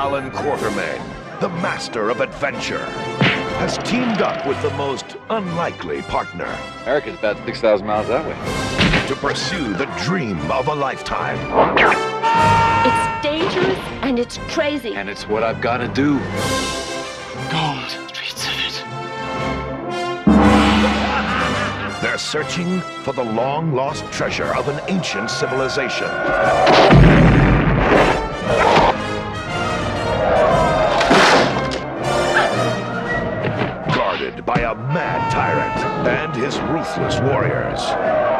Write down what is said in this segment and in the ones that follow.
Allan Quatermain, the master of adventure, has teamed up with the most unlikely partner America's about 6,000 miles that way. to pursue the dream of a lifetime. It's dangerous and it's crazy. And it's what I've got to do. Gold. Streets of it. They're searching for the long lost treasure of an ancient civilization. Ruthless warriors.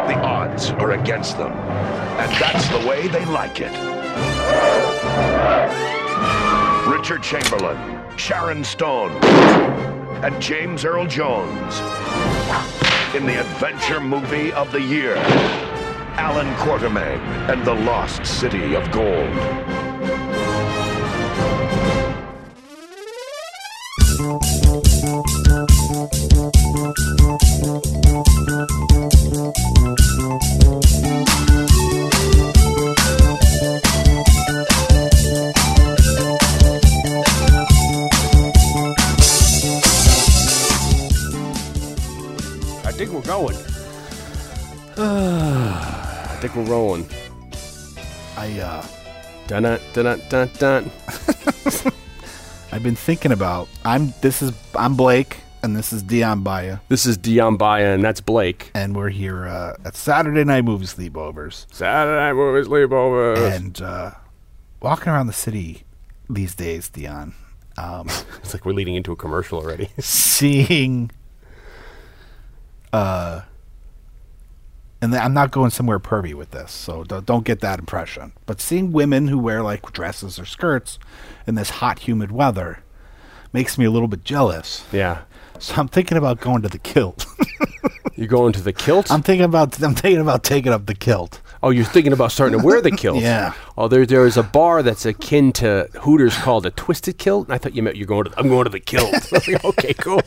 The odds are against them, and that's the way they like it. Richard Chamberlain, Sharon Stone, and James Earl Jones in the adventure movie of the year Allan Quatermain and the Lost City of Gold. I think we're rolling. I uh, Dun dun dun dun. I've been thinking about. I'm. This is. I'm Blake, and this is Dion Baya, This is Dion Baya, and that's Blake. and we're here uh, at Saturday Night Movie Sleepovers, Saturday night movie sleepovers. and uh, walking around the city these days, Dion, um, It's like we're leading into a commercial already. seeing. Uh, and I'm not going somewhere pervy with this, so don't, get that impression. But seeing women who wear like dresses or skirts in this hot, humid weather makes me a little bit jealous. yeah. So I'm thinking about going to the kilt. You going to the kilt? I'm thinking about I'm thinking about taking up the kilt. oh, you're thinking about starting to wear the kilt. Yeah. Oh, there there is a bar that's akin to Hooters called a Twisted Kilt. And I thought you meant you're going to. I'm going to the kilt. I was like, okay, cool.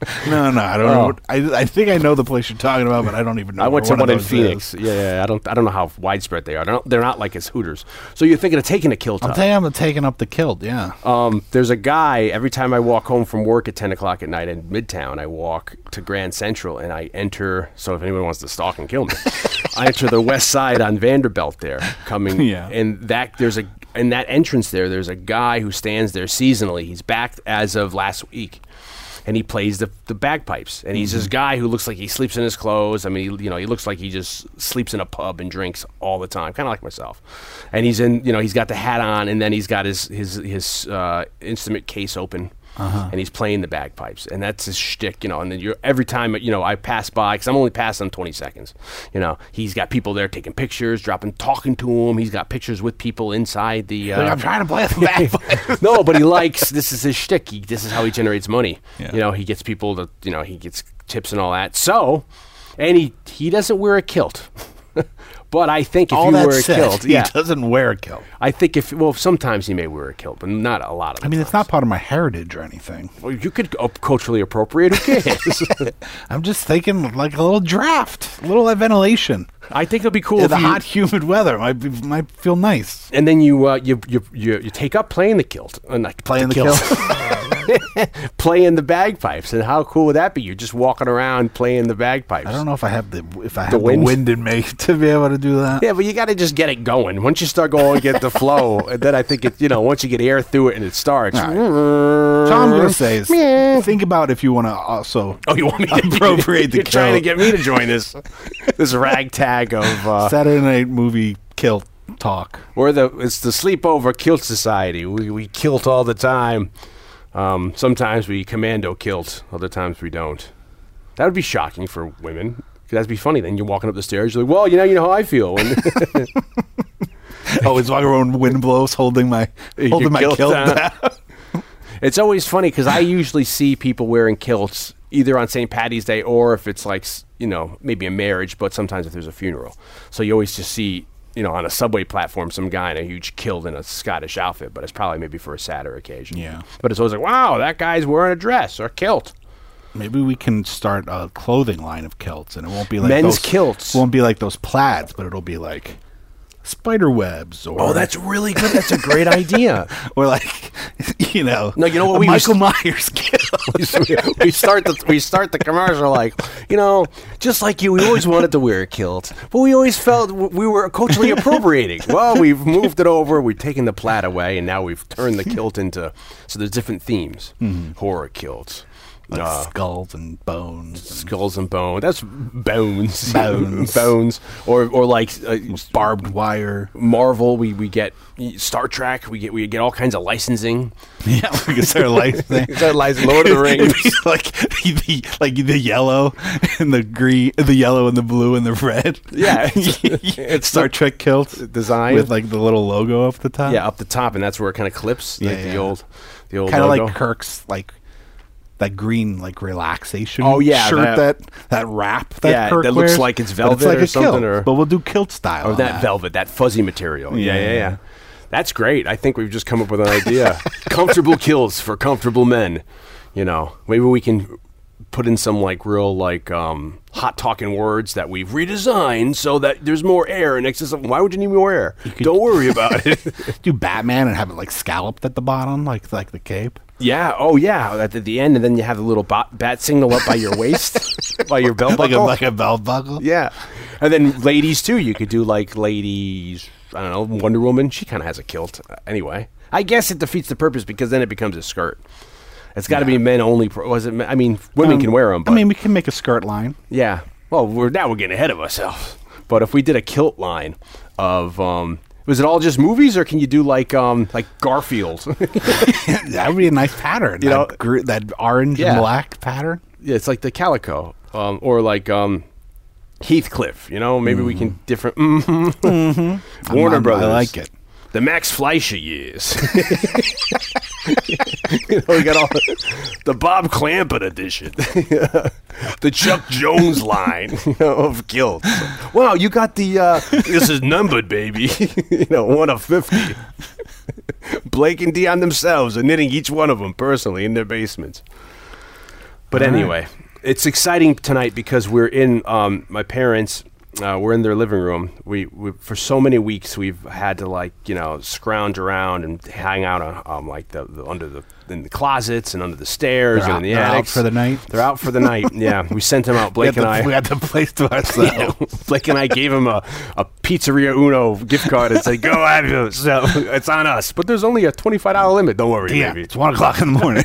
No, no, I don't Oh. know. I I think I know the place you're talking about, but I don't even know. I went to one in Phoenix. Yeah, yeah, I don't I don't know how widespread they are. They're not, they're not like as Hooters. So you're thinking of taking a kilt I'm up. thinking I'm taking up the kilt. Yeah. Um, there's a guy every time I walk home from work at 10 o'clock at night in Midtown, I walk to Grand Central and I enter. So if anyone wants to stalk and kill me, I enter the west side on Vanderbilt there, coming. Yeah. And that there's a in that entrance there, there's a guy who stands there seasonally. He's back as of last week. And he plays the, the bagpipes, and he's this guy who looks like he sleeps in his clothes. I mean, he, you know, he looks like he just sleeps in a pub and drinks all the time, kind of like myself. And he's in, you know, he's got the hat on, and then he's got his his his uh, instrument case open, and he's playing the bagpipes, and that's his shtick, you know. And then you're every time, you know, I pass by because I'm only passing him 20 seconds. You know, he's got people there taking pictures, dropping, talking to him. He's got pictures with people inside the. Uh, Like, I'm trying to play the bagpipe. no, but he likes this is his shtick. He, this is how he generates money. Yeah. You know, he gets people to you know he gets tips and all that. So, and he he doesn't wear a kilt. But I think if All you that wear a said, kilt, he yeah, doesn't wear a kilt. I think if well sometimes he may wear a kilt, but not a lot of. The I mean, it's not part of my heritage or anything. Well, you could uh, culturally appropriate. Who cares? I'm just thinking like a little draft, a little ventilation. I think it'll be cool In if the you, hot, humid weather might be, might feel nice. and then you, uh, you you you you take up playing the kilt, uh, not Playing the kilt. playing the bagpipes, and how cool would that be? You're just walking around playing the bagpipes. I don't know if I have the if I have The the wind? wind, in me to be able to do that. Yeah, but you got to just get it going. Once you start going, get the flow, and then I think it. You know, once you get air through it and it starts. All right. So I'm gonna say is think about if you want to also Oh, you want me to Appropriate the You're trying to get me to join this this ragtag of uh, Saturday Night Movie kilt talk. we're the it's the sleepover kilt society. We we kilt all the time. Um, sometimes we commando kilt, other times we don't. That would be shocking for women. 'cause That'd be funny. Then you're walking up the stairs. You're like, well, you know, you know how I feel. Oh, it's walking around wind blows, holding my holding my kilt down. It's always funny because I usually see people wearing kilts either on St. Patty's Day or if it's like, you know, maybe a marriage, but sometimes if there's a funeral. So you always just see, you know, on a subway platform, some guy in a huge kilt in a Scottish outfit, but it's probably maybe for a sadder occasion. Yeah. But it's always like, wow, that guy's wearing a dress or a kilt. Maybe we can start a clothing line of kilts, and it won't be like Men's those, kilts. Won't be like those plaids, but it'll be like spider webs, or Oh, that's really good. That's a great idea. or like you know, No, you know what we Michael Myers kill. we start the we start the commercial like you know just like you we always wanted to wear a kilt but we always felt we were culturally appropriating well we've moved it over we've taken the plaid away and now we've turned the kilt into so there's different themes mm-hmm. horror kilts like uh, skulls and bones. skulls and bones that's bones Bones. bones or or like uh, barbed wire. Marvel we, we get Star Trek we get we get all kinds of licensing Yeah, we can start licensing. Licensing Lord of the Rings. like the like the yellow and the green, the yellow and the blue and the red. Yeah, it's- it's Star Trek kilt design. with like the little logo up the top. yeah up the top and that's where it kind of clips like Yeah, the old the old kind of like Kirk's like that green like relaxation. Oh, yeah, shirt that- that that, wrap that Yeah, Kirk that looks wears, like it's velvet like or a something, kilt, or- but we'll do kilt style. or on that, velvet, that fuzzy material. Yeah, Yeah, yeah, yeah. That's great. I think we've just come up with an idea. comfortable kills for comfortable men. You know, maybe we can put in some like real like um, hot talking words that we've redesigned so that there's more air and something. Why would you need more air? Don't worry about it. Do Batman and have it like scalloped at the bottom, like like the cape. Yeah. Oh, yeah. At the, the end, and then you have the little bat, bat signal up by your waist, by your belt Like a buckle. like a belt buckle. Yeah, and then ladies too. You could do like ladies. I don't know. Wonder Woman. She kind of has a kilt uh, anyway. I guess it defeats the purpose because then it becomes a skirt. It's got to be men only. Pro- was it? men- I mean, women Um, can wear them. But I mean, we can make a skirt line. yeah. Well, we're now we're getting ahead of ourselves. But if we did a kilt line of, um, was it all just movies, or can you do like um like Garfield? that would be a nice pattern. You that, know- gr- that orange Yeah. and black pattern. yeah, it's like the calico, um, or like um. Heathcliff, you know, maybe we can different. Mm-hmm. Warner I'm- I Brothers, like it. The Max Fleischer years. you know, we got all the Bob Clampett edition, the Chuck Jones line you know, of kilts. Wow, you got the. Uh, this is numbered, baby. you know, one of fifty. Blake and Dion themselves are knitting each one of them personally in their basements. But All right. anyway, it's exciting tonight because we're in um, my parents. Uh, we're in their living room. We, we for so many weeks we've had to like you know scrounge around and hang out on um, like the, the under the in the closets and under the stairs They're and out- in the attics for the night? They're out for the night. Yeah, we sent them out. Blake and I. we had the place to Yeah. Blake and I gave him a, a Pizzeria Uno gift card and said, "Go have it." So it's on us, but there's only a twenty five dollar limit. Don't worry, yeah, baby. it's one o'clock in the morning.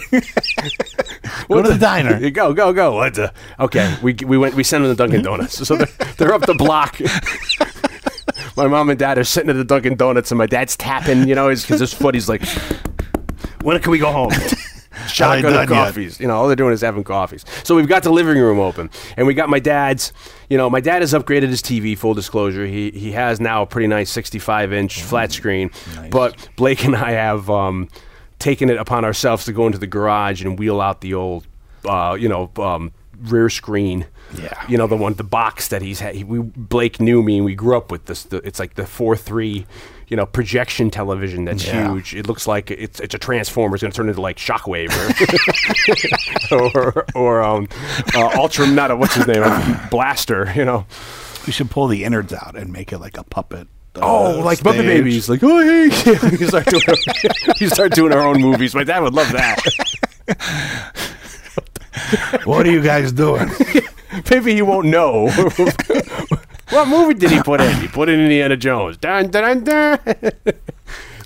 Go to the diner. You go, go, go. What the? Okay, we we went. We sent them to Dunkin' Donuts, so they're, they're up the block. my mom and dad are sitting at the Dunkin' Donuts, and my dad's tapping. You know, because his foot. He's like, "When can we go home?" Shotgun of yet? coffees. You know, all they're doing is having coffees. So we've got the living room open, and we got my dad's. You know, my dad has upgraded his TV. Full disclosure, he he has now a pretty nice 65 inch flat screen. But Blake and I have um, taken it upon ourselves to go into the garage and wheel out the old, uh, you know, um, rear screen. Yeah. You know the one, the box that he's had. He, we Blake knew me, and we grew up with this. The, it's like the four three, you know, projection television that's Yeah. huge. It looks like it's it's a transformer. It's going to turn into like Shockwave or or, or um, uh, Ultra. Not a, what's his name? Blaster. You know. We should pull the innards out and make it like a puppet. uh, Oh, like Muppet stage. Babies. Like, oh, hey. you, start doing you start doing our own movies. My dad would love that. What are you guys doing? Maybe he won't know. what movie did he put in? He put in Indiana Jones. Dun, dun, dun, dun.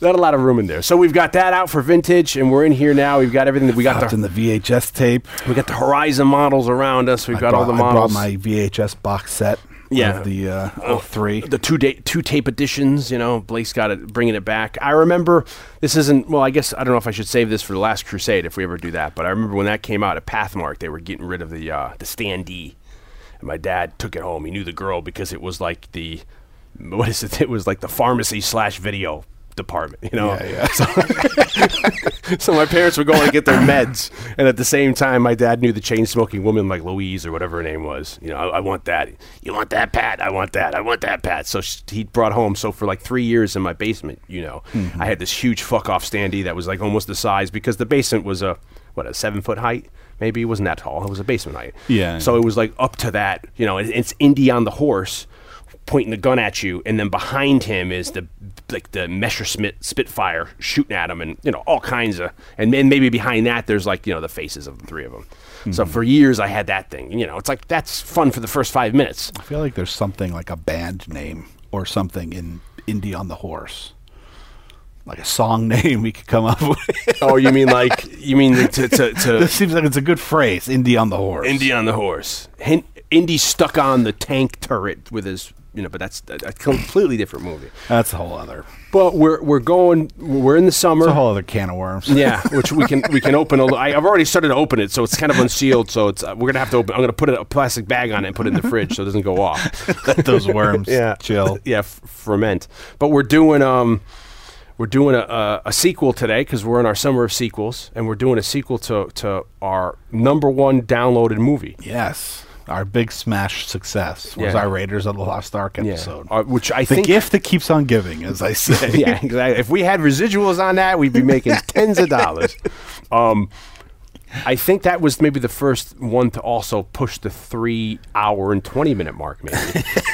Not a lot of room in there. So we've got that out for vintage, and we're in here now. We've got everything. That we got Popped in the the VHS tape. we got the Horizon models around us. We've I got all the models. I brought my VHS box set. Yeah. Of the uh, 03. the two da- two tape editions. You know, Blake's got it, bringing it back. I remember this isn't. Well, I guess I don't know if I should save this for the Last Crusade if we ever do that. But I remember when that came out at Pathmark, they were getting rid of the uh, the standee, and my dad took it home. He knew the girl because it was like the what is it? It was like the pharmacy slash video department. You know. Yeah, yeah. So my parents were going to get their meds, and at the same time, my dad knew the chain smoking woman like Louise or whatever her name was. You know, I, I want that. You want that, Pat? I want that. I want that, Pat. So sh- he brought home. So for like three years in my basement, you know, Mm-hmm. I had this huge fuck off standee that was like almost the size because the basement was a what a seven foot height. Maybe it wasn't that tall. It was a basement height. Yeah. So it was like up to that. You know, it, it's Indy on the horse pointing the gun at you, and then behind him is the like the Messerschmitt Spitfire shooting at him, and you know all kinds of, and then maybe behind that there's like you know the faces of the three of them. So mm-hmm. for years I had that thing. You know, it's like that's fun for the first five minutes. I feel like there's something like a band name or something in Indy on the Horse. Like a song name we could come up with. oh, you mean like you mean to to, to this seems like it's a good phrase, Indy on the Horse. Indy on the horse. Hin- Indy stuck on the tank turret with his, you know, but that's a a completely different movie. That's a whole other. But we're we're going. We're in the summer. It's a whole other can of worms. yeah, which we can we can open a. I- I've already started to open it, so it's kind of unsealed. So it's uh, we're gonna have to open. I'm gonna put a plastic bag on it and put it in the fridge so it doesn't go off. Let those worms yeah. chill. yeah, f- ferment. But we're doing um, we're doing a, a, a sequel today because we're in our summer of sequels, and we're doing a sequel to to our number one downloaded movie. Yes. Our big smash success was Yeah. our Raiders of the Lost Ark episode. Uh, which I the think gift that keeps on giving, as I say. yeah, exactly. If we had residuals on that, we'd be making tens of dollars. Um, I think that was maybe the first one to also push the three hour and twenty minute mark. Maybe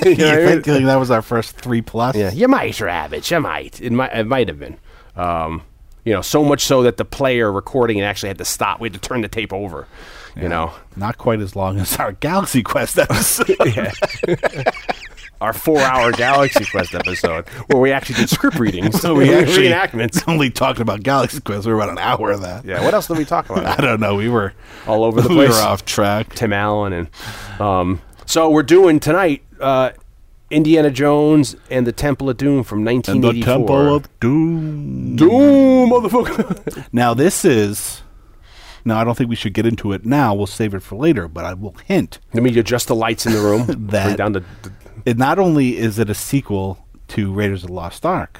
you You know mean? think like that was our first three plus? Yeah, you might, Rabbit. You might. It might. It might have been. Um, you know, so much so that the player recording it actually had to stop. We had to turn the tape over. You know, Not quite as long as our Galaxy Quest episode. Our four-hour Galaxy Quest episode, where we actually did script readings, So we actually reenactments. only talked about Galaxy Quest. We were about an hour of that. Yeah. What else did we talk about? I don't know. We were all over the we place. We were off track. Tim Allen and um, so we're doing tonight uh, Indiana Jones and the Temple of Doom from And 1984. the Temple of Doom. Doom, motherfucker. Now this is. Now I don't think we should get into it now. We'll save it for later. But I will hint Let me adjust the lights in the room. That- Bring down the, the it not only is it a sequel to Raiders of the Lost Ark,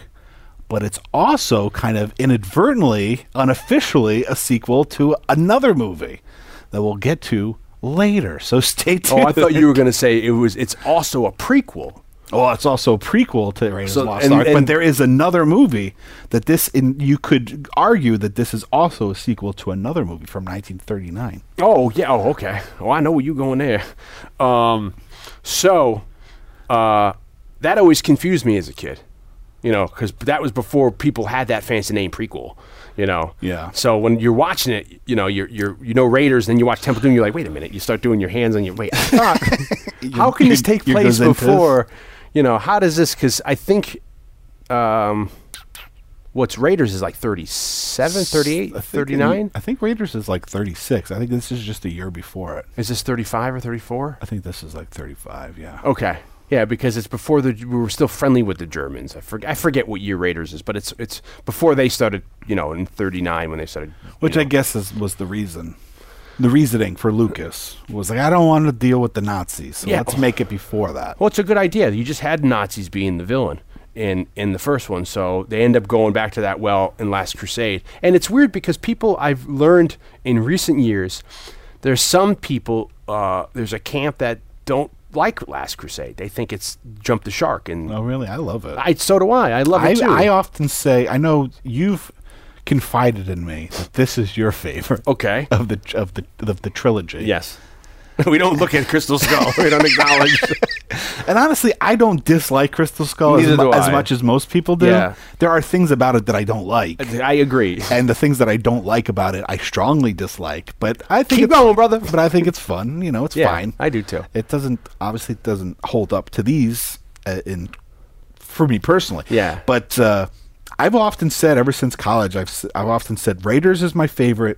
but it's also kind of inadvertently, unofficially, a sequel to another movie that we'll get to later. So stay tuned. Oh, I thought you were going to say it was. It's also a prequel. Well, it's also a prequel to Raiders So- of the Lost and- Ark, and- but there is another movie that this. In, you could argue that this is also a sequel to another movie from 1939. Oh yeah. Oh okay. Oh, I know where you going there. Um, so uh, that always confused me as a kid. You know, because that was before people had that fancy name prequel. You know. Yeah. So when you're watching it, you know, you're you're you know Raiders, then you watch Temple Doom, you're like, wait a minute, you start doing your hands on your wait. I thought, how can this take place before? this. You know, how does this? Because I think. Um, What's Raiders is like 37, 38, I think- 39? I think Raiders is like 36. I think this is just a year before it. Is this 35 or 34? I think this is like 35. Yeah. Okay. Yeah, because it's before the we were still friendly with the Germans. I forget I forget what year Raiders is, but it's it's before they started, you know, in 39 when they started. Which know. I guess is, was the reason. The reasoning for Lucas was like, I don't want to deal with the Nazis, so Yeah. let's make it before that. Well, it's a good idea. You just had Nazis being the villain in in the first one, so they end up going back to that well in Last Crusade. And it's weird because people I've learned in recent years, there's some people, uh, there's a camp that don't like Last Crusade. They think it's jump the shark, and Oh, really? I love it. I so do I. I love I, it too. I often say, I know you've confided in me that this is your favorite okay. of the of the of the trilogy. Yes. we don't look at Crystal Skull. we don't acknowledge. And honestly, I don't dislike Crystal Skull as, mu- as much as most people do. Yeah. There are things about it that I don't like. I agree. and the things that I don't like about it, I strongly dislike. But I think Keep it's, going, brother. But I think it's fun. You know, it's Yeah, fine. I do too. It doesn't obviously it doesn't hold up to these uh, in for me personally. Yeah. But uh, I've often said ever since college, I've I've often said Raiders is my favorite.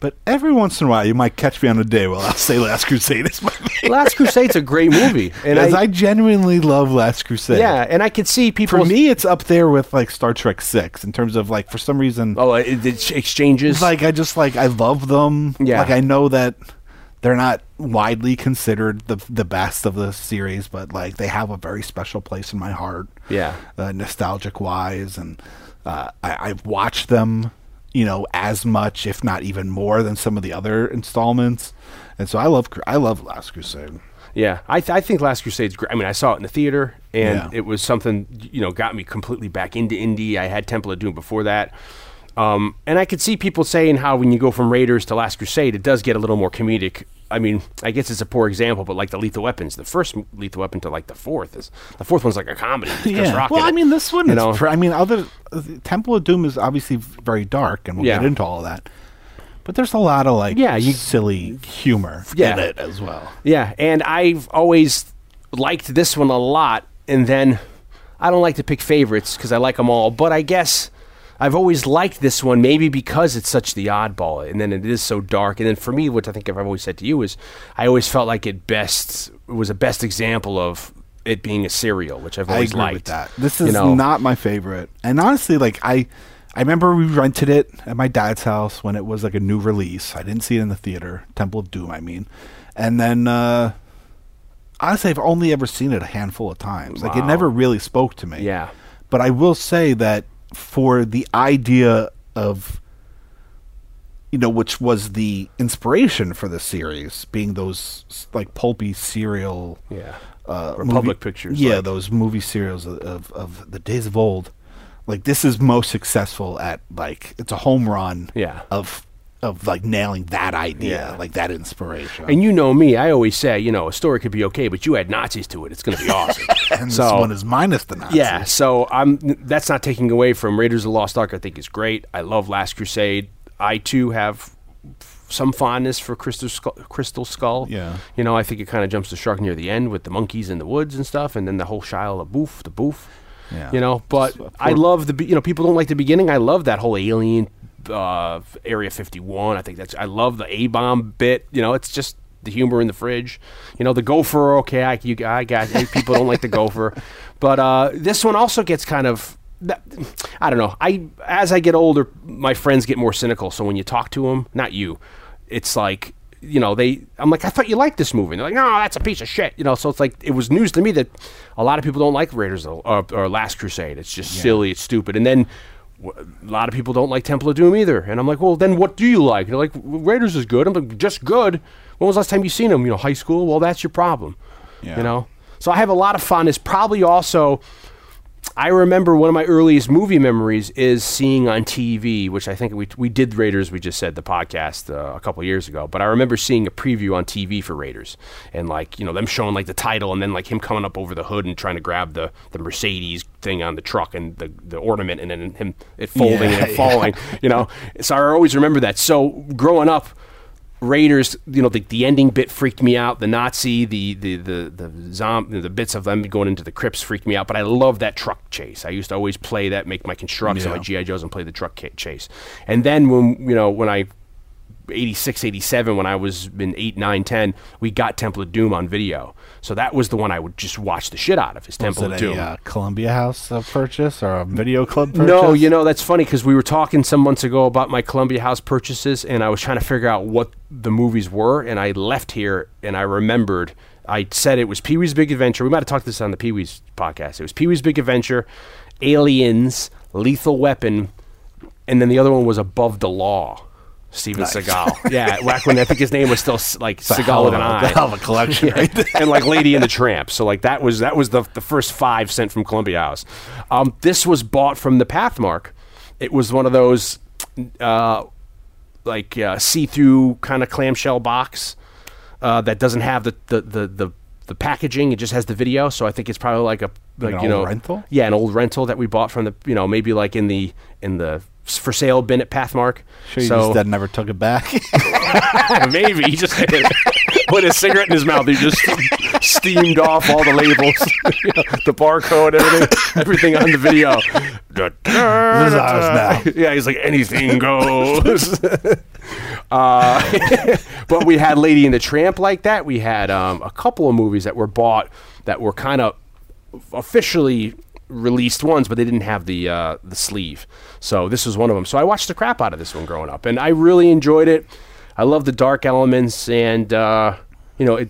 But every once in a while, you might catch me on a day where I'll say Last Crusade is my favorite. Last Crusade's a great movie, and I, I, genuinely love Last Crusade. yeah, and I could see people. For me, it's up there with like Star Trek Six in terms of like for some reason, oh, it, it exchanges. Like I just like I love them. Yeah. Like I know that they're not widely considered the the best of the series, but like they have a very special place in my heart. Yeah. Uh, nostalgic wise, and uh, I, I've watched them, you know, as much, if not even more, than some of the other installments. And so I love I love Last Crusade. yeah, I, th- I think Last Crusade's great. I mean, I saw it in the theater, and Yeah. it was something you know got me completely back into Indy. I had Temple of Doom before that. Um, and I could see people saying how when you go from Raiders to Last Crusade, it does get a little more comedic I mean, I guess it's a poor example, but like the Lethal Weapons, the first Lethal Weapon to like the fourth is the fourth one's like a comedy. Rock Well, I mean, this one You know? pr- I mean, other uh, Temple of Doom is obviously very dark, and we'll Yeah. get into all of that. But there's a lot of like Yeah, you- silly humor Yeah. in it as well. Yeah, and I've always liked this one a lot, and then I don't like to pick favorites because I like them all, but I guess I've always liked this one, maybe because it's such the oddball, and then it is so dark. And then for me, what I think I've always said to you is, I always felt like it best it was a best example of it being a serial, which I've I always agree liked. with that. This you is know? not my favorite, and honestly, like I, I remember we rented it at my dad's house when it was like a new release. I didn't see it in the theater, Temple of Doom, I mean, and then uh honestly, I've only ever seen it a handful of times. Like it never really spoke to me. Yeah. but I will say that for the idea of you know which was the inspiration for the series being those like pulpy serial Yeah. uh, Republic movie- Pictures, yeah like- those movie serials of, of of the days of old like this is most successful at like it's a home run Yeah. of of like nailing that idea Yeah. like that inspiration And you know me, I always say, you know, a story could be okay, but you add Nazis to it, it's going to be awesome. and so, this one is minus the Nazis. Yeah, so I'm. That's not taking away from Raiders of the Lost Ark. I think is great. I love Last Crusade. I too have some fondness for Crystal Skull. Crystal Skull. Yeah. you know, I think it kind of jumps the shark near the end with the monkeys in the woods and stuff, and then the whole Shia LaBeouf, the boof. Yeah. You know, but I love the. You know, people don't like the beginning. I love that whole alien uh, Area 51. I think that's. I love the A bomb bit. You know, it's just the humor in the fridge. You know, the gopher. Okay, I, you, I got. People don't like the gopher, but uh, this one also gets kind of. I don't know. I as I get older, my friends get more cynical. So when you talk to them, not you, it's like you know they. I'm like, I thought you liked this movie. And they're like, no, that's a piece of shit. You know, so it's like it was news to me that a lot of people don't like Raiders of, or, or Last Crusade. It's just silly. It's stupid. And then. A lot of people don't like Temple of Doom either, and I'm like, well, then what do you like? They're like, Raiders is good. I'm like, just good. When was the last time you seen them? You know, high school. Well, that's your problem. Yeah. You know, so I have a lot of fondness. Probably also, I remember one of my earliest movie memories is seeing on TV, which I think we we did Raiders. We just said the podcast uh, a couple years ago, but I remember seeing a preview on TV for Raiders, and like you know them showing like the title, and then like him coming up over the hood and trying to grab the the Mercedes thing on the truck and the the ornament, and then him it folding Yeah, and falling. You know, so I always remember that. So growing up. Raiders, you know, the, the ending bit freaked me out. The Nazi, the the the the zom- the bits of them going into the crypts freaked me out. But I love that truck chase. I used to always play that, make my constructs and my Yeah. GI Joes, and play the truck chase. And then when you know when I 86, 87, when I was in 8, 9, 10, we got Temple of Doom on video. So that was the one I would just watch the shit out of, is Temple of Doom. a uh, Columbia House uh, purchase or a video club purchase? No, you know that's funny because we were talking some months ago about my Columbia House purchases, and I was trying to figure out what the movies were, and I left here and I remembered. I said it was Pee Wee's Big Adventure. We might have talked this on the Pee Wee's podcast. It was Pee Wee's Big Adventure, Aliens, Lethal Weapon, and then the other one was Above the Law. Steven Nice. Seagal. Yeah, back when I think his name was still like It's Seagal with an a- eye hell of a collection right there. and like Lady and the Tramp. So like that was that was the the first five sent from Columbia House. Um, this was bought from the Pathmark. It was one of those uh, like uh, see through kind of clamshell box uh, that doesn't have the the, the the the packaging. It just has the video. So I think it's probably like a like, an you know rental? Yeah, an old rental that we bought from the you know maybe like in the in the s- for sale bin at Pathmark. Sure, you so just never took it back. Maybe he just put his cigarette in his mouth. He just steamed off all the labels, you know, the barcode, everything, everything on the video. This is ours now. Yeah, he's like anything goes. uh, but we had Lady and the Tramp like that. We had um, a couple of movies that were bought that were kind of officially released ones, but they didn't have the uh, the sleeve. So this was one of them. So I watched the crap out of this one growing up, and I really enjoyed it. I love the dark elements, and uh, you know, it.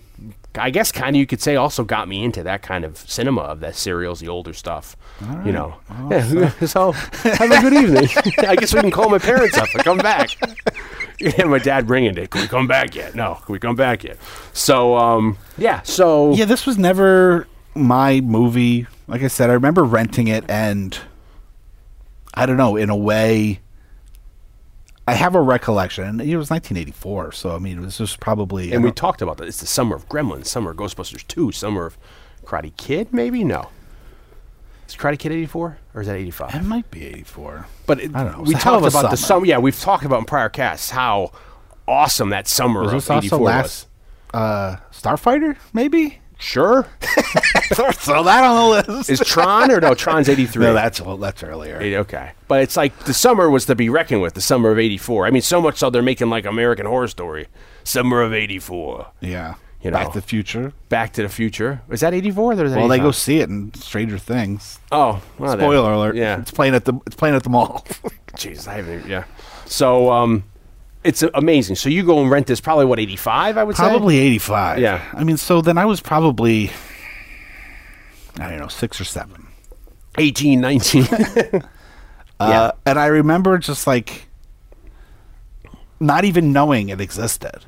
I guess kind of you could say also got me into that kind of cinema of that serials, the older stuff. You know, yeah. So have a good evening. I guess we can call my parents up and come back. Yeah, my dad bringing it. Can we come back yet? No, can we come back yet? So, um, yeah. So yeah, this was never my movie. Like I said, I remember renting it, and I don't know. In a way, I have a recollection, and it was 1984. So I mean, it was just probably. And we talked about that. It's the summer of Gremlins, summer of Ghostbusters 2, summer of Karate Kid, maybe? No. Is Karate Kid 84 or is that 85? it might be 84. But it, I don't know. we It's a hell of talked about the summer. summer. Yeah, we've talked about in prior casts how awesome that summer Was of this 84 last uh, Starfighter? Maybe. Sure. Throw that on the list. Is Tron or no? Tron's 83. no, that's well, that's earlier. Eight- Okay. But it's like the summer was to be reckoned with, the summer of 84. I mean, so much so they're making like American Horror Story. Summer of 84. Yeah. You know. Back to the Future. Back to the Future. Is that 84 or is that Well, they go see it in Stranger Things. Oh, well, there. Spoiler alert. Yeah. It's playing at the it's playing at the mall. Jeez, I haven't. even- Yeah. So, um, it's amazing. So you go and rent this probably what 85? I would say. probably 85. Yeah. I mean, so then I was probably I don't know, 6 or 7. 18, 19. Uh, and I remember just like not even knowing it existed.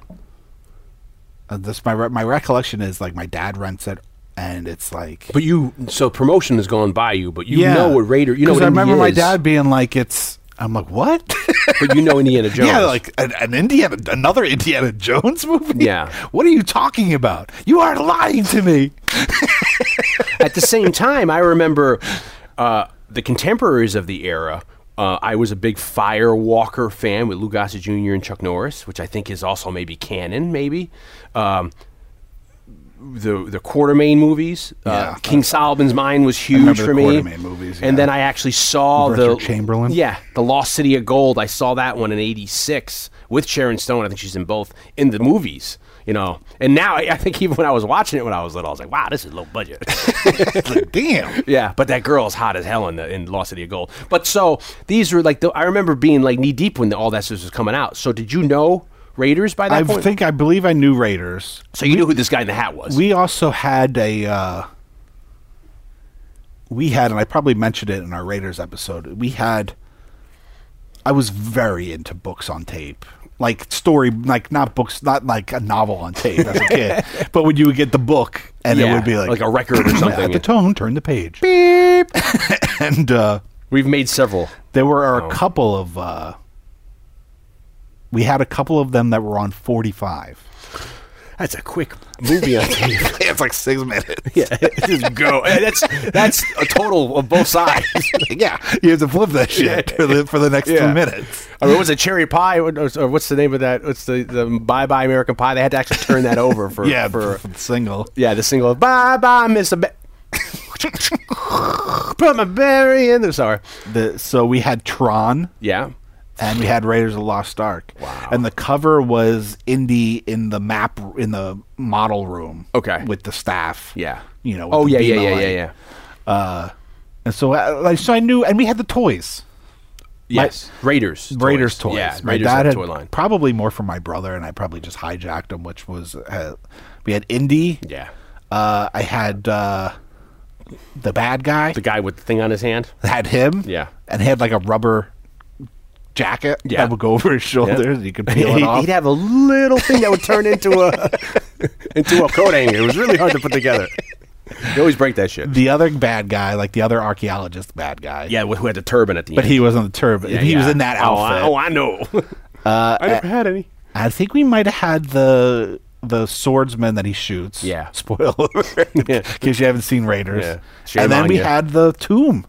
Uh, this my re- my recollection is like my dad rents it, and it's like but you, so promotion has gone by you, but you yeah. know what Raider. You know what I remember Indy my dad being like, "It's." I'm like, "What?" but you know Indiana Jones. yeah, like an, an Indiana, another Indiana Jones movie. Yeah. what are you talking about? You are lying to me. At the same time, I remember uh, the contemporaries of the era. Uh, I was a big Firewalker fan with Lou Gossett Jr. and Chuck Norris, which I think is also maybe canon, maybe. Um, the the Quatermain movies, uh, King Solomon's Mine was huge for the me. Movies, And then I actually saw Richard the Chamberlain? Yeah, the Lost City of Gold. I saw that one in '86 with Sharon Stone. I think she's in both in the movies. You know, and now I think even when I was watching it when I was little, I was like, "Wow, this is low budget." Like, damn. Yeah, but that girl's hot as hell in the in Lost City of Gold. But so these were like the, I remember being like knee deep when all that stuff was coming out. So did you know Raiders by that I point? think I believe I knew Raiders. so. You knew who this guy in the hat was. We also had a. Uh, we had, and I probably mentioned it in our Raiders episode. We had. I was very into books on tape, like story, like not books, not like a novel on tape as a kid, but when you would get the book and it Yeah, would be like like a record or something. At the tone, turn the page. Beep. and uh, We've made several. there were Oh. a couple of. Uh, we had a couple of them that were on forty-five. That's a quick movie on tape. it's like six minutes. yeah, just go. That's that's a total of both sides. yeah, you have to flip that shit for the for the next Yeah. two minutes. I mean, was it Cherry Pie? Or, or what's the name of that? What's the the Bye Bye American Pie? They had to actually turn that over for Yeah, for for the single. yeah the single Bye Bye Mister. Ba- Put my berry in there. Sorry. The so we had Tron Yeah. And we had Raiders of the Lost Ark. Wow. And the cover was Indy in the map in the model room. Okay. With the staff. Yeah. You know. Oh yeah yeah yeah yeah yeah. And so I, like so I knew and we had the toys. Yes. Raiders. Raiders toys. Yeah. my Raiders dad had toy line. probably more from my brother, and I probably just hijacked them. Which was uh, we had Indy. Yeah. Uh, I had uh, the bad guy. The guy with the thing on his hand. had him. Yeah. and he had like a rubber jacket Yeah. that would go over his shoulders. and You could peel it He'd, off. he'd have a little thing that would turn into a into a coat hanger. It was really hard to put together. You always break that shit. the other bad guy, like the other archaeologist bad guy. Yeah, who had the turban at the but end. But he was on the turban. Yeah, he was in that Oh, outfit. I, oh, I know. Uh, I never had any. I think we might have had the the swordsman that he shoots. Yeah. Spoiler in Yeah. case you haven't seen Raiders. Yeah. And then we had the tomb.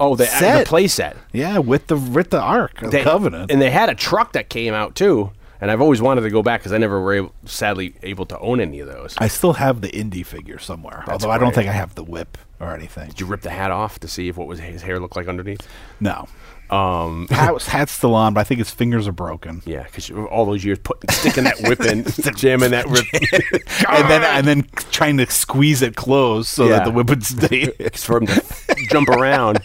Oh, the, the Set. play set. Yeah, with the with the Ark of They- Covenant. And they had a truck that came out too. And I've always wanted to go back because I never were able, sadly able to own any of those. I still have the Indy figure somewhere, That's although I don't think I have the whip or anything. Did you rip the hat off to see if what was his hair looked like underneath? No, Um, hat, hat's still on, but I think his fingers are broken. yeah, because all those years putting sticking that whip in, jamming that whip, and then and then trying to squeeze it closed so Yeah. that the whip would stay for him to jump around.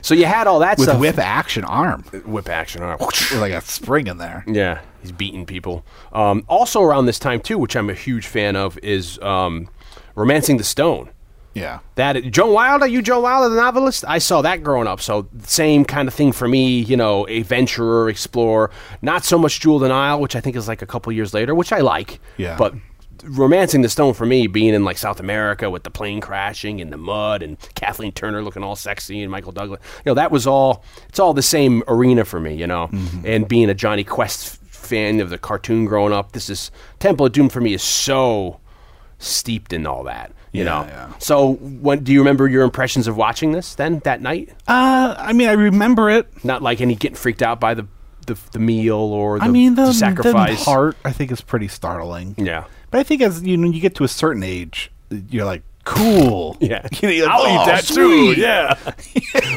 So you had all that with stuff. whip action arm, whip action. arm. with like a spring in there. Yeah, he's beating people. Um, also around this time too, which I'm a huge fan of, is um, *Romancing the Stone*. Yeah, That Joan Wilder, you Joan Wilder, the novelist. I saw that growing up, so same kind of thing for me. You know, a adventurer, explorer. Not so much *Jewel of the Nile*, which I think is like a couple years later, which I like. Yeah. but romancing the stone for me being in like South America with the plane crashing and the mud and Kathleen Turner looking all sexy and Michael Douglas. You know, that was all. It's all the same arena for me. You know, mm-hmm. and being a Jonny Quest fan of the cartoon growing up, this is Temple of Doom for me is so steeped in all that. You Yeah, know. yeah. So, when do you remember your impressions of watching this then that night? Uh, I mean, I remember it. Not like any getting freaked out by the the, the meal or the, I mean, the, the sacrifice. the part I think is pretty startling. Yeah. But I think as you know, you get to a certain age, you're like, cool. Yeah. You know, like, I'll "Oh, eat that too. Yeah.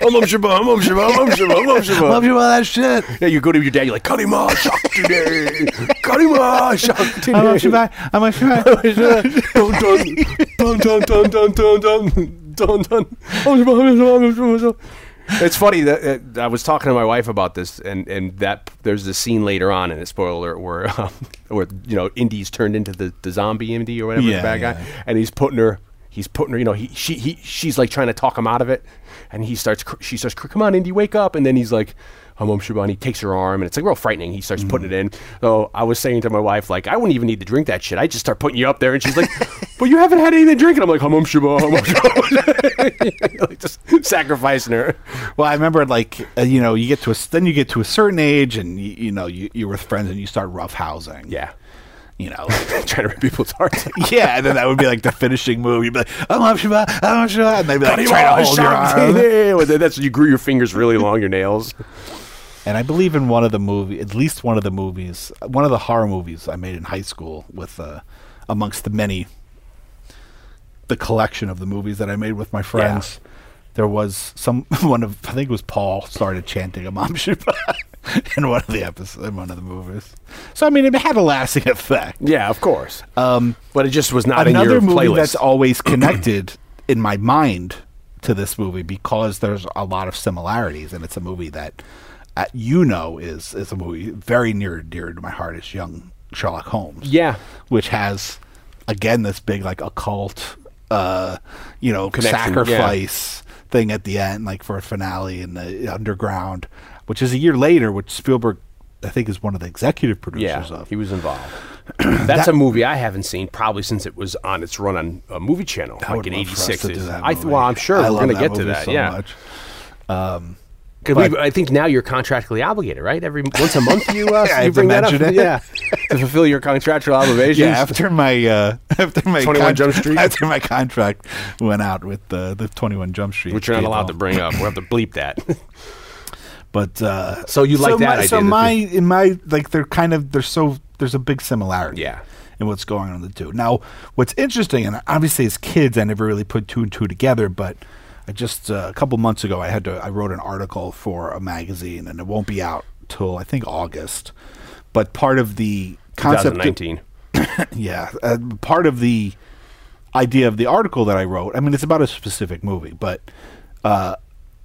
I'm um shabba, I'm um shabba, I'm um shabba, I'm um shabba. Love you all that shit. Yeah, you go to your dad, you're like, Karima Shak today. Karima Shak How much you today. buy? How much you buy? Dun, dun, dun, dun, dun, dun, dun, dun, dun. Um shabba, um shabba, um um shabba. It's funny that uh, I was talking to my wife about this, and, and that there's this scene later on in it, spoiler alert, where um, where you know Indy's turned into the, the zombie Indy or whatever, Yeah, the bad yeah. guy, and he's putting her, he's putting her, you know, he she he she's like trying to talk him out of it, and he starts, cr- she starts, cr- come on, Indy, wake up, and then he's like, I'm Shabbat, and he takes her arm, and it's like real frightening. He starts putting it in. So I was saying to my wife, like, I wouldn't even need to drink that shit. I just start putting you up there, and she's like, but you haven't had anything to drink, and I'm like, I'm Shabbat, I'm um, Shabbat. like just sacrificing her. Well, I remember like uh, you know you get to a then you get to a certain age and you, you know you, you're with friends and you start roughhousing. Yeah. You know. like- Trying to rip people's hearts. yeah, and then that would be like the finishing move. You'd be like, "I'm up, Shabbat, I'm up, Shabbat," and they'd be like, trying to hold your arm. Well, then That's you grew your fingers really long, your nails. And I believe in one of the movie, at least one of the movies, one of the horror movies I made in high school with, uh, amongst the many, the collection of the movies that I made with my friends. There was some one of I think it was Paul started chanting a Imam Shiba in one of the episodes in one of the movies. So I mean, it had a lasting effect. Yeah, of course. Um, but it just was not in Another movie playlist. that's always connected in my mind to this movie because there's a lot of similarities, and it's a movie that uh, you know is is a movie very near and dear to my heart. Is Young Sherlock Holmes. yeah. which has again this big like occult, uh, you know, Connection, sacrifice thing at the end, like for a finale in the underground, which is a year later, which Spielberg. I think is one of the executive producers Yeah, of. he was involved. That's a movie I haven't seen probably since it was on its run on a movie channel, like in love for us '86. to do that I movie. well, I'm sure I we're going to get to that. so yeah, much. Um, 'Cause we, I think now you're contractually obligated, right? Every once a month you uh, I you bring that up, it. yeah, to fulfill your contractual obligations. Yeah, after my uh, after my 21 Jump Street? after my contract went out with the the Twenty One Jump Street, which you're not people. allowed to bring up. We'll have to bleep that. But uh, So you like so that My, idea so that my in my like they're kind of they're so there's a big similarity. Yeah. In what's going on in the two. Now, what's interesting, and obviously as kids, I never really put two and two together, but I just uh, a couple months ago I had to I wrote an article for a magazine, and it won't be out till I think August. But part of the concept, 2019. yeah, uh, part of the idea of the article that I wrote. I mean, it's about a specific movie, but uh,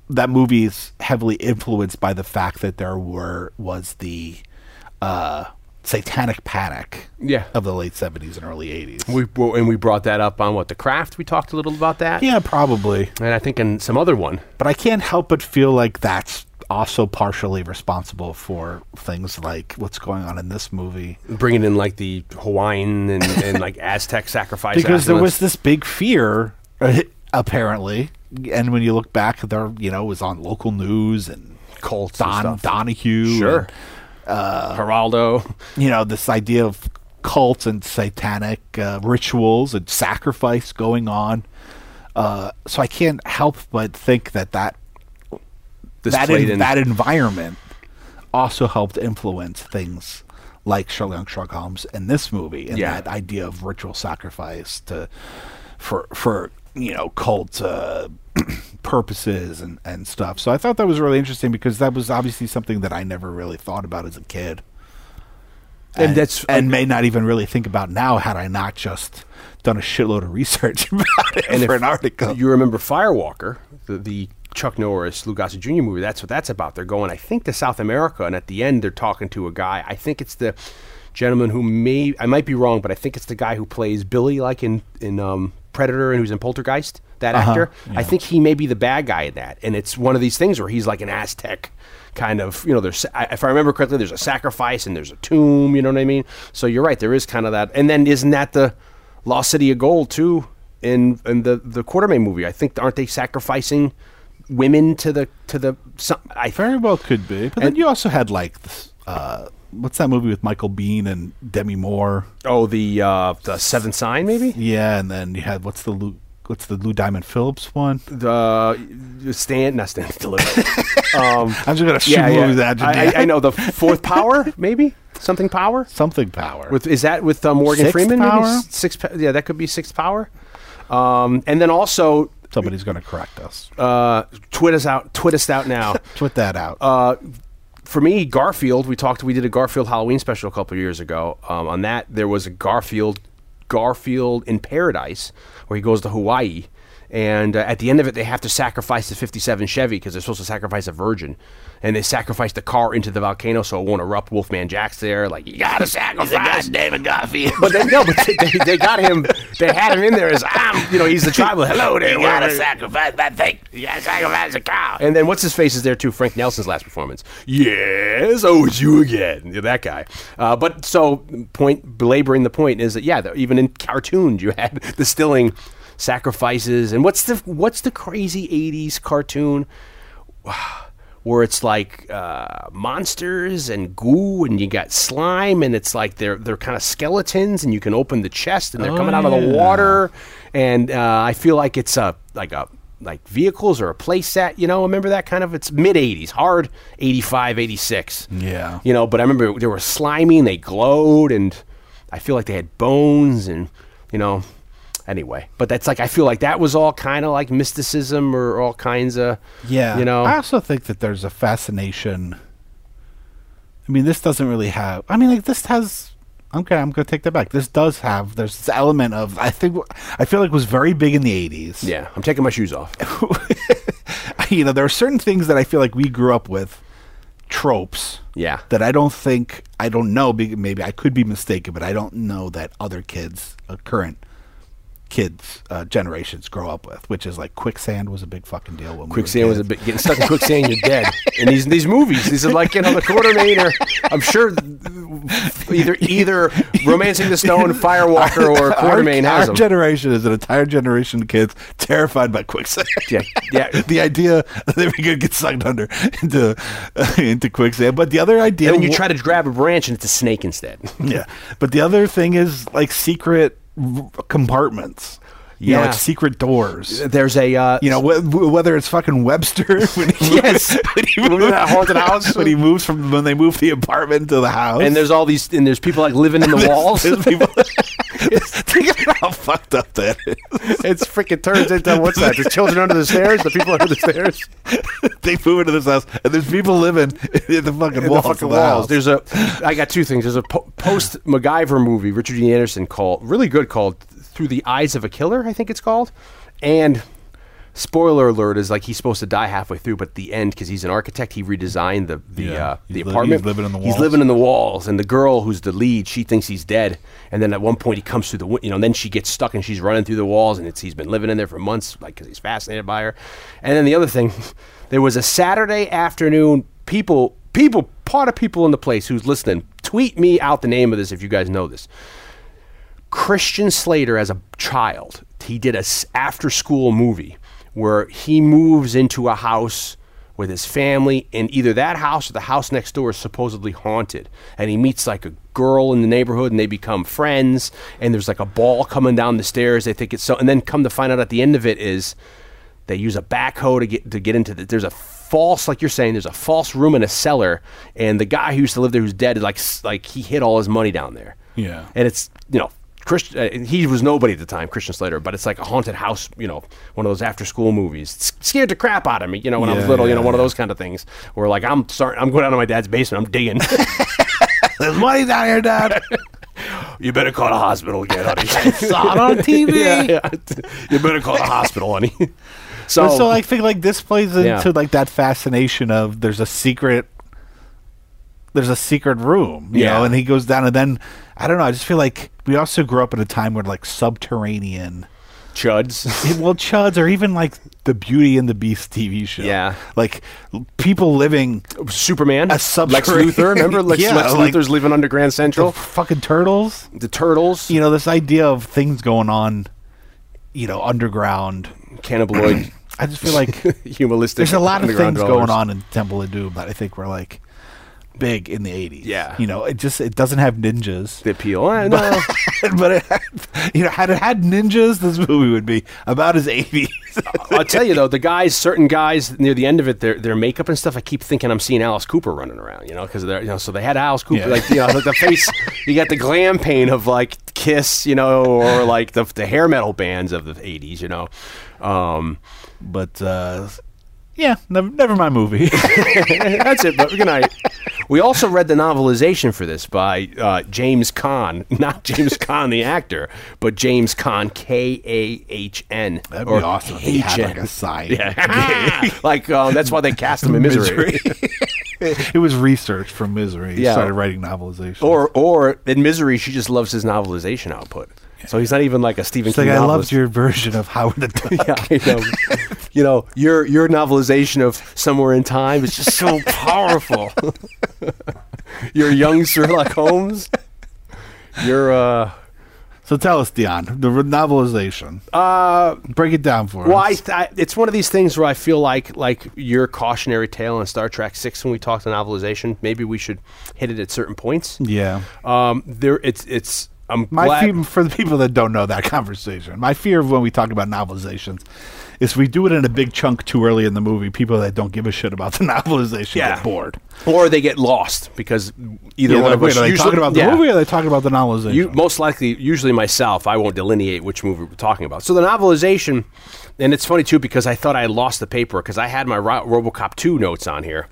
that movie is heavily influenced by the fact that there were was the uh, satanic panic, Yeah. of the late seventies and early eighties. We well, and we brought that up on what the craft. We talked a little about that. Yeah, probably, and I think in some other one. but I can't help but feel like that's also partially responsible for things like what's going on in this movie. bringing in like the Hawaiian and, and like Aztec sacrifice because there was this big fear uh, apparently and when you look back there you know it was on local news and Cults and Don stuff. Donahue Sure. and, Geraldo. you know this idea of cults and satanic uh, rituals and sacrifice going on uh, so I can't help but think that that This that, en- in, that environment also helped influence things like Sherlock Sherlock Holmes in this movie and Yeah. that idea of ritual sacrifice to for for you know cult uh, purposes and and stuff. So I thought that was really interesting because that was obviously something that I never really thought about as a kid. And that's- and may not even really think about now had I not just done a shitload of research about it and for an article. You remember Firewalker, the, the Chuck Norris, Lou Gossett Jr. movie? That's what that's about. They're going, I think, to South America, and at the end, they're talking to a guy. I think it's the gentleman who may I might be wrong, but I think it's the guy who plays Billy, like in in um, Predator, and who's in Poltergeist. That Uh-huh, actor. I think he may be the bad guy in that, and it's one of these things where he's like an Aztec. Kind of, you know, there's, if I remember correctly, there's a sacrifice and there's a tomb, you know what I mean? So you're right, there is kind of that. And then isn't that the, Lost City of Gold too in in the the Quatermain movie. I think aren't they sacrificing women to the to the some, I Very well could be. But then And- you also had like uh, what's that movie with Michael Biehn and Demi Moore? oh the uh the Seventh Sign maybe Yeah, and then you had what's the Lou, what's the Lou Diamond Phillips one? the stand not stand deliver. um, I'm just gonna shoot yeah, yeah. at you. I, I, I know the Fourth Power maybe something Power. something power. With is that with uh, Morgan Sixth Freeman? Maybe Power? S- six. Yeah, that could be Sixth Power. Um, and then also Somebody's gonna correct us. uh, twit us out. Twit us out now. Twit that out. uh, for me, Garfield. We talked. We did a Garfield Halloween special a couple years ago. Um, on that, there was a Garfield, Garfield in Paradise, where he goes to Hawaii, and uh, at the end of it, they have to sacrifice the '57 Chevy because they're supposed to sacrifice a virgin, and they sacrifice the car into the volcano so it won't erupt. Wolfman Jack's there, like you gotta sacrifice David Garfield. But they no, but they, they, they got him. They had him in there as I'm. You know, he's the tribal. Hello there. You gotta sacrifice that thing. You gotta sacrifice a cow. And then what's his face is there too? Frank Nelson's last performance. Yes, oh, it's you again. Yeah, that guy. Uh, but so point belaboring the point is that yeah, the, even in cartoons you had distilling sacrifices and what's the what's the crazy '80s cartoon? Where it's like uh, monsters and goo, and you got slime, and it's like they're they're kind of skeletons, and you can open the chest, and they're coming out of the water, and uh, I feel like it's a like a like vehicles or a play set, you know. Remember that kind of? It's mid '80s, hard '85, '86. Yeah. you know. But I remember they were slimy and they glowed, and I feel like they had bones, and you know. Anyway, but that's like I feel like that was all kind of like mysticism or all kinds of Yeah. you know I also think that there's a fascination. I mean, this doesn't really have. I mean, like this has. Okay, I'm going to take that back. This does have. There's this element of. I think. I feel like was very big in the '80s. yeah. I'm taking my shoes off. you know, there are certain things that I feel like we grew up with, tropes. Yeah. That I don't think I don't know. Maybe I could be mistaken, but I don't know that other kids, uh, current kids, uh, generations grow up with. Which is like quicksand was a big fucking deal. When Quicksand we was a bit getting stuck in quicksand. You're dead. And these these movies, these are like you know the Quatermain or I'm sure either either Romancing the Stone, Firewalker, or Quatermain our, has our them. generation is an entire generation of kids terrified by quicksand. Yeah, yeah. the idea that we could get sucked under into into quicksand, but the other idea, And then you wa- try to grab a branch and it's a snake instead. yeah. But the other thing is like secret compartments. You know, like secret doors. There's a uh, You know, wh- whether it's fucking Webster when he Yes. when he moves- that haunted house? when he moves from when they move the apartment to the house, and there's all these and there's people like living in the walls. There's people, think about how fucked up that is. it's freaking turns into what's that? The children under the stairs, the people under the stairs. they move into this house, and there's people living in the fucking in walls. the fucking of the walls. house. There's a, I got two things. There's a po- post MacGyver movie, Richard Dean Anderson called, really good, called "Through the Eyes of a Killer," I think it's called, and. Spoiler alert is like he's supposed to die halfway through, but the end, because he's an architect, he redesigned the the Yeah. uh, the He's li- apartment. he's living in the He's walls. living in the walls, and the girl who's the lead, she thinks he's dead, and then at one point he comes through the you know, and then she gets stuck and she's running through the walls, and it's he's been living in there for months, like because he's fascinated by her. And then the other thing, there was a Saturday afternoon. People, people, part of people in the place who's listening, tweet me out the name of this if you guys know this. Christian Slater as a child, he did a after school movie where he moves into a house with his family, and either that house or the house next door is supposedly haunted. And he meets like a girl in the neighborhood, and they become friends. And there's like a ball coming down the stairs. They think it's so, and then come to find out at the end of it is they use a backhoe to get to get into the. There's a false, like you're saying, there's a false room in a cellar, and the guy who used to live there, who's dead, is like like he hid all his money down there. Yeah. and it's you know. Christ, uh, he was nobody at the time, Christian Slater, but it's like a haunted house, you know, one of those after school movies. Scared the crap out of me, you know, when I was Yeah, little, you yeah, know, one of those kind of things where like I'm starting, I'm going down to my dad's basement, I'm digging. There's money down here, Dad. you better call the hospital again, honey. Saw it on TV. yeah, yeah. You better call the hospital, honey. So, But so I think like this plays into Yeah. like that fascination of there's a secret there's a secret room, you Yeah. know, and he goes down and then I don't know, I just feel like we also grew up at a time where like subterranean Chuds. well, Chuds, or even like the Beauty and the Beast TV show. Yeah. like people living Superman. A Lex subterranean- Luthor. Remember Lex, Yeah, Lex like- Luthor's living under Grand Central. fucking turtles. The Turtles. You know, this idea of things going on, you know, underground. Cannibaloid. I just feel like humoristic. there's a lot of things going on in Temple of Doom that I think we're like big in the 80s. Yeah. You know, it just it doesn't have ninjas. The appeal. Eh, no. but it had, you know, had it had ninjas, this movie would be about as 80s. I'll tell you though, the guys, certain guys near the end of it, their their makeup and stuff. I keep thinking I'm seeing Alice Cooper running around, you know, because they're you know, so they had Alice Cooper, Yeah. like you know, like the face. You got the glam paint of like Kiss, you know, or like the the hair metal bands of the '80s, you know. Um, but uh yeah, never, never my movie. that's it. But good night. We also read the novelization for this by uh, James Kahn, not James Kahn the actor, but James Kahn K A H N. That'd be awesome if he had like a side. Yeah, like um, that's why they cast him in Misery. it was research from Misery. He Yeah. started writing novelization. Or, or in Misery, she just loves his novelization output. So he's not even like a Stephen it's King like I loved your version of Howard the Duck. yeah, I know. you know, your your novelization of Somewhere in Time is just so powerful. your young Sherlock Holmes. Your uh, So tell us, Dion, the novelization. uh, Break it down for well, I, us. th- it's one of these things where I feel like like your cautionary tale in Star Trek Six when we talked to novelization. Maybe we should hit it at certain points. yeah. Um, there, it's it's. I'm My glad. fear, for the people that don't know that conversation, my fear of when we talk about novelizations is we do it in a big chunk too early in the movie. People that don't give a shit about the novelization Yeah. get bored. or they get lost because either Yeah, one of us. are they usually- talking about the yeah. movie or they talking about the novelization? You most likely, usually myself, I won't delineate which movie we're talking about. So the novelization, and it's funny too because I thought I lost the paper because I had my Ro- RoboCop two notes on here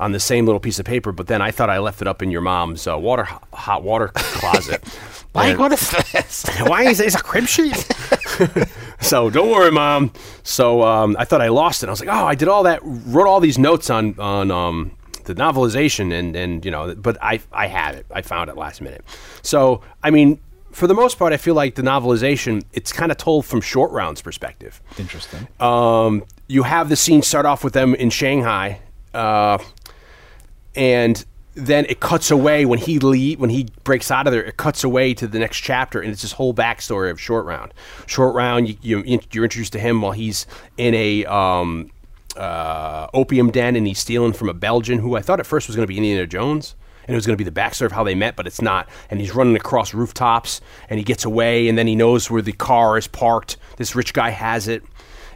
on the same little piece of paper, but then I thought I left it up in your mom's uh, water hot water closet. like, And- what is this? why is this a crib sheet? so don't worry, mom. So um, I thought I lost it. I was like, oh, I did all that, wrote all these notes on on um, the novelization, and and you know, but I I had it. I found it last minute. So I mean, for the most part, I feel like the novelization it's kind of told from Short Round's perspective. Interesting. Um, you have the scene start off with them in Shanghai, uh, and then it cuts away when he le- when he breaks out of there. It cuts away to the next chapter, and it's this whole backstory of Short Round. Short Round, you, you, you're introduced to him while he's in a um, uh, opium den, and he's stealing from a Belgian who I thought at first was going to be Indiana Jones. And it was going to be the backstory of how they met, but it's not. And he's running across rooftops, and he gets away, and then he knows where the car is parked. This rich guy has it,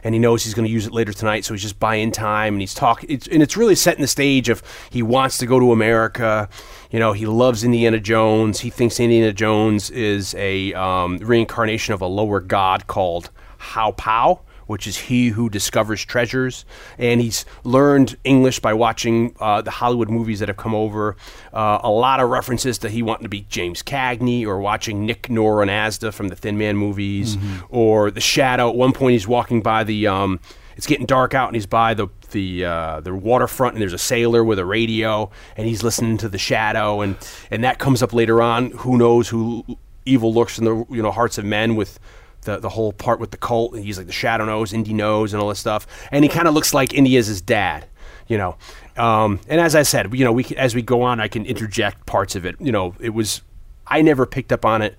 and he knows he's going to use it later tonight, so he's just buying time. And he's talking, it's, and it's really setting the stage of he wants to go to America. You know, he loves Indiana Jones. He thinks Indiana Jones is a um, reincarnation of a lower god called How Pow which is he who discovers treasures. And he's learned English by watching uh, the Hollywood movies that have come over. Uh, a lot of references to he wanting to be James Cagney or watching Nick Nora and Asta from the Thin Man movies or The Shadow. At one point, he's walking by the. Um, it's getting dark out, and he's by the the uh, the waterfront, and there's a sailor with a radio, and he's listening to the Shadow, and and that comes up later on. Who knows who evil lurks in the you know hearts of men with the the whole part with the cult. And he's like the shadow knows, Indy knows, and all this stuff. And he kind of looks like Indy is his dad, you know. Um, and as I said, you know, we as we go on, I can interject parts of it. You know, it was I never picked up on it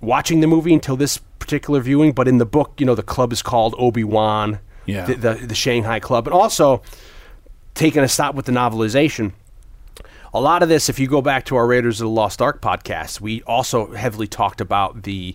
watching the movie until this particular viewing. But in the book, you know, the club is called Obi Wan, Yeah. the, the the Shanghai Club, and also taking a stop with the novelization a lot of this, if you go back to our Raiders of the Lost Ark podcast, we also heavily talked about the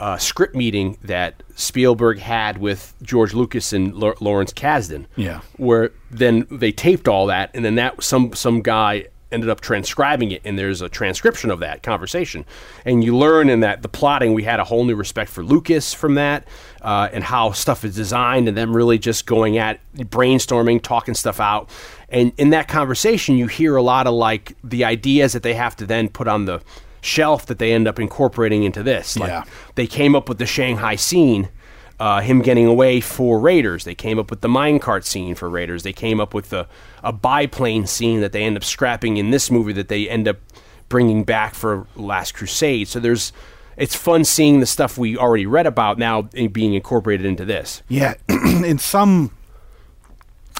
uh, script meeting that Spielberg had with George Lucas and L- Lawrence Kasdan. Yeah. Where then they taped all that, and then that some some guy ended up transcribing it, and there's a transcription of that conversation, and you learn in that the plotting we had a whole new respect for Lucas from that, uh, and how stuff is designed, and them really just going at brainstorming, talking stuff out, and in that conversation you hear a lot of like the ideas that they have to then put on the shelf that they end up incorporating into this. Like Yeah. they came up with the Shanghai scene, uh, him getting away for Raiders. They came up with the minecart scene for Raiders. They came up with the, a biplane scene that they end up scrapping in this movie that they end up bringing back for Last Crusade. So there's it's fun seeing the stuff we already read about now being incorporated into this. Yeah, in some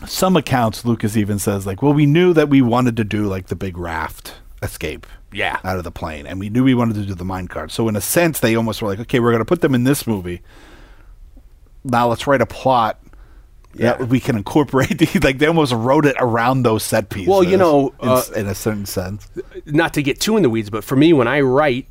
some accounts, Lucas even says like, "Well, we knew that we wanted to do like the big raft escape, Yeah. out of the plane, and we knew we wanted to do the mine cart." So in a sense, they almost were like, "Okay, we're going to put them in this movie. Now let's write a plot." Yeah. that we can incorporate these. Like they almost wrote it around those set pieces. Well, you know, in, uh, in a certain sense. not to get too in the weeds, but for me, when I write,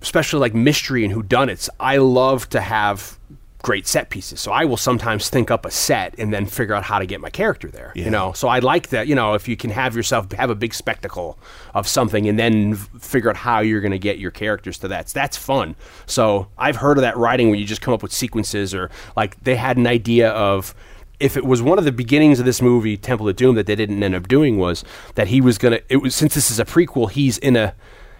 especially like mystery and whodunits, I love to have great set pieces. So I will sometimes think up a set and then figure out how to get my character there. Yeah. You know, so I like that. You know, if you can have yourself have a big spectacle of something and then figure out how you're going to get your characters to that. That's fun. So I've heard of that writing where you just come up with sequences or like they had an idea of if it was one of the beginnings of this movie, Temple of Doom, that they didn't end up doing was that he was gonna. It was since this is a prequel, he's in a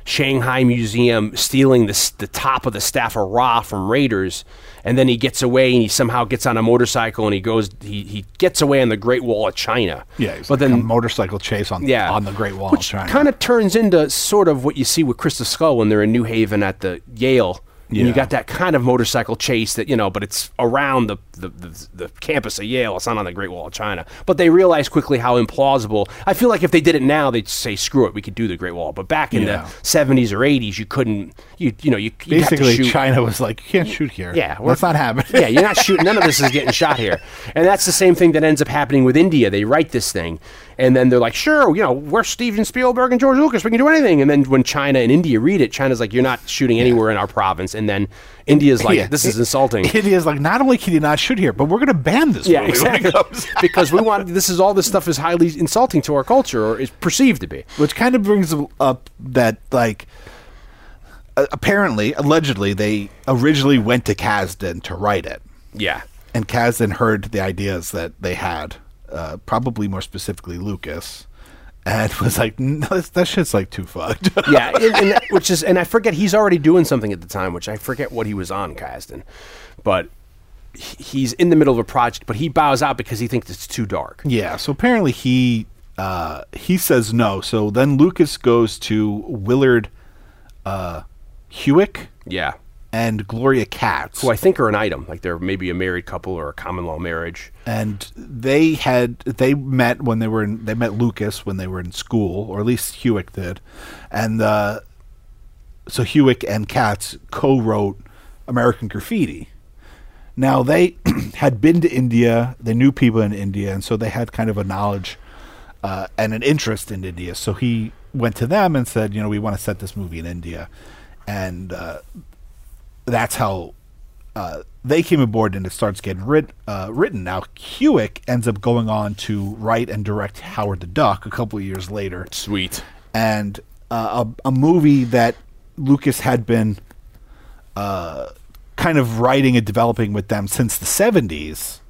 Shanghai museum stealing the the top of the staff of Ra from raiders, and then he gets away and he somehow gets on a motorcycle and he goes. He, he gets away on the Great Wall of China. Yeah, but like then a motorcycle chase on yeah, on the Great Wall which of China. kind of turns into sort of what you see with Crystal Skull when they're in New Haven at the Yale. And you got that kind of motorcycle chase that you know, but it's around the, the, the, the campus of Yale. It's not on the Great Wall of China. But they realized quickly how implausible. I feel like if they did it now, they'd say, "Screw it, we could do the Great Wall." But back in Yeah. the '70s or '80s, you couldn't. You you know you Basically, China was like, "You can't shoot here. yeah, that's not happening." yeah, you're not shooting. None of this is getting shot here, and that's the same thing that ends up happening with India. They write this thing, and then they're like, "Sure, you know, we're Steven Spielberg and George Lucas. We can do anything." And then when China and India read it, China's like, "You're not shooting anywhere in our province," and then India's like, Yeah. "This is insulting." India's like, not only can you not shoot here, but we're going to ban this. Yeah, movie when it exactly. because we want this is all this stuff is highly insulting to our culture, or is perceived to be. which kind of brings up that like apparently allegedly they originally went to Kasdan to write it Yeah, and Kasdan heard the ideas that they had uh, probably more specifically Lucas and was like no, that's- that shit's like too fucked. Yeah, and, and that- which is, and I forget he's already doing something at the time, which I forget what he was on, Kasdan, but he's in the middle of a project, but he bows out because he thinks it's too dark. yeah so apparently he uh, he says no. So then Lucas goes to Willard uh, Huyck. Yeah, and Gloria Katz who I think are an item, like they're maybe a married couple or a common law marriage. and they had they met when they were in they met Lucas when they were in school, or at least Huyck did, and uh, so Huyck and Katz co-wrote American Graffiti. Now they had been to India, they knew people in India, and so they had kind of a knowledge uh, and an interest in India. So he went to them and said, you know, we want to set this movie in India, and uh, that's how uh, they came aboard and it starts getting writ- uh, written. Now Huyck ends up going on to write and direct Howard the Duck a couple of years later, Sweet. and uh, a, a movie that Lucas had been uh, kind of writing and developing with them since the seventies.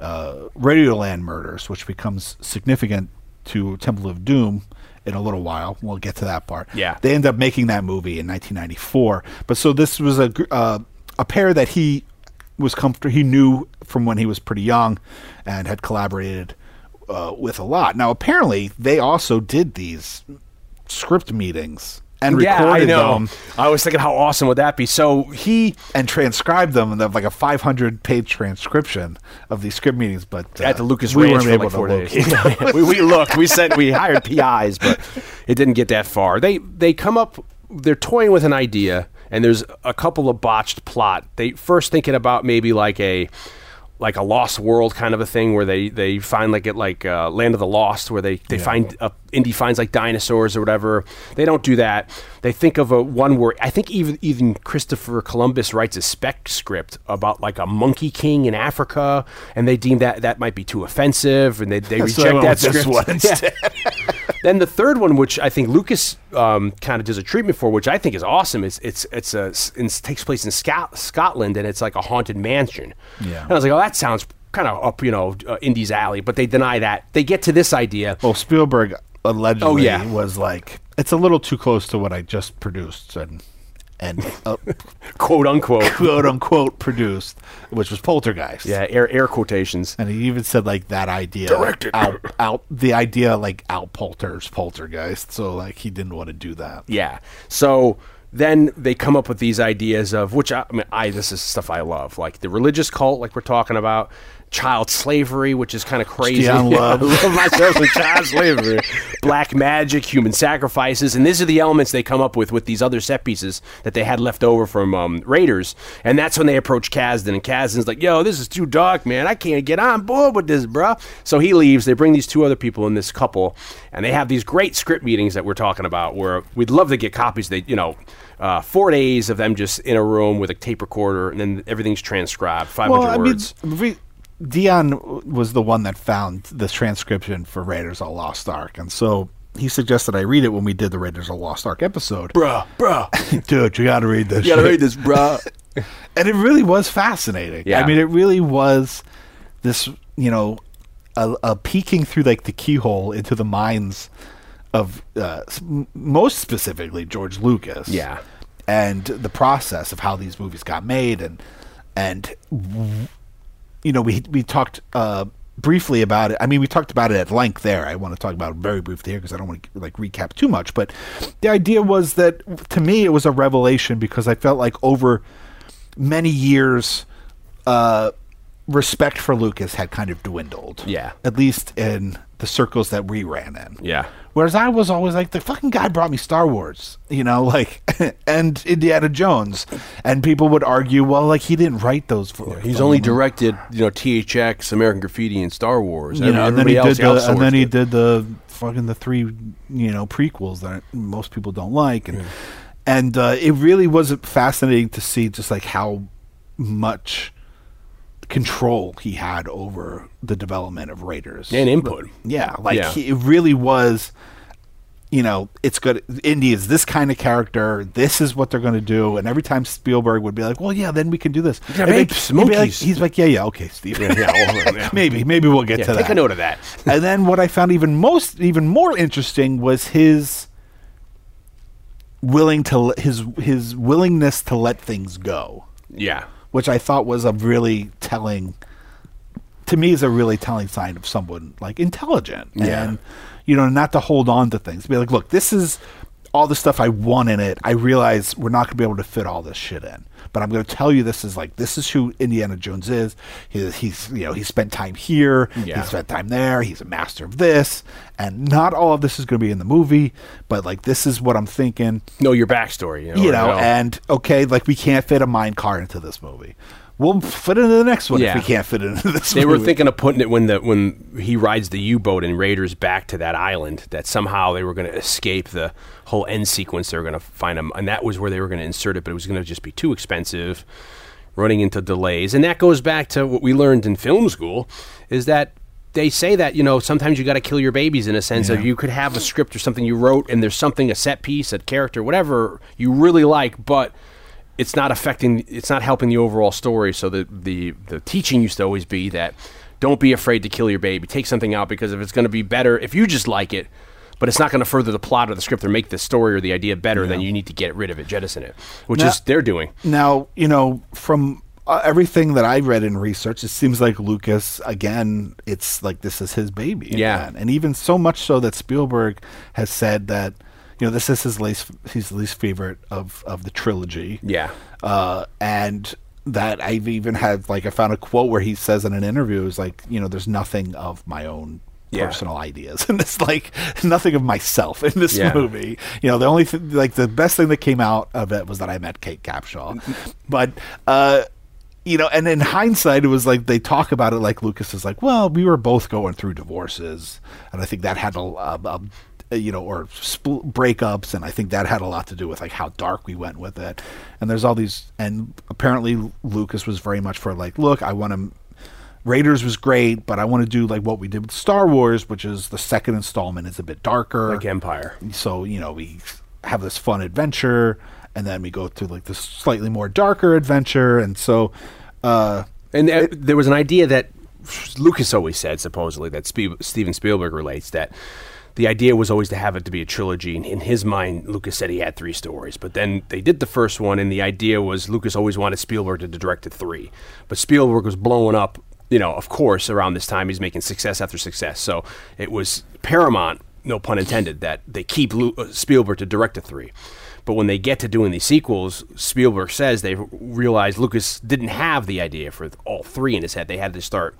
Uh, Radioland Murders, which becomes significant to Temple of Doom in a little while. We'll get to that part. Yeah. they end up making that movie in 1994. But so this was a uh, a pair that he was comfortable. He knew from when he was pretty young, and had collaborated uh, with a lot. Now, apparently, they also did these script meetings and Yeah, I recorded know. them I was thinking, how awesome would that be? So he and transcribed them, and they have like a 500 page transcription of these script meetings. But uh, at the Lucas we Ranch for like four to days. we, we looked, we sent, we hired PIs, but it didn't get that far. They they come up, they're toying with an idea, and there's a couple of botched plot. They first thinking about maybe like a like a lost world kind of a thing where they they find like it like uh, land of the lost where they they find uh, Indy finds like dinosaurs or whatever. They don't do that. They think of a one where I think even even Christopher Columbus writes a spec script about like a monkey king in Africa, and they deem that that might be too offensive, and they they reject that script. Yeah. then the third one, which I think Lucas um, kind of does a treatment for, which I think is awesome, is it's it's a it takes place in Scot- Scotland, and it's like a haunted mansion. Yeah. and I was like, oh, that sounds kind of up, you know, uh, Indy's alley, but they deny that. They get to this idea. Well, Spielberg allegedly Oh, yeah. was like, it's a little too close to what I just produced and and uh, quote unquote. quote unquote produced, which was Poltergeist. Yeah, air air quotations. And he even said like that idea Directed. out out the idea like out polters poltergeist. So like he didn't want to do that. Yeah. So then they come up with these ideas of which I, I mean, I this is stuff I love, like the religious cult, like we're talking about, child slavery, which is kind of crazy. Dion Love. I love myself child slavery, black magic, human sacrifices, and these are the elements they come up with with these other set pieces that they had left over from um, Raiders, and that's when they approach Kasdan, and Kasdan's like, "Yo, this is too dark, man. I can't get on board with this, bruh." So he leaves. They bring these two other people in this couple, and they have these great script meetings that we're talking about, where we'd love to get copies. They, you know. Uh, four days of them just in a room with a tape recorder, and then everything's transcribed, 500 Well, I words. mean, Dion was the one that found the transcription for Raiders of Lost Ark, and so he suggested I read it when we did the Raiders of Lost Ark episode. bruh, bruh, Dude, you got to read this. you gotta shit. read this, bruh. and it really was fascinating. Yeah. I mean, it really was this, you know, a, a peeking through like the keyhole into the minds of uh, most specifically George Lucas. Yeah. and the process of how these movies got made, and and w- you know, we we talked. Uh, briefly about it i mean we talked about it at length there i want to talk about it very briefly here because i don't want to like recap too much but the idea was that to me it was a revelation because i felt like over many years, uh, respect for Lucas had kind of dwindled. Yeah. At least in the circles that we ran in. Yeah. Whereas I was always like, the fucking guy brought me Star Wars, you know, like, and Indiana Jones. And people would argue, well, like, he didn't write those for. He's only them. directed, you know, THX, American Graffiti, and Star Wars. you know, and then he did the, and then he it. did the fucking the three you know prequels that most people don't like, and and uh, it really was fascinating to see just like how much control he had over the development of Raiders And input. Yeah, like Yeah. He, it really was. You know, it's good. Indy is this kind of character. This is what they're going to do. And every time Spielberg would be like, "Well, yeah, then we can do this." Yeah, And he'd apes, he'd be like- he's like, "Yeah, yeah, okay, Steve. Yeah, yeah, maybe, maybe we'll get to that." take a note of that. and then what I found even most, even more interesting was his willing to his his willingness to let things go, Yeah. Which I thought was a really telling. To me, is a really telling sign of someone like intelligent, Yeah. and you know, not to hold on to things. Be like, look, this is all the stuff I want in it. I realize we're not going to be able to fit all this shit in, but I'm going to tell you this is like this is who Indiana Jones is. He, he's you know he spent time here, Yeah. he spent time there. He's a master of this, and not all of this is going to be in the movie, but like this is what I'm thinking. Know your backstory. You know, You know, and okay, like we can't fit a mine car into this movie. We'll fit into the next one Yeah. if we can't fit it into this. They were thinking of putting it when the when he rides the U boat and Raiders back to that island. That somehow they were going to escape the whole end sequence. They were going to find him, and that was where they were going to insert it. But it was going to just be too expensive, running into delays. And that goes back to what we learned in film school: is that they say that you know sometimes you got to kill your babies in a sense of you could have a script or something you wrote, and there's something a set piece, a character, whatever you really like, but it's not affecting it's not helping the overall story so the the the teaching used to always be that don't be afraid to kill your baby take something out because if it's going to be better if you just like it but it's not going to further the plot or the script or make the story or the idea better then you need to get rid of it jettison it which Now- is they're doing Now, you know, from uh, everything that I read in research, it seems like Lucas again. It's like this is his baby. Yeah. again. and even so much so that Spielberg has said that you know this is his least his least favorite of of the trilogy. yeah uh, and that I've even had like I found a quote where he says in an interview is like you know there's nothing of my own Yeah. personal ideas and it's like nothing of myself in this Yeah. movie you know the only th- like the best thing that came out of it was that I met Kate Capshaw but uh you know and in hindsight it was like they talk about it like Lucas is like well we were both going through divorces and I think that had a, a, a you know, or spl- breakups, and I think that had a lot to do with like how dark we went with it. And there's all these, and apparently Lucas was very much for like, look, I want to. Raiders was great, but I want to do like what we did with Star Wars, which is the second installment is a bit darker. like empire So you know we have this fun adventure, and then we go through like this slightly more darker adventure, and so. uh And uh, there was an idea that Lucas always said, supposedly, that Steven Spielberg relates that the idea was always to have it to be a trilogy. And in his mind, Lucas said he had three stories. But then they did the first one, and the idea was Lucas always wanted Spielberg to direct the three. But Spielberg was blowing up, you know, of course, around this time. He's making success after success. So it was Paramount, no pun intended, that they keep Lu- uh, Spielberg to direct the three. But when they get to doing these sequels, Spielberg says they realized Lucas didn't have the idea for all three in his head. They had to start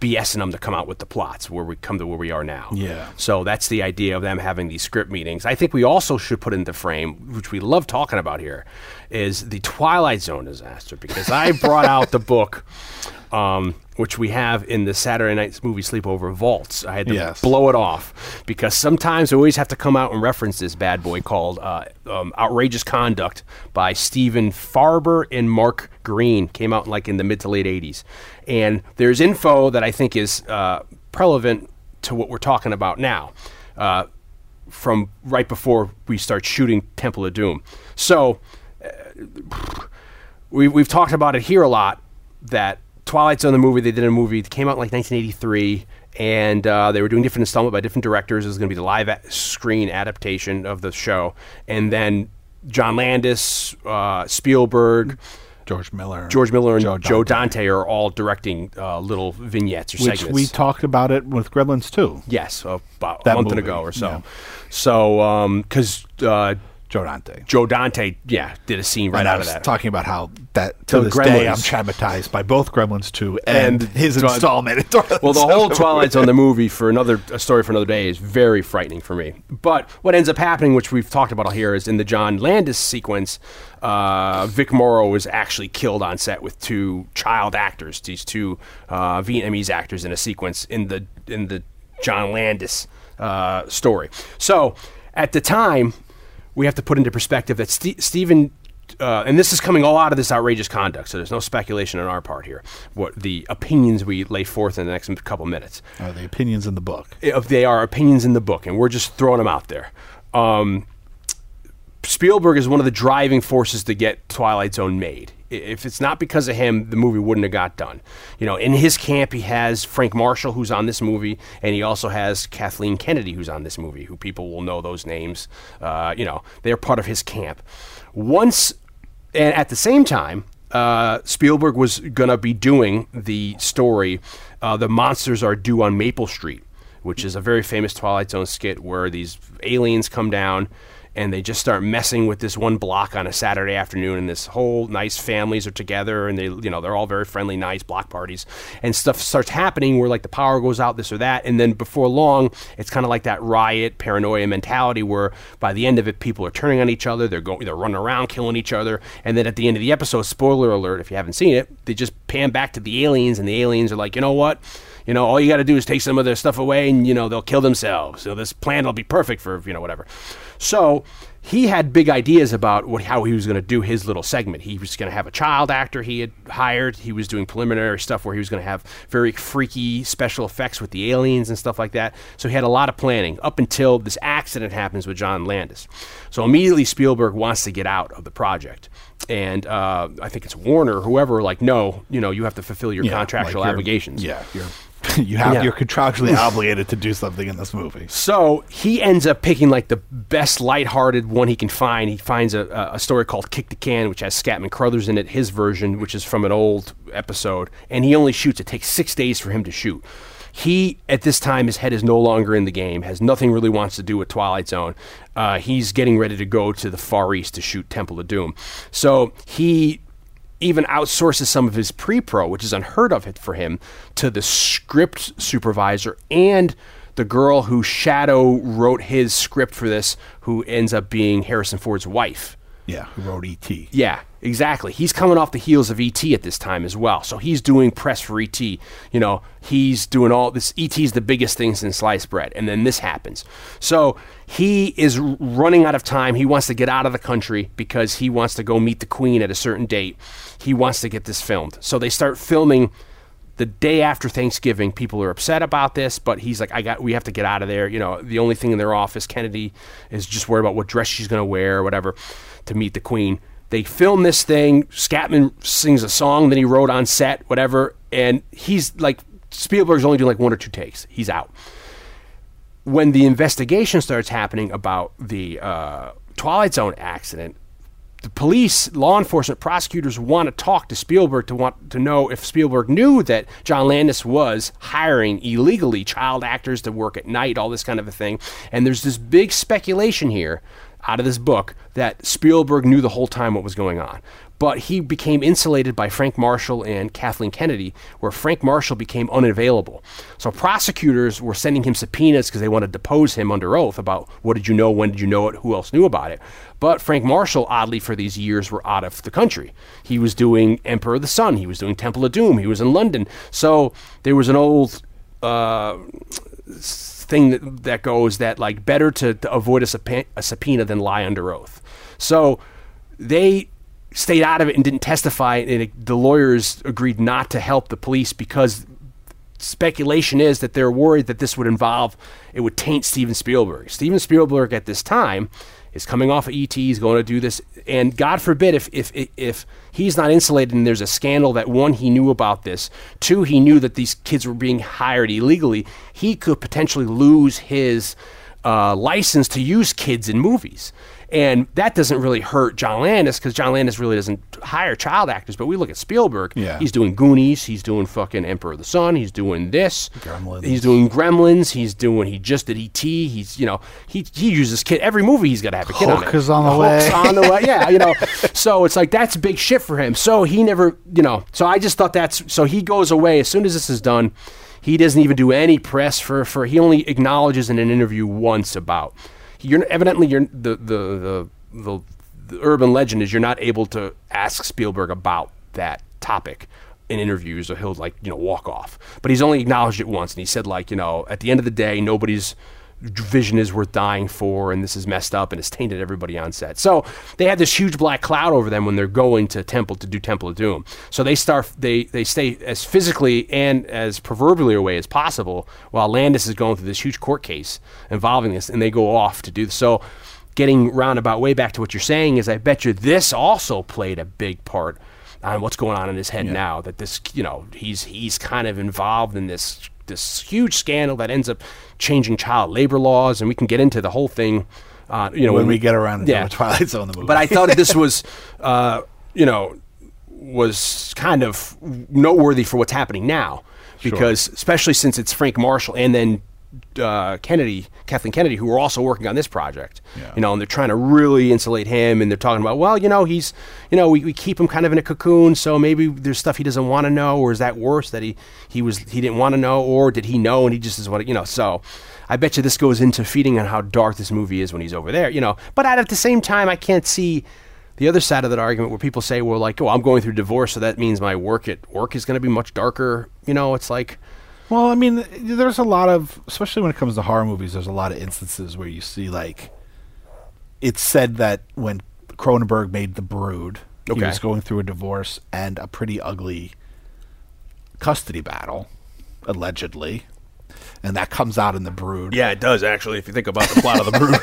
BSing them to come out with the plots where we come to where we are now. Yeah. So that's the idea of them having these script meetings. I think we also should put into frame, which we love talking about here, is the Twilight Zone disaster because I brought out the book, um, which we have in the Saturday Night Movie Sleepover vaults. I had to Yes. blow it off because sometimes I always have to come out and reference this bad boy called uh, um, Outrageous Conduct by Stephen Farber and Mark Green. Came out like in the mid to late 80s. And there's info that I think is uh, relevant to what we're talking about now. Uh, from right before we start shooting Temple of Doom. So we, we've talked about it here a lot that Twilight Zone, the movie, they did a movie that came out in like 1983, and uh, they were doing different installment by different directors. It was going to be the live a- screen adaptation of the show. And then John Landis, uh, Spielberg, George Miller, George Miller, and Joe Joe, Dante. Dante. are all directing uh, little vignettes or which segments. we talked about it with Gremlins too. yes, about That a month movie, ago or so. yeah. So, because uh, Joe Dante. Joe Dante, yeah, did a scene right and out was of that. talking about how that to The this day I'm traumatized by both Gremlins 2 and, And his Twi- installment. Well, the whole Twilight Zone, the movie, for another a story for another day, is very frightening for me. But what ends up happening, which we've talked about here, is in the John Landis sequence, uh, Vic Morrow is actually killed on set with two child actors, these two uh, Vietnamese actors in a sequence in the in the John Landis uh, story. So at the time, we have to put into perspective that Ste Stephen. Uh, and this is coming all out of this outrageous conduct, so there's no speculation on our part here. What the opinions we lay forth in the next couple minutes, Uh, the opinions in the book. if they are opinions in the book, and we're just throwing them out there. Um, Spielberg is one of the driving forces to get Twilight Zone made. If it's not because of him, the movie wouldn't have got done. You know, in his camp, he has Frank Marshall, who's on this movie, and he also has Kathleen Kennedy, who's on this movie, who people will know those names. Uh, you know, they're part of his camp. Once, and at the same time, uh, Spielberg was going to be doing the story, uh, The Monsters Are Due on Maple Street, which is a very famous Twilight Zone skit where these aliens come down and they just start messing with this one block on a Saturday afternoon, and this whole nice families are together, and they, you know, they're all very friendly, nice block parties, and stuff starts happening where like the power goes out, this or that, and then before long, it's kind of like that riot paranoia mentality where by the end of it, people are turning on each other, they're going, they're running around killing each other, and then at the end of the episode, spoiler alert, if you haven't seen it, they just pan back to the aliens, and the aliens are like, you know what? You know, all you got to do is take some of their stuff away, and you know they'll kill themselves. So this plan will be perfect for you know whatever. So he had big ideas about what how he was going to do his little segment. He was going to have a child actor he had hired. He was doing preliminary stuff where he was going to have very freaky special effects with the aliens and stuff like that. So he had a lot of planning up until this accident happens with John Landis. So immediately Spielberg wants to get out of the project. And uh, I think it's Warner, whoever, like, no, you know, you have to fulfill your Yeah, contractual like obligations. Yeah, you have Yeah. you're contractually obligated to do something in this movie. So he ends up picking like the best lighthearted one he can find. He finds a, a- story called Kick the Can, which has Scatman Crothers in it, his version, which is from an old episode. And he only shoots, it takes six days for him to shoot. He, at this time, his head is no longer in the game, has nothing really wants to do with Twilight Zone. Uh, he's getting ready to go to the Far East to shoot Temple of Doom. So he even outsources some of his pre-pro, which is unheard of for him, to the script supervisor and the girl who Shadow wrote his script for this, who ends up being Harrison Ford's wife. Yeah, who wrote E.T. Yeah, exactly. He's coming off the heels of ET at this time as well. So he's doing press for ET. You know, he's doing all this. ET is the biggest thing since sliced bread. And then this happens. So he is running out of time. He wants to get out of the country because he wants to go meet the queen at a certain date. He wants to get this filmed. So they start filming the day after Thanksgiving, people are upset about this, but he's like, I got, we have to get out of there. You know, the only thing in their office, Kennedy is just worried about what dress she's going to wear or whatever to meet the queen. They film this thing. Scatman sings a song that he wrote on set, whatever, and he's like, Spielberg's only doing like one or two takes. He's out. When the investigation starts happening about the uh, Twilight Zone accident, the police, law enforcement, prosecutors want to talk to Spielberg to want to know if Spielberg knew that John Landis was hiring illegally child actors to work at night, all this kind of a thing. And there's this big speculation here. out of this book that Spielberg knew the whole time what was going on. But he became insulated by Frank Marshall and Kathleen Kennedy, where Frank Marshall became unavailable. So prosecutors were sending him subpoenas because they wanted to depose him under oath about what did you know, when did you know it, who else knew about it. But Frank Marshall, oddly for these years, were out of the country. He was doing Emperor of the Sun, he was doing Temple of Doom, he was in London. So there was an old uh, thing that, that goes that like better to, to avoid a, subpoena, a subpoena than lie under oath. So they stayed out of it and didn't testify, and it, the lawyers agreed not to help the police because speculation is that they're worried that this would involve it would taint Steven Spielberg. Steven Spielberg at this time is coming off of ET. He's going to do this, and God forbid if if if he's not insulated and there's a scandal that one he knew about this, two he knew that these kids were being hired illegally. He could potentially lose his uh, license to use kids in movies. And that doesn't really hurt John Landis because John Landis really doesn't hire child actors. But we look at Spielberg. Yeah. He's doing Goonies. He's doing fucking Emperor of the Sun. He's doing this. Gremlins. He's doing Gremlins. He's doing. He just did ET. He's you know he he uses kid every movie. He's got to have a kid on it. Is on the way. on the way. Yeah, you know. So it's like that's big shit for him. So he never you know. So I just thought that's so he goes away as soon as this is done. He doesn't even do any press for for. He only acknowledges in an interview once about. You're evidently you're the the the the, the urban legend is you're not able to ask Spielberg about that topic in interviews or he'll like you know walk off. But he's only acknowledged it once and he said like you know at the end of the day nobody's vision is worth dying for and this is messed up and it's tainted everybody on set so they have this huge black cloud over them when they're going to temple to do temple of doom so they start they they stay as physically and as proverbially away as possible while landis is going through this huge court case involving this and they go off to do this so getting roundabout way back to what you're saying is I bet you this also played a big part on what's going on in his head now. That this, you know, he's he's kind of involved in this this huge scandal that ends up changing child labor laws, and we can get into the whole thing. Uh, you know, when we get around to yeah. the Twilight Zone, the movie. But I thought this was, uh, you know, was kind of noteworthy for what's happening now, because especially since it's Frank Marshall and then uh, Kennedy, Kathleen Kennedy, who are also working on this project. Yeah. You know, and they're trying to really insulate him, and they're talking about, well, you know, he's, you know, we, we keep him kind of in a cocoon, so maybe there's stuff he doesn't want to know, or is that worse that he he was he didn't want to know, or did he know and he just doesn't want to, you know? So, I bet you this goes into feeding on how dark this movie is when he's over there, you know. But at the same time, I can't see. The other side of that argument where people say, well, like, oh, I'm going through divorce, so that means my work at work is going to be much darker. You know, it's like, Well, I mean, there's a lot of, especially when it comes to horror movies, there's a lot of instances where you see like, it's said that when Cronenberg made The Brood, he was going through a divorce and a pretty ugly custody battle, allegedly, and that comes out in The Brood. Yeah, it does actually. If you think about the plot of the brood,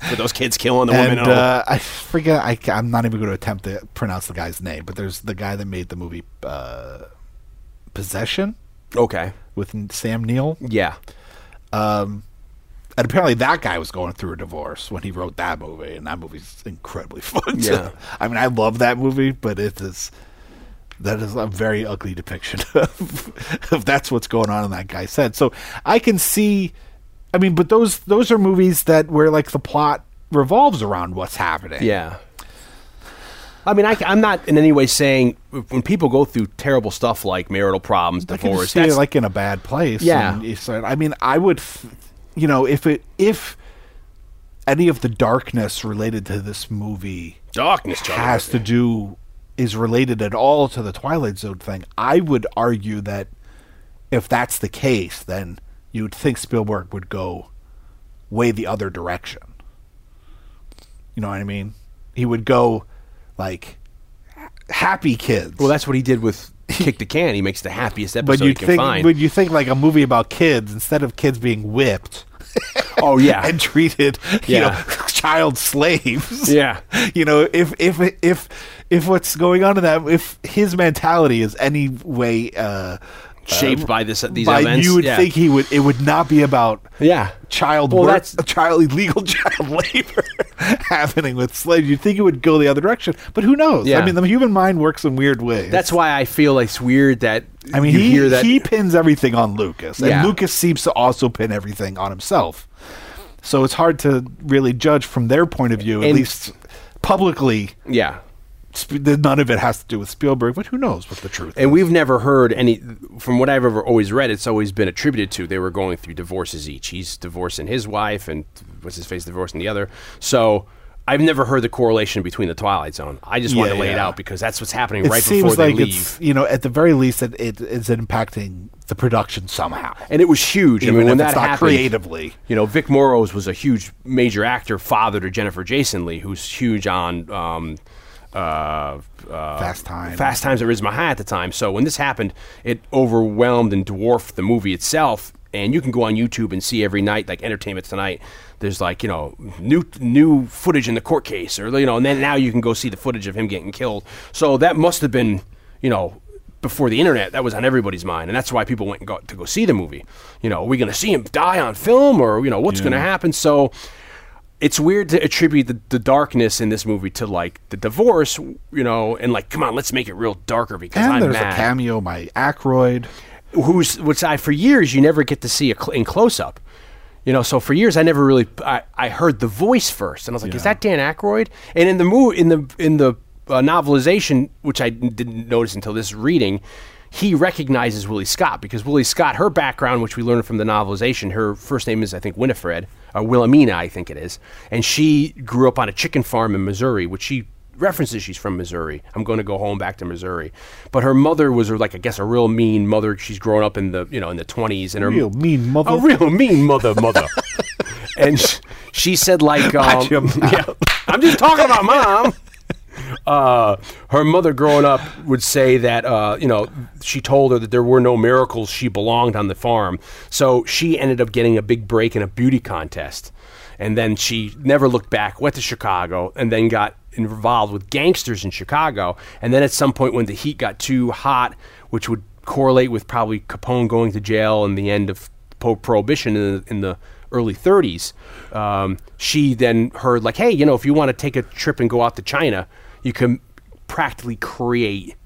with those kids killing the woman. And and uh, I forget. I, am not even going to attempt to pronounce the guy's name, but there's the guy that made the movie uh, Possession okay, with Sam Neill. yeah, um, and apparently that guy was going through a divorce when he wrote that movie, and that movie's incredibly fun. Yeah. I mean, I love that movie, but it is that is a very ugly depiction of, of that's what's going on in that guy's head. So I can see. I mean, but those those are movies that where like the plot revolves around what's happening. yeah. I mean, I, am not in any way saying when people go through terrible stuff like marital problems, I divorce. see that's- like in a bad place. Yeah. and I mean, I would, you know, if it if any of the darkness related to this movie darkness has to do is related at all to the Twilight Zone thing, I would argue that if that's the case, then you would think Spielberg would go way the other direction. You know what I mean? He would go like happy kids. Well, that's what he did with Kick the Can. He makes the happiest episode but he you can think find. but you think like a movie about kids instead of kids being whipped oh yeah, and treated you Yeah. know child slaves Yeah. you know if if if if what's going on in that if his mentality is any way uh shaped by this these by events. you would yeah. think he would it would not be about yeah, child Well, work, that's- child illegal child labor happening with slaves you'd think it would go the other direction but who knows Yeah. i mean the human mind works in weird ways That's why I feel like it's weird that I mean, you he hear that he pins everything on Lucas, and Yeah. Lucas seems to also pin everything on himself. So it's hard to really judge from their point of view, at And- least publicly. Yeah. Sp- None of it has to do with Spielberg, but who knows what the truth is. And is. we've never heard any, from what I've ever always read, it's always been attributed to they were going through divorces each. He's divorcing his wife, and what's his face divorcing the other. So I've never heard the correlation between the Twilight Zone. I just wanted Yeah, to lay it yeah. out because that's what's happening right seems before they leave. it's you know at the very least it, it is impacting the production somehow. and it was huge. Even I mean, when if that it's not happened, creatively. you know, Vic Morrows was a huge major actor, father to Jennifer Jason Lee, who's huge on um, uh, uh, Fast Times. Fast Times at Ridgemont High at the time. So when this happened, it overwhelmed and dwarfed the movie itself. And you can go on YouTube and see every night, like Entertainment Tonight. There's like you know new new footage in the court case, or you know, and then now you can go see the footage of him getting killed. So that must have been you know before the internet, that was on everybody's mind, and that's why people went and got to go see the movie. You know, are we going to see him die on film, or you know, what's going to happen? So it's weird to attribute the, the darkness in this movie to like the divorce, you know, and like, come on, let's make it real darker because And I'm there's mad. a cameo by Aykroyd. Who's which I for years you never get to see a cl- in close up. You know, so for years I never really I, I heard the voice first, and I was like, "Is that Dan Aykroyd?" And in the movie, in the in the uh, novelization, which I didn't notice until this reading, he recognizes Willie Scott because Willie Scott, her background, which we learned from the novelization, her first name is I think Winifred or Wilhelmina, I think it is, and she grew up on a chicken farm in Missouri, which she references she's from Missouri. I'm going to go home back to Missouri. But her mother was like I guess a real mean mother. She's grown up in the you know in the 20s and her Real mean mother. a real mean mother mother. and sh- she said like um, Watch your mouth. yeah, I'm just talking about mom. Uh, her mother growing up would say that uh, you know she told her that there were no miracles. She belonged on the farm, so she ended up getting a big break in a beauty contest, and then she never looked back. Went to Chicago, and then got involved with gangsters in Chicago, and then at some point when the heat got too hot, which would correlate with probably Capone going to jail and the end of po- prohibition in the, in the early 30s, um, she then heard like, hey, you know, if you want to take a trip and go out to China, you can practically create,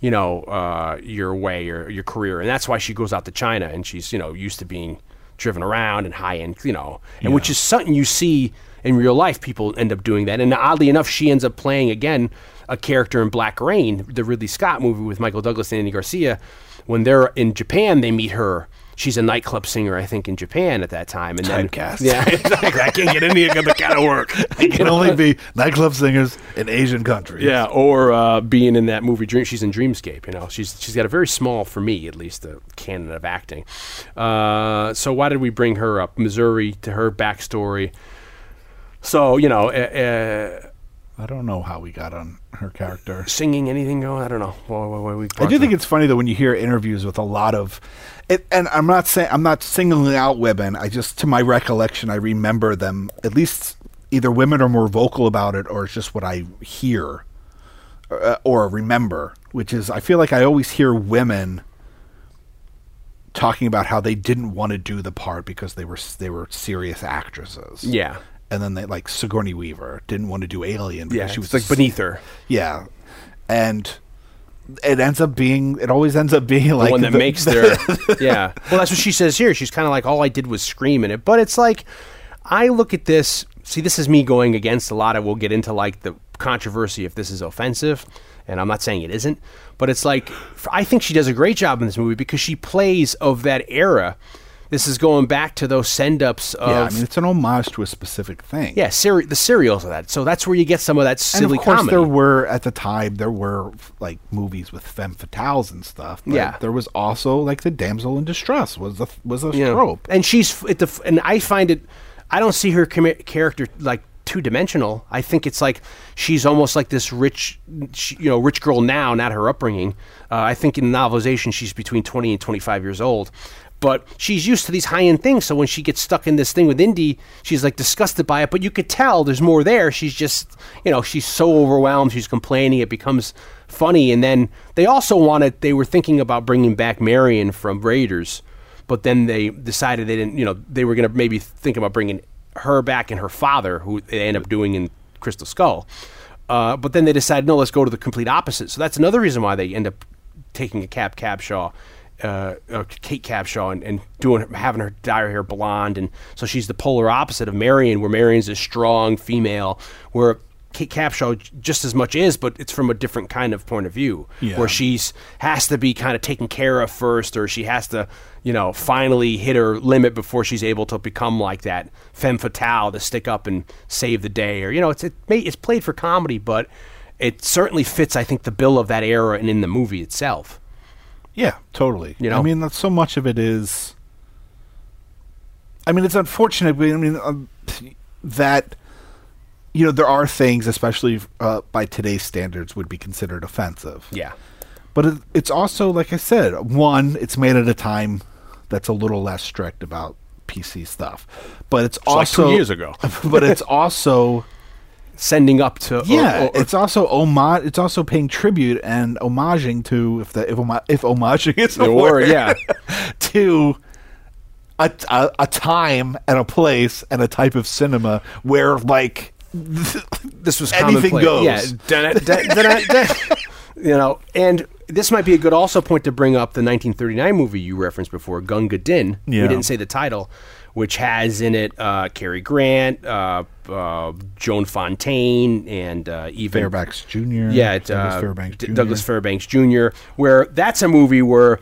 you know, uh, your way or your career, and that's why she goes out to China, and she's you know used to being driven around and high end, you know, and which is something you see in real life. People end up doing that, and oddly enough, she ends up playing again a character in Black Rain, the Ridley Scott movie with Michael Douglas and Andy Garcia. When they're in Japan, they meet her. She's a nightclub singer, I think, in Japan at that time. And then, Typecast. yeah, exactly. I can't get any of the kind of work. It can only be nightclub singers in Asian countries. Yeah, or uh, being in that movie Dream. She's in Dreamscape. You know, she's she's got a very small, for me at least, a canon of acting. Uh, so why did we bring her up? Missouri to her backstory. So you know, uh, I don't know how we got on her character. singing anything going? I don't know. Why, why, why I do think it's funny though when you hear interviews with a lot of, it, and I'm not saying I'm not singling out women. I just, to my recollection, I remember them. At least either women are more vocal about it, or it's just what I hear uh, or remember. Which is, I feel like I always hear women talking about how they didn't want to do the part because they were they were serious actresses. yeah, And then they like Sigourney Weaver didn't want to do Alien because yeah. she was like beneath her. yeah, and it ends up being. It always ends up being like the one that the- makes their yeah. Well, that's what she says here. She's kind of like all I did was scream in it, but it's like I look at this. See, this is me going against a lot of. We'll get into like the controversy if this is offensive, and I'm not saying it isn't, but it's like I think she does a great job in this movie because she plays of that era. This is going back to those send ups of Yeah, I mean it's an homage to a specific thing. yeah, seri- the serials of that. So that's where you get some of that silly and of course comedy. there were at the time there were like movies with femme fatales and stuff. But Yeah. there was also like the damsel in distress was a was a know. trope. And she's at the and I find it. I don't see her commi- character like two dimensional. I think it's like she's almost like this rich, she, you know, rich girl now, not her upbringing. Uh, I think in the novelization she's between twenty and twenty five years old. But she's used to these high end things, so when she gets stuck in this thing with Indy, she's like disgusted by it. But you could tell there's more there. She's just, you know, she's so overwhelmed. She's complaining. It becomes funny. And then they also wanted, they were thinking about bringing back Marion from Raiders but then they decided they didn't you know they were going to maybe think about bringing her back and her father who they end up doing in crystal skull uh, but then they decided no let's go to the complete opposite so that's another reason why they end up taking a cap capshaw uh, uh, Kate Capshaw and, and doing having her dye her hair blonde, and so she's the polar opposite of Marion, where Marion's a strong female, where Kate Capshaw just as much is, but it's from a different kind of point of view, Yeah. where she's has to be kind of taken care of first, or she has to, you know, finally hit her limit before she's able to become like that femme fatale to stick up and save the day, or you know, it's it may, it's played for comedy, but it certainly fits, I think, the bill of that era and in the movie itself. Yeah, totally. You know? I mean, that's so much of it is. I mean, it's unfortunate. But I mean, um, that you know there are things, especially uh, by today's standards, would be considered offensive. Yeah. But it, it's also, like I said, one, it's made at a time that's a little less strict about PC stuff. But it's like two also years ago. but it's also Sending up to yeah, or- or- it's also homage. It's also paying tribute and homaging to if the if homo- if homaging is a the word, word, yeah. to a, a a time and a place and a type of cinema where like this was Anything commonplace. goes. Yeah, dun- dun- dun- dun- you know, and this might be a good also point to bring up the 1939 movie you referenced before, Gunga Din. Yeah. We didn't say the title, which has in it uh, Cary Grant, uh, uh, Joan Fontaine, and uh, even Fairbanks Jr. yeah, it, Douglas uh, Fairbanks D- Jr. Douglas Fairbanks Jr. Where that's a movie where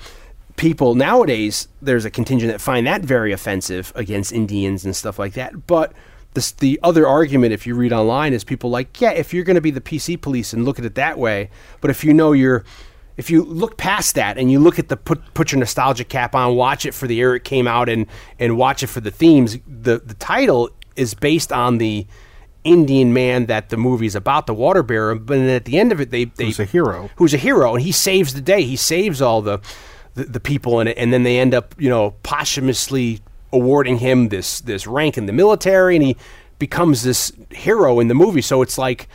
people nowadays there's a contingent that find that very offensive against Indians and stuff like that. But this, the other argument, if you read online, is people like, yeah, if you're going to be the PC police and look at it that way, but if you know you're if you look past that and you look at the put put your nostalgia cap on, watch it for the year it came out, and and watch it for the themes. The the title is based on the Indian man that the movie's about, the water bearer. But then at the end of it, they they Who's a hero. who's a hero, and he saves the day. He saves all the the, the people in it, and then they end up, you know, posthumously awarding him this this rank in the military, and he becomes this hero in the movie. So it's like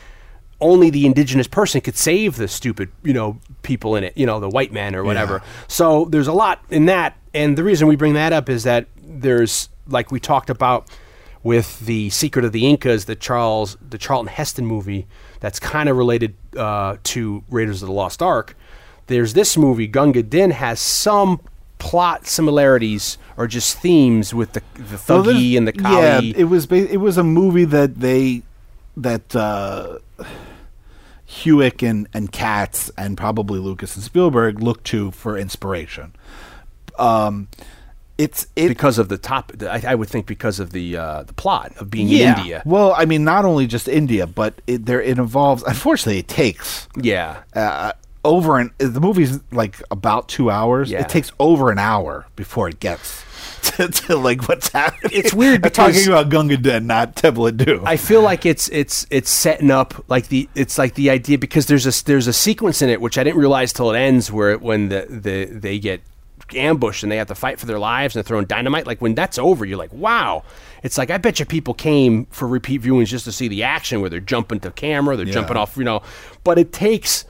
only the indigenous person could save the stupid, you know, people in it, you know, the white man or whatever. So there's a lot in that, and the reason we bring that up is that there's like we talked about with the Secret of the Incas, the Charles, the Charlton Heston movie, that's kind of related uh, to Raiders of the Lost Ark. There's this movie, Gunga Din, has some plot similarities or just themes with the the Well, and the Yeah, it was ba- it was a movie that they that uh, Huyck and and Katz and probably Lucas and Spielberg look to for inspiration. Um, it's it because of the top, I, I would think because of the uh, the plot of being yeah. in India. Well, I mean, not only just India, but it there it involves. Unfortunately, it takes Yeah, uh, over an the movie's like about two hours. Yeah. It takes over an hour before it gets to, to like what's happening. It's weird I'm talking about Gunga Din, not Temple of Doom. I feel like it's it's it's setting up like the it's like the idea because there's a there's a sequence in it which I didn't realize till it ends where when the, the they get ambushed and they have to fight for their lives and they're throwing dynamite like when that's over you're like wow it's like I bet you people came for repeat viewings just to see the action where they're jumping to camera they're jumping off you know but it takes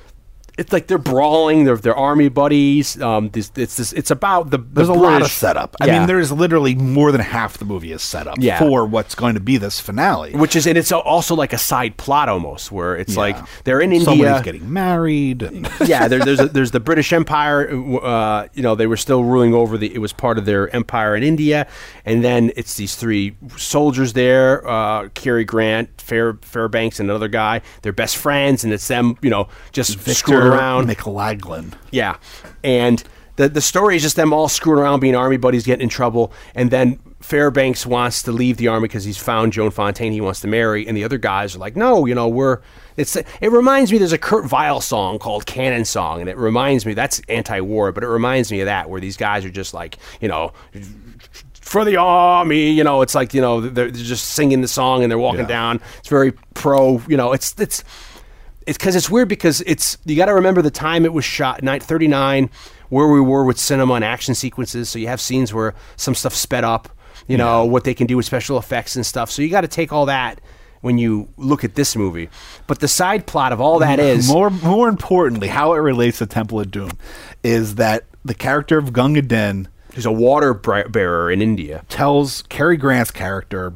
it's like they're brawling they're, they're army buddies um this it's this it's about the, the There's a lot of setup. I mean, there's literally more than half the movie is set up Yeah. for what's going to be this finale. which is and it's also like a side plot almost where it's like they're in India Somebody's getting married. And yeah, there, there's a, there's the British Empire. Uh, you know, they were still ruling over the. It was part of their empire in India, and then it's these three soldiers there: uh, Cary Grant, Fair Fairbanks, and another guy. They're best friends, and it's them. You know, just screwing around. McLaglen. Yeah, and the the story is just them all screwing around, being army buddies, getting in trouble, and then Fairbanks wants to leave the army because he's found Joan Fontaine he wants to marry, and the other guys are like, no, you know, we're. It's it reminds me. There's a Kurt Weill song called "Cannon Song," and it reminds me that's anti-war, but it reminds me of that where these guys are just like, you know. For the army, you know, it's like you know they're, they're just singing the song and they're walking Yeah. down. It's very pro, you know. It's it's it's because it's weird because it's you got to remember the time it was shot, night thirty nine, where we were with cinema and action sequences. So you have scenes where some stuff sped up, you know what they can do with special effects and stuff. So you got to take all that when you look at this movie. But the side plot of all that is more more importantly, how it relates to Temple of Doom is that the character of Gunga Din who's a water bearer in India, tells Cary Grant's character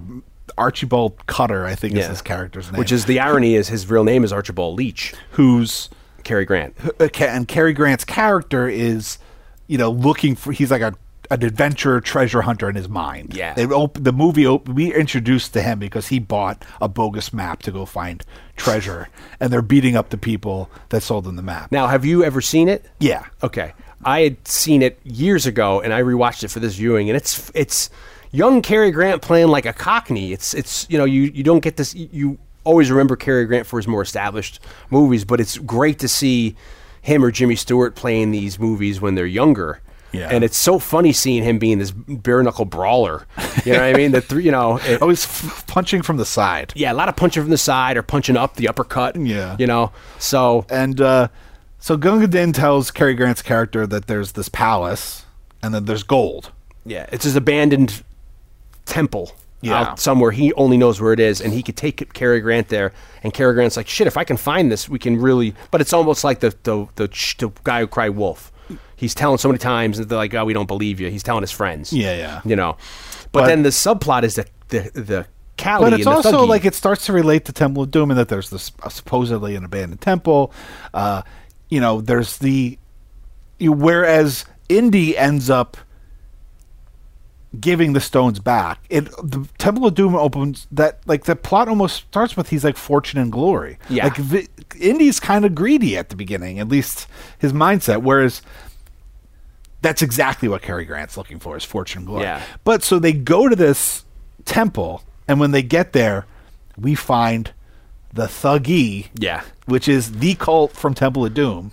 Archibald Cutter, I think is Yeah. his character's name, which is the irony is his real name is Archibald Leach, who's Cary Grant. uh, Ca- and Cary Grant's character is you know, looking for. He's like a an adventure treasure hunter in his mind. Yeah. They op- the movie op- we introduced to him because he bought a bogus map to go find treasure, and they're beating up the people that sold him the map. Now, have you ever seen it? yeah. Okay, I had seen it years ago, and I rewatched it for this viewing, and it's it's young Cary Grant playing like a Cockney. It's it's you know you you don't get this you always remember Cary Grant for his more established movies, but it's great to see him or Jimmy Stewart playing these movies when they're younger. Yeah. And it's so funny seeing him being this bare knuckle brawler. You know what I mean? The three, you know, it- Always f- punching from the side. yeah, a lot of punching from the side or punching up the uppercut. Yeah. You know, so And uh, so Gunga Din tells Cary Grant's character that there's this palace and then there's gold. Yeah, it's his abandoned temple Yeah. out somewhere. He only knows where it is, and he could take Cary Grant there. And Cary Grant's like, "Shit, if I can find this, we can really." But it's almost like the the the, the guy who cried wolf. He's telling so many times that they're like, "Oh, we don't believe you." He's telling his friends. Yeah, yeah. You know, but, But- then the subplot is the the the Kali But it's and also Thuggee. like it starts to relate to Temple of Doom and that there's this uh, supposedly an abandoned temple. Uh, you know, there's the you, whereas Indy ends up giving the stones back. It the Temple of Doom opens that like the plot almost starts with he's like fortune and glory. Yeah. like Vi- Indy's kind of greedy at the beginning, at least his mindset. Whereas that's exactly what Cary Grant's looking for is fortune and glory. Yeah. But so they go to this temple, and when they get there, we find the Thuggee, yeah. which is the cult from Temple of Doom,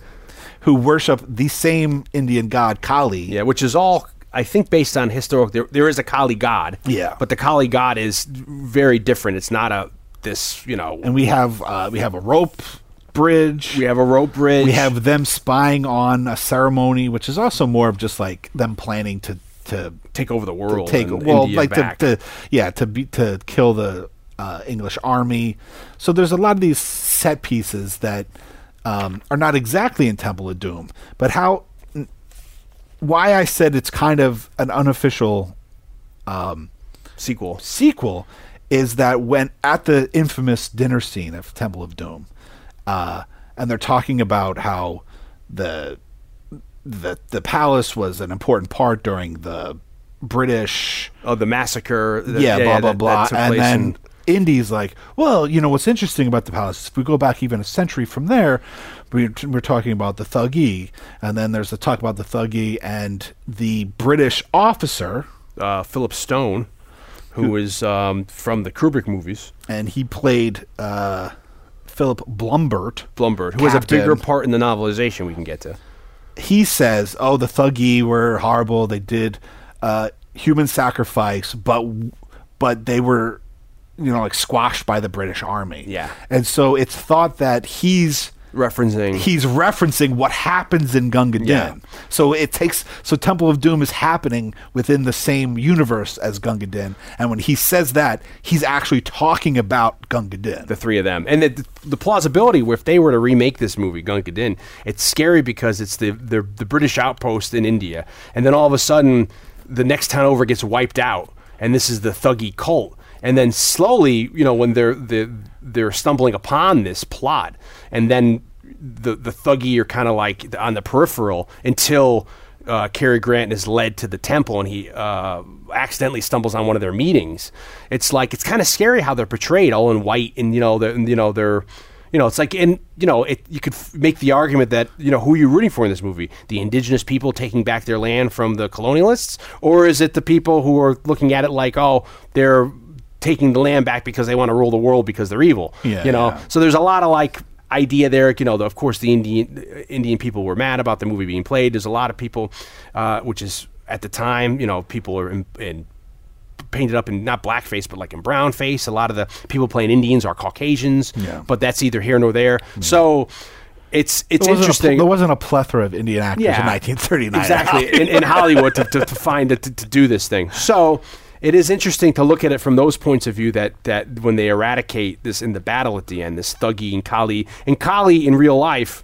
who worship the same Indian god Kali. Yeah, which is all I think based on historical. There, there is a Kali god. Yeah. but the Kali god is very different. It's not a this you know. And we have uh, we have a rope bridge. we have a rope bridge. we have them spying on a ceremony, which is also more of just like them planning to to take over the to world. take well India like to, to yeah to be to kill the uh, English army. So there's a lot of these set pieces that um, are not exactly in Temple of Doom, but how why I said it's kind of an unofficial sequel. sequel is that when at the infamous dinner scene of Temple of Doom, uh, and they're talking about how the the the palace was an important part during the British Oh, the massacre. the- yeah, blah blah that- blah, that took and then in- Indy's like, well, you know what's interesting about the palace? is If we go back even a century from there, we're, we're talking about the Thuggee, and then there's the talk about the Thuggee and the British officer, uh, Philip Stone, who is um, from the Kubrick movies, and he played uh, Philip Blumburtt. Blumbird, who has a bigger part in the novelization. We can get to. he says, "Oh, the Thuggee were horrible. They did uh, human sacrifice, but but they were, you know, like squashed by the British Army." Yeah. and so it's thought that he's Referencing he's referencing what happens in Gunga Din. Yeah. So it takes so Temple of Doom is happening within the same universe as Gunga Din, and when he says that, he's actually talking about Gunga Din. the three of them, and the, the plausibility where if they were to remake this movie, Gunga Din, it's scary because it's the, the the British outpost in India, and then all of a sudden the next town over gets wiped out, and this is the Thuggee cult, and then slowly, you know, when they're they're, they're stumbling upon this plot, and then the the Thuggee are kind of like on the peripheral until. Uh, Cary Grant is led to the temple, and he uh, accidentally stumbles on one of their meetings. It's like it's kind of scary how they're portrayed, all in white, and you know, you know, they're, you know, it's like, and you know, it, you could f- make the argument that you know, who are you rooting for in this movie? The indigenous people taking back their land from the colonialists, or is it the people who are looking at it like, oh, they're taking the land back because they want to rule the world because they're evil? Yeah, you know, yeah. so there's a lot of like idea there. You know, the, of course, the Indian Indian people were mad about the movie being played. There's a lot of people, uh, which is at the time, you know, people are in, in painted up in not blackface but like in brown face. A lot of the people playing Indians are Caucasians, Yeah. but that's either here nor there. So it's it's There wasn't pl- interesting. there wasn't a plethora of Indian actors Yeah. in 1939. exactly in, in Hollywood to, to, to find it to, to do this thing. So it is interesting to look at it from those points of view that that when they eradicate this in the battle at the end, this Thuggee and Kali, and Kali in real life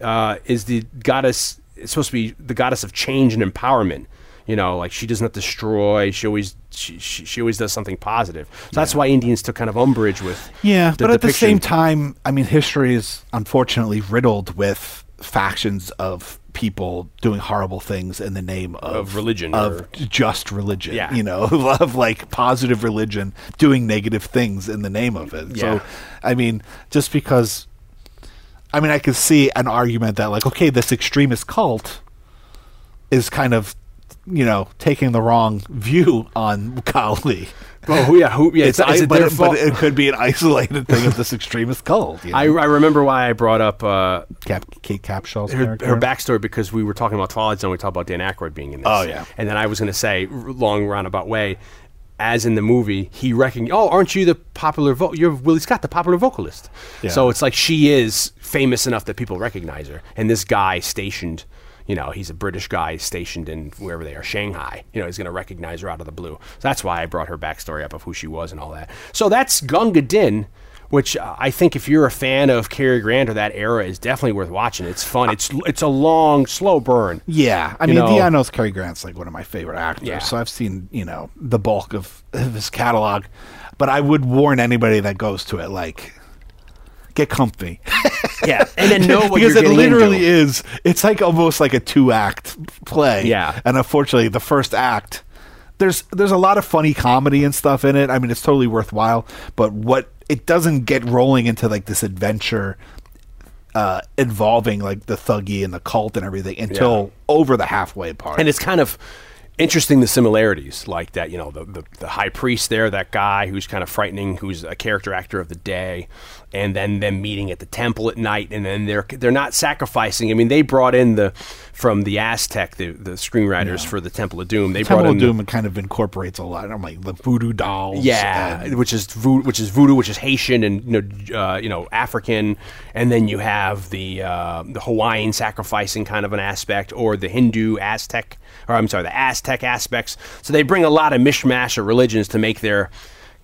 uh, is the goddess. It's supposed to be the goddess of change and empowerment. You know, like she does not destroy. She always she, she, she always does something positive. So that's why Indians took kind of umbrage with. Yeah, the but at the same time, I mean, history is unfortunately riddled with factions of people doing horrible things in the name of, Of religion of or- just religion. Yeah. you know, of like positive religion doing negative things in the name of it. Yeah. So, I mean, just because, I mean, I could see an argument that like, okay, this extremist cult is kind of, you know, taking the wrong view on Kali. Oh who- yeah, who, yeah. It's, It's, is I, it but, it, but it could be an isolated thing of this extremist cult. You know? I, I remember why I brought up uh, Cap, Kate Capshaw's her, her backstory because we were talking about Twilight Zone. We talked about Dan Aykroyd being in this. Oh, yeah. And then I was going to say, long roundabout way, as in the movie, he reckoned, oh, aren't you the popular vo- You're Willie Scott, the popular vocalist. Yeah. So it's like she is famous enough that people recognize her. And this guy stationed, you know, he's a British guy stationed in wherever they are, Shanghai. You know, he's going to recognize her out of the blue. So that's why I brought her backstory up of who she was and all that. So that's Gunga Din. Which uh, I think, if you're a fan of Cary Grant or that era, is definitely worth watching. It's fun. It's it's a long, slow burn. Yeah, I mean, know- Diano's Cary Grant's like one of my favorite actors, Yeah. so I've seen you know the bulk of, of his catalog. But I would warn anybody that goes to it like, get comfy Yeah, and then know what because you're it literally into. is. It's like almost like a two act play. Yeah. and unfortunately, the first act. There's there's a lot of funny comedy and stuff in it. I mean, it's totally worthwhile. But what it doesn't get rolling into like this adventure uh, involving like the Thuggee and the cult and everything until over the halfway part. and it's kind of interesting the similarities like that you know the, the, the high priest there that guy who's kind of frightening who's a character actor of the day and then them meeting at the temple at night and then they're they're not sacrificing i mean they brought in the from the aztec the, the screenwriters for the temple of doom they Temple brought of in Doom kind of incorporates a lot. I'm like the voodoo dolls. yeah, and- which is voodoo, which is voodoo, which is Haitian and you know, uh, you know African, and then you have the uh, the Hawaiian sacrificing kind of an aspect, or the Hindu Aztec, or I'm sorry, the Aztec aspects. So they bring a lot of mishmash of religions to make their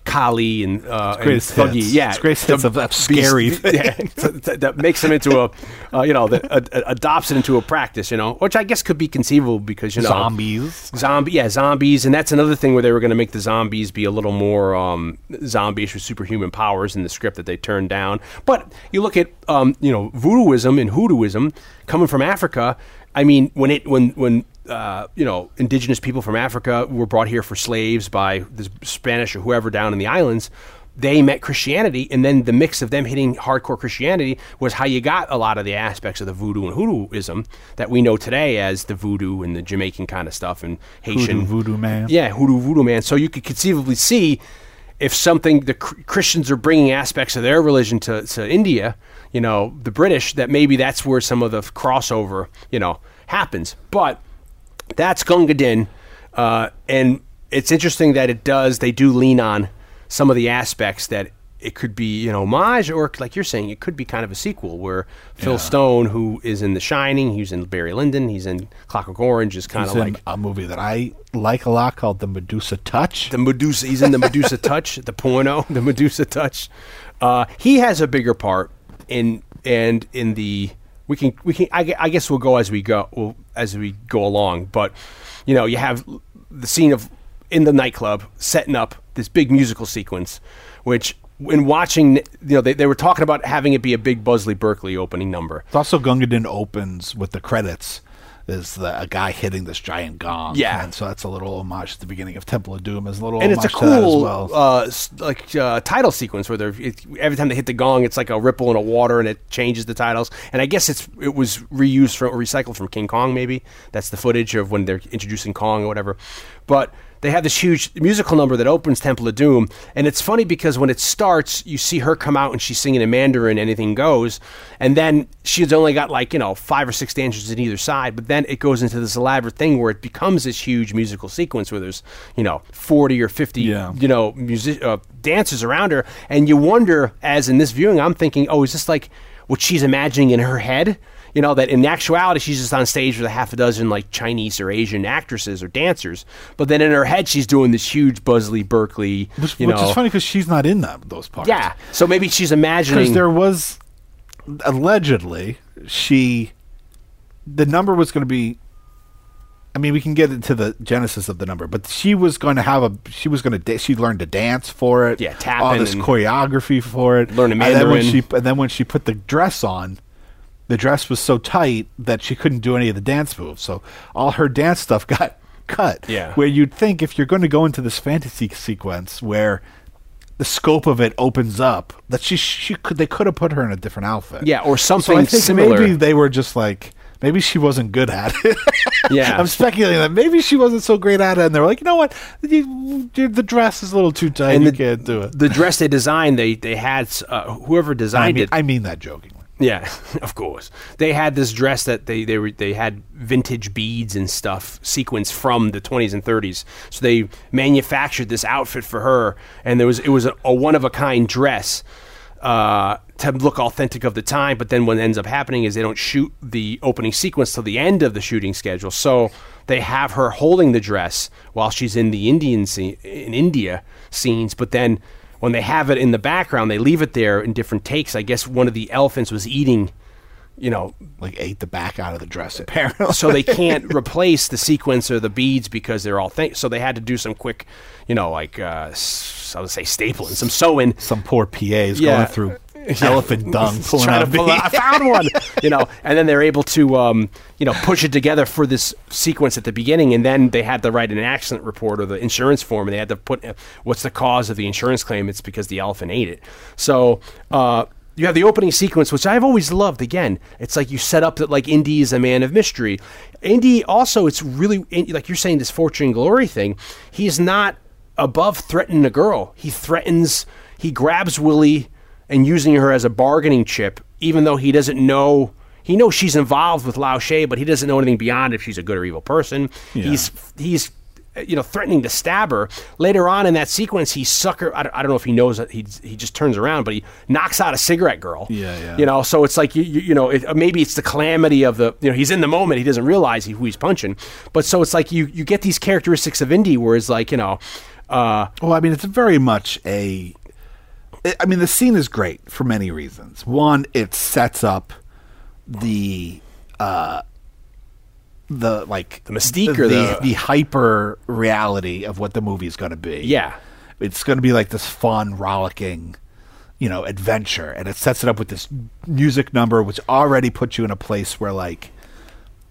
Kali and uh, and Thuggee, hits. yeah, It's the hits of that beast- scary yeah, that, that makes them into a, uh, you know, that uh, adopts it into a practice, you know, which I guess could be conceivable because you know zombies. Zombie, yeah, zombies, and that's another thing where they were going to make the zombies be a little more um, zombies with superhuman powers in the script that they turned down. But you look at um, you know voodooism and hoodooism coming from Africa. I mean, when it when when uh, you know indigenous people from Africa were brought here for slaves by the Spanish or whoever down in the islands. They met Christianity, and then the mix of them hitting hardcore Christianity was how you got a lot of the aspects of the voodoo and hoodooism that we know today as the voodoo and the Jamaican kind of stuff and Haitian Hoodoo voodoo man. yeah, hoodoo voodoo man. So you could conceivably see if something the Christians are bringing aspects of their religion to, to India, you know, the British, that maybe that's where some of the crossover, you know, happens. But that's Gunga Din, uh, and it's interesting that it does. They do lean on some of the aspects that it could be an homage, or like you're saying, it could be kind of a sequel where Phil Stone, who is in The Shining, he's in Barry Lyndon, he's in Clockwork Orange, is kind of like a movie that I like a lot called The Medusa Touch. the Medusa. He's in the Medusa Touch, the porno, the Medusa Touch. Uh, he has a bigger part in and in the we can we can I, I guess we'll go as we go as we go along. But you know, you have the scene of in the nightclub setting up this big musical sequence, which in watching, you know, they, they were talking about having it be a big Busby Berkeley opening number. It's also Gunga Din opens with the credits. Is the, a guy hitting this giant gong? Yeah. and so that's a little homage to the beginning of Temple of Doom. Is a little and it's a to that as cool well. uh, like uh, title sequence where they're it, every time they hit the gong, it's like a ripple in a water, and it changes the titles. And I guess it's it was reused from recycled from King Kong. Maybe that's the footage of when they're introducing Kong or whatever. But they have this huge musical number that opens Temple of Doom, and it's funny because when it starts, you see her come out and she's singing in Mandarin, anything goes, and then she's only got like you know five or six dancers on either side, but then it goes into this elaborate thing where it becomes this huge musical sequence where there's you know forty or fifty Yeah. you know music uh, dancers around her, and you wonder as in this viewing, I'm thinking, oh, is this like what she's imagining in her head? You know that in actuality she's just on stage with a half a dozen like Chinese or Asian actresses or dancers, but then in her head she's doing this huge Busby Berkeley. which which is funny because she's not in that those parts. yeah. So maybe she's imagining because there was allegedly she the number was going to be I mean, we can get into the genesis of the number, but she was going to have a. She was going to. Da- she learned to dance for it. Yeah, all this choreography for it. Learning And then when Mandarin. she and then when she put the dress on, the dress was so tight that she couldn't do any of the dance moves. So all her dance stuff got cut. Yeah. Where you'd think if you're going to go into this fantasy sequence where the scope of it opens up, that she she could they could have put her in a different outfit. Yeah, or So something I think similar. maybe they were just like maybe she wasn't good at it. Yeah. I'm speculating that maybe she wasn't so great at it, and they're like, you know what, you, you- the dress is a little too tight. and you the, can't do it. the dress they designed, they they had uh, whoever I designed mean, it. I mean that jokingly. Yeah, of course. They had this dress that they they were they had vintage beads and stuff sequenced from the 20s and 30s. So they manufactured this outfit for her, and there was it was a, a one of a kind dress uh, to look authentic of the time. But then what ends up happening is they don't shoot the opening sequence till the end of the shooting schedule. So they have her holding the dress while she's in the Indian scene, in India scenes, but then when they have it in the background, they leave it there in different takes. I guess one of the elephants was eating, you know, Like ate the back out of the dress apparently. so they can't replace the sequence or the beads because they're all th- so they had to do some quick, you know, like uh, I would say stapling, some sewing. Some poor PA is Yeah. going through elephant dung, pulling out pull out, I found one, you know, and then they're able to, um, you know, push it together for this sequence at the beginning, and then they had to write an accident report or the insurance form, and they had to put uh, what's the cause of the insurance claim. It's because the elephant ate it. So. Uh, you have the opening sequence, which I've always loved. Again, it's like you set up that like Indy is a man of mystery. Indy also, it's really like you're saying this fortune and glory thing. He's not above threatening a girl. He threatens. He grabs Willie and using her as a bargaining chip, even though he doesn't know. He knows she's involved with Lao Che, but he doesn't know anything beyond if she's a good or evil person. He's he's uh, you know threatening to stab her. Later on in that sequence, he sucker. I don't, I don't know if he knows that he he just turns around, but he knocks out a cigarette girl. Yeah, yeah. You know, so it's like you you, you know it, maybe it's the calamity of the you know he's in the moment he doesn't realize he, who he's punching, but so it's like you you get these characteristics of Indy where it's like you know. Uh, Well, I mean, it's very much a. I- mean, the scene is great for many reasons. One, it sets up the uh, the like The mystique the, or the, the- hyper reality of what the movie is going to be. Yeah. it's going to be like this fun, rollicking, you know, adventure, and it sets it up with this music number, which already puts you in a place where like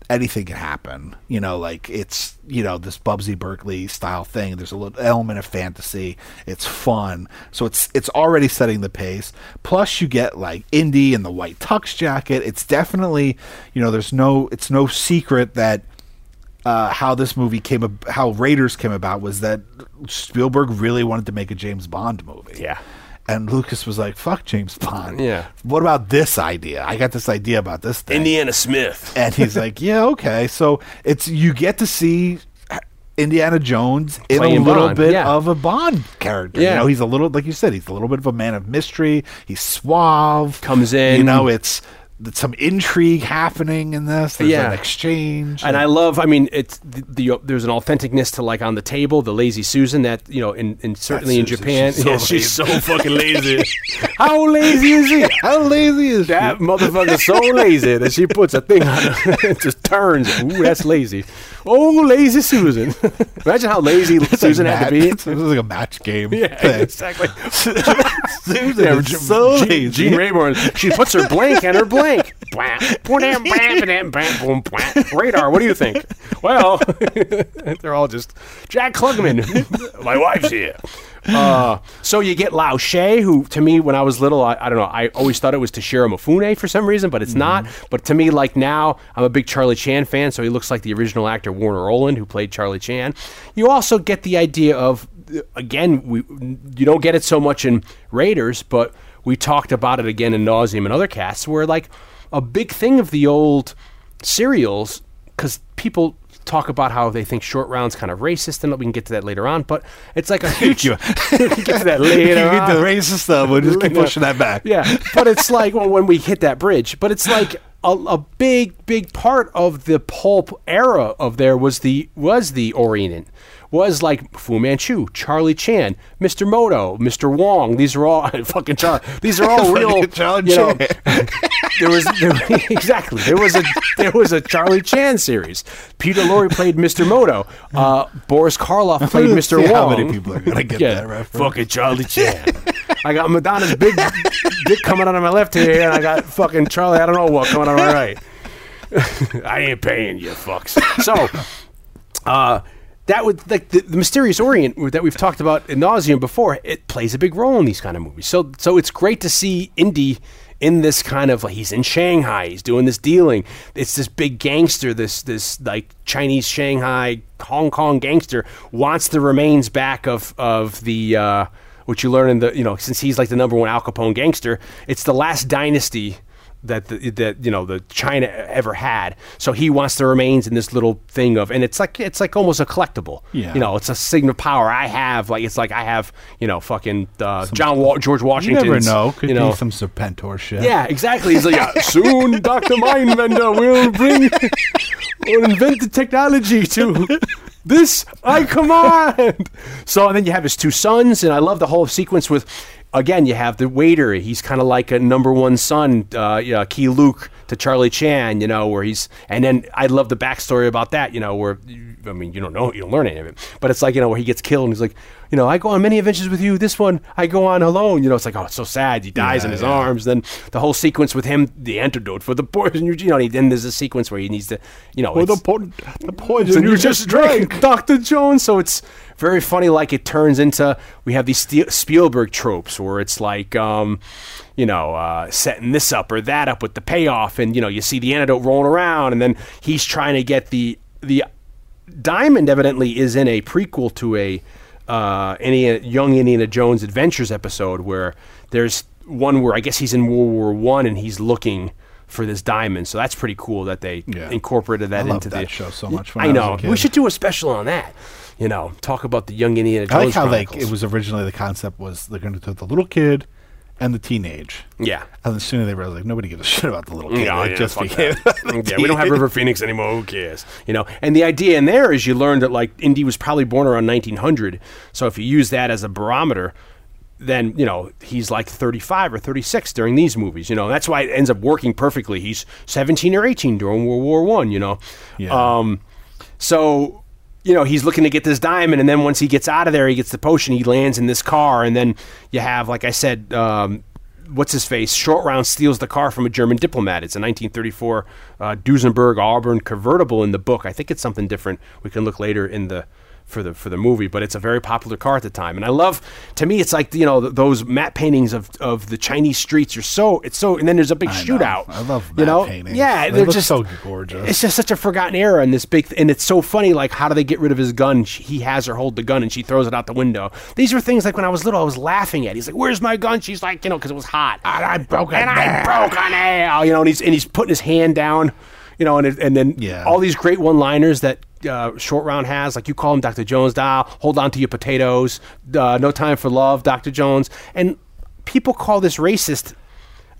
anything can happen. You know, like it's you know this Busby Berkeley style thing. There's a little element of fantasy. It's fun, so it's it's already setting the pace. Plus, you get like Indy and the white tux jacket. It's definitely you know there's no it's no secret that. Uh, how this movie came, ab- how Raiders came about was that Spielberg really wanted to make a James Bond movie. Yeah. And Lucas was like, "Fuck James Bond." Yeah. What about this idea? I got this idea about this thing. Indiana Smith. And he's like, "Yeah, okay." So it's you get to see Indiana Jones in Playing a little Bond, bit yeah. of a Bond character. Yeah. You know, he's a little like you said, he's a little bit of a man of mystery. He's suave. Comes in. You know, it's it's some intrigue happening in this. There's Yeah. an exchange. And I love, I mean, it's the, the there's an authenticness to like on the table, the lazy Susan that you know, in, in certainly in Japan, she's so yeah, she's so fucking lazy. How lazy is he? how lazy is That she? motherfucker's so lazy that she puts a thing on it, it just turns. Ooh, that's lazy. Oh, lazy Susan. Imagine how lazy like Susan had to be. It was like a match game. Yeah, thing. exactly. Susan Yeah, is so Gene, lazy. Gene Rayburn. She puts her blank on her blank. Blam. Radar. What do you think? Well, they're all just Jack Klugman. My wife's here. Uh, so you get Lao Che, who to me, when I was little, I, I don't know, I always thought it was Toshiro Mifune for some reason, but it's not. But to me, like now, I'm a big Charlie Chan fan, so he looks like the original actor Warner Oland, who played Charlie Chan. You also get the idea of, again, we you don't get it so much in Raiders, but we talked about it again in nauseum in other casts, where like a big thing of the old serials, because people talk about how they think Short Round's kind of racist, and we can get to that later on. But it's like a huge. You- we can get to that later. you get the racist stuff. We'll just keep pushing that back. Yeah, but it's like well, when we hit that bridge. But it's like a, a big, big part of the pulp era of there was the was the Orient. Was like Fu Manchu, Charlie Chan, Mr. Moto, Mr. Wong. These are all fucking Char. These are all real. Charlie you know, Chan. there was there, exactly there was a there was a Charlie Chan series. Peter Lorre played Mr. Moto. Uh, Boris Karloff played Mr. See Wong. how many people are gonna get yeah, that reference. Fucking Charlie Chan. I got Madonna's big dick coming out of my left here, and I got fucking Charlie. I don't know what coming out of my right. I ain't paying you, fucks. So, uh, that would like the, the mysterious Orient that we've talked about in nauseum before. It plays a big role in these kind of movies. So, so it's great to see Indy in this kind of like he's in Shanghai, he's doing this dealing. It's this big gangster, this this like Chinese Shanghai Hong Kong gangster wants the remains back of of the. Uh, which you learn in the you know since he's like the number one Al Capone gangster, it's the last dynasty that the, that you know the China ever had. So he wants the remains in this little thing of, and it's like it's like almost a collectible. Yeah. You know, it's a sign of power. I have like it's like I have you know fucking uh, John Wa- George You Washington. never know. Could you know. be some Serpentor shit. Yeah, exactly. He's like, yeah, soon Dr. Mindbender will bring, will invent the technology to this I command. So, and then you have his two sons, and I love the whole sequence with, again, you have the waiter. He's kind of like a number one son, uh, yeah, Keye Luke to Charlie Chan, you know, where he's, and then I love the backstory about that, you know, where, I mean, you don't know, you don't learn any of it, but it's like, you know, where he gets killed and he's like, you know, I go on many adventures with you. This one, I go on alone. You know, it's like, oh, it's so sad. He dies Yeah, in his yeah. arms. Then the whole sequence with him, the antidote for the poison. You, you know, and then there's a sequence where he needs to, you know, Or the, po- the poison you just drank, Dr. Jones. So it's very funny. Like it turns into we have these Spielberg tropes where it's like, um, you know, uh, setting this up or that up with the payoff, and you know, you see the antidote rolling around, and then he's trying to get the the Diamond. Evidently, is in a prequel to a uh, Indiana, young Indiana Jones Adventures episode where there's one where I guess he's in World War One and he's looking. For this diamond, so that's pretty cool that they Yeah. incorporated that into that the show so much when I I know. We should do a special on that. You know, talk about the young Indiana Jones. I like how like it was originally the concept was they're going to do the little kid and the teenage. Yeah. And then soon they realized like nobody gives a shit about the little kid. Yeah, yeah, just became yeah, we don't have River Phoenix anymore. Who cares? You know, and the idea in there is you learn that like Indy was probably born around 1900. So if you use that as a barometer, then you know he's like 35 or 36 during these movies. You know, that's why it ends up working perfectly. He's 17 or 18 during World War One. You know, Yeah. um, so you know he's looking to get this diamond, and then once he gets out of there, he gets the potion. He lands in this car, and then you have, like I said. Um, What's his face? Short Round steals the car from a German diplomat. It's a 1934 uh, Duesenberg Auburn convertible in the book. I think it's something different. We can look later in the for the for the movie, but it's a very popular car at the time. And I love, to me, it's like you know th- those matte paintings of, of the Chinese streets are so it's so. And then there's a big I know. shootout. I love you know, paintings. yeah, They they're look just so gorgeous. It's just such a forgotten era in this big, and it's so funny. Like, how do they get rid of his gun? She, he has her hold the gun, and she throws it out the window. These were things like when I was little, I was laughing at. He's like, "Where's my gun?" She's like, "You know, because it was hot." And I broke and I broke a nail. You know, and he's and he's putting his hand down. You know, and it, and then Yeah. all these great one-liners that uh, Short Round has, like you call him Dr. Jones, dial, hold on to your potatoes, uh, no time for love, Dr. Jones, and people call this racist.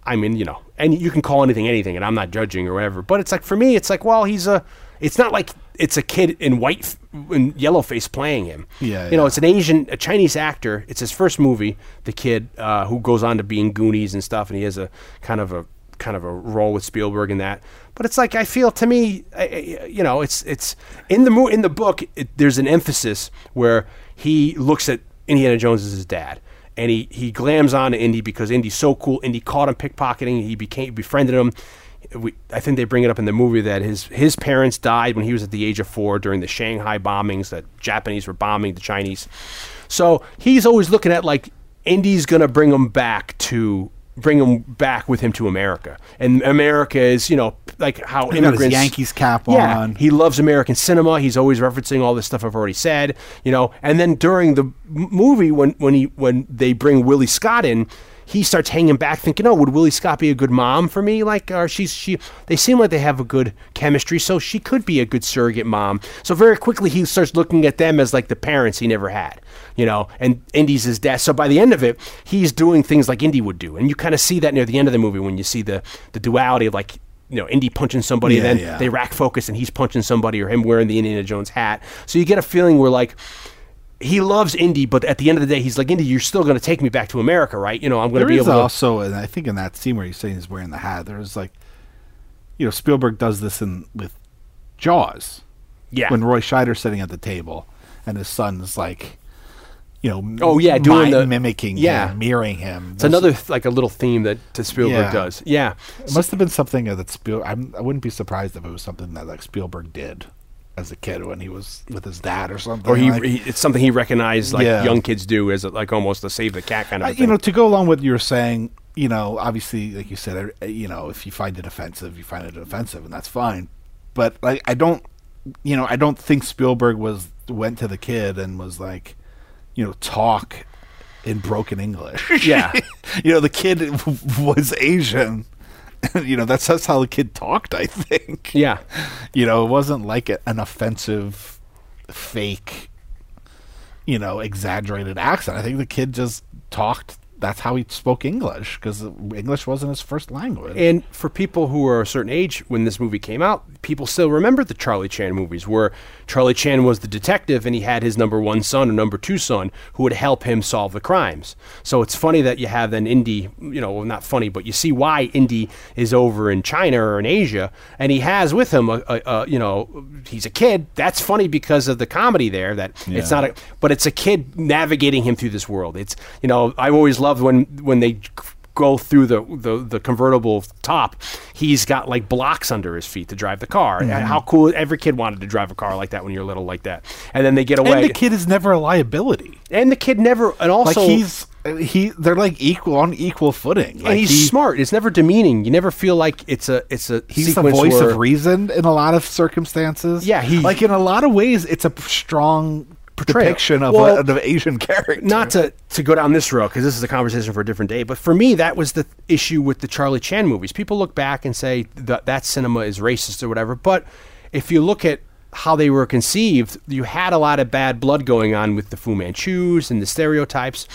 I mean, you know, and you can call anything anything, and I'm not judging or whatever. But it's like for me, it's like, well, he's a. It's not like it's a kid in white in yellow face playing him. Yeah, you know, it's an Asian, a Chinese actor. It's his first movie. The kid uh, who goes on to being Goonies and stuff, and he has a kind of a kind of a role with Spielberg in that. But it's like I feel to me, I- you know, it's it's in the mo- in the book. It, there's an emphasis where he looks at Indiana Jones as his dad, and he he glams on to Indy because Indy's so cool. Indy caught him pickpocketing. He became befriended him. We, I think they bring it up in the movie that his his parents died when he was at the age of four during the Shanghai bombings that Japanese were bombing the Chinese. So he's always looking at like Indy's gonna bring him back to bring him back with him to America, and America is you know like how his immigrants Yankees cap yeah, on. he loves American cinema. He's always referencing all this stuff I've already said, you know. And then during the movie, when when he when they bring Willie Scott in, he starts hanging back, thinking, "Oh, would Willie Scott be a good mom for me? Like, or she's she? They seem like they have a good chemistry, so she could be a good surrogate mom." So very quickly, he starts looking at them as like the parents he never had, you know. And Indy's his dad. So by the end of it, he's doing things like Indy would do, and you kind of see that near the end of the movie when you see the the duality of like you know, Indy punching somebody, Yeah, and then yeah. they rack focus, and he's punching somebody, or him wearing the Indiana Jones hat. So you get a feeling where like he loves Indy, but at the end of the day, he's like, Indy, you're still going to take me back to America, right? You know, I'm going to be is able to. also, and I think in that scene where he's saying he's wearing the hat, there's like, you know, Spielberg does this in with Jaws. yeah, When Roy Scheider's sitting at the table, and his son's like, you know, Oh, yeah, doing the- mimicking, yeah. him, mirroring him. It's another th- like a little theme that to Spielberg Yeah. does. Yeah. It must have been something that Spielberg. I'm, I wouldn't be surprised if it was something that like Spielberg did as a kid when he was with his dad or something. Or he, like- he it's something he recognized like Yeah. young kids do as a, like almost a save the cat kind of a you know, to go along with what you were saying, you know, obviously, like you said, uh, you know, if you find it offensive, you find it offensive, and that's fine. But like, I don't, you know, I don't think Spielberg was went to the kid and was like, you know, talk in broken English. Yeah. you know, the kid was Asian. you know, that's that's how the kid talked. I think. yeah. You know, it wasn't like a, an offensive, fake, you know, exaggerated accent. I think the kid just talked. That's how he spoke English because English wasn't his first language. And for people who are a certain age when this movie came out, people still remember the Charlie Chan movies where Charlie Chan was the detective and he had his number one son or number two son who would help him solve the crimes. So it's funny that you have an Indy, you know, well, not funny, but you see why Indy is over in China or in Asia and he has with him a, a, a you know, he's a kid. That's funny because of the comedy there that it's not a, but it's a kid navigating him through this world. It's, you know, I always loved when, when they go through the, the the convertible top, he's got like blocks under his feet to drive the car. Mm-hmm. And How cool! Every kid wanted to drive a car like that when you're little, like that. And then they get away. And the kid is never a liability. And the kid never. And also, Like he's he, they're like equal on equal footing. Like and he's he- smart. It's never demeaning. You never feel like it's a it's a He's the voice where- of reason in a lot of circumstances. Yeah, he- like in a lot of ways, it's a strong Portrayal. depiction of Well, a, an Asian character. not to to go down this road because this is a conversation for a different day. But for me, that was the issue with the Charlie Chan movies. People look back and say that that cinema is racist or whatever. But if you look at how they were conceived, you had a lot of bad blood going on with the Fu Manchus and the stereotypes.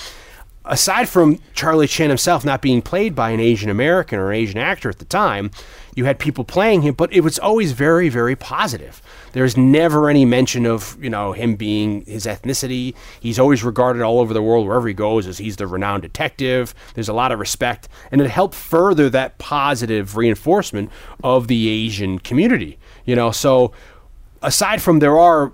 Aside from Charlie Chan himself not being played by an Asian American or an Asian actor at the time, you had people playing him, but it was always very, very positive. There's never any mention of you know him being his ethnicity. He's always regarded all over the world wherever he goes as he's the renowned detective. There's a lot of respect, and it helped further that positive reinforcement of the Asian community. You know, so aside from there are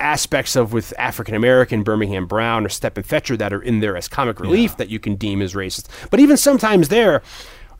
aspects of with African American Birmingham Brown or Stepin Fetchit that are in there as comic relief that you can deem as racist. But even sometimes there,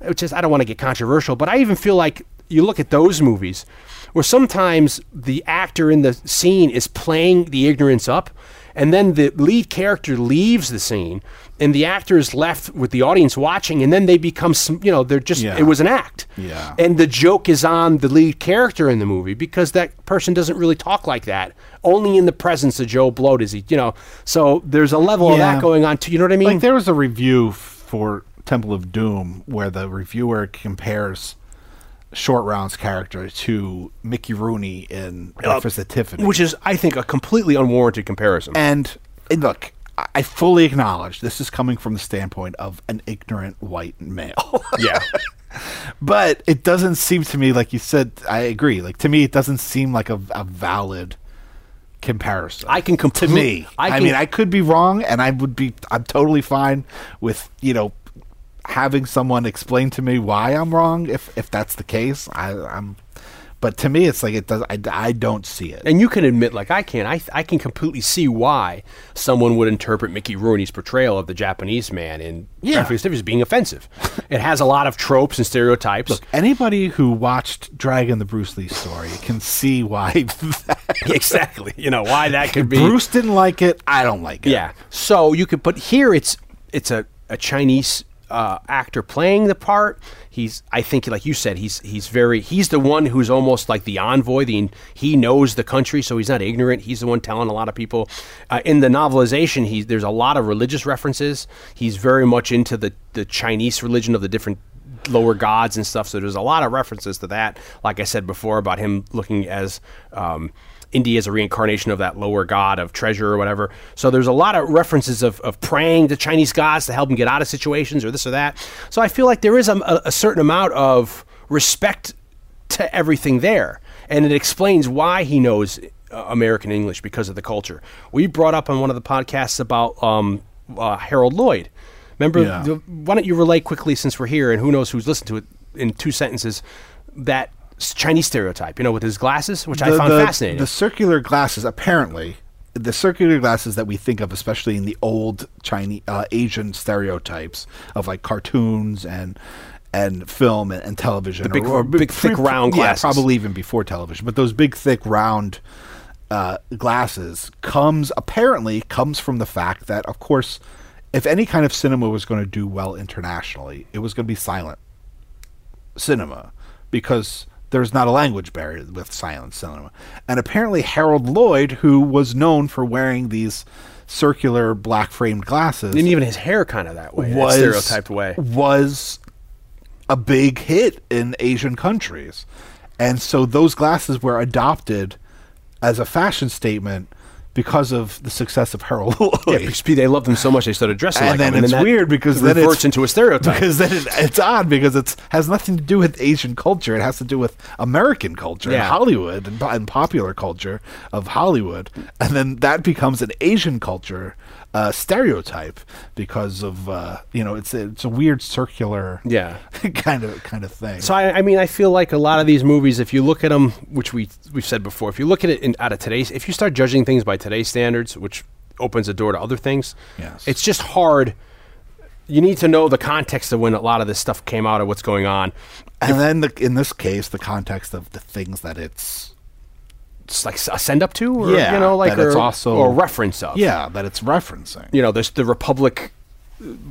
which is I don't want to get controversial, but I even feel like you look at those movies where sometimes the actor in the scene is playing the ignorance up and then the lead character leaves the scene and the actor is left with the audience watching and then they become some you know they're just Yeah. it was an act Yeah. and the joke is on the lead character in the movie because that person doesn't really talk like that. Only in the presence of Joe Blow does he, you know. So there's a level of that going on too. You know what I mean? Like there was a review for Temple of Doom where the reviewer compares Short Round's character to Mickey Rooney in uh, Breakfast at Tiffany. Which is, I think, a completely unwarranted comparison. and, and look, I- fully acknowledge this is coming from the standpoint of an ignorant white male. yeah, but it doesn't seem to me like you said. I agree. Like to me, it doesn't seem like a, a valid comparison. I can come to complete- me. I I, mean, I could be wrong, and I would be. I'm totally fine with you know having someone explain to me why I'm wrong. If if that's the case, I, I'm. But to me, it's like it does. I, I don't see it. and you can admit, like I can, I I can completely see why someone would interpret Mickey Rooney's portrayal of the Japanese man in Yeah. Breakfast as being offensive. it has a lot of tropes and stereotypes. Look, anybody who watched Dragon the Bruce Lee story can see why that, exactly. You know why that could be. Bruce didn't like it. I don't like it. Yeah. So you could, but here it's it's a, a Chinese uh, actor playing the part. He's, I think, like you said, he's he's very he's the one who's almost like the envoy. The he knows the country, so he's not ignorant. He's the one telling a lot of people. Uh, in the novelization, he there's a lot of religious references. He's very much into the the Chinese religion of the different lower gods and stuff. So there's a lot of references to that. Like I said before about him looking as um, India is a reincarnation of that lower god of treasure or whatever. So there's a lot of references of, of praying to Chinese gods to help him get out of situations or this or that. So I feel like there is a, a certain amount of respect to everything there. And it explains why he knows uh, American English because of the culture. We brought up on one of the podcasts about um, uh, Harold Lloyd. Remember, Yeah. the, why don't you relate quickly since we're here and who knows who's listened to it in two sentences that Chinese stereotype, you know, with his glasses, which I The- found the- fascinating. The circular glasses apparently the circular glasses that we think of, especially in the old Chinese uh, Asian stereotypes of like cartoons and and film and, and television, big- big, thick, round yeah, glasses. probably even before television. But those big, thick, round uh, glasses comes apparently comes from the fact that, of course, if any kind of cinema was going to do well internationally, it was going to be silent cinema because there's not a language barrier with silent cinema. And apparently, Harold Lloyd, who was known for wearing these circular black framed glasses, And even his hair kind of that way, that was stereotyped way. was a big hit in Asian countries, and so those glasses were adopted as a fashion statement because of the success of Harold Lloyd. Yeah, because they loved him so much they started dressing and like then him. it's that weird because it then reverts it's, into a stereotype. Because then it, it's odd because it has nothing to do with Asian culture. It has to do with American culture and Hollywood and, and popular culture of Hollywood, and then that becomes an Asian culture uh, stereotype because of uh, you know it's a, it's a weird circular Yeah. kind of kind of thing. So I, I mean, I feel like a lot of these movies, if you look at them, which we we've said before, if you look at it in, out of today's, if you start judging things by today's standards, which opens the door to other things, Yes. it's just hard. You need to know the context of when a lot of this stuff came out or what's going on. and then the, in this case, the context of the things that It's like a send up to, or Yeah, you know, like or, also- or reference of. yeah that it's referencing. you know, there's the Republic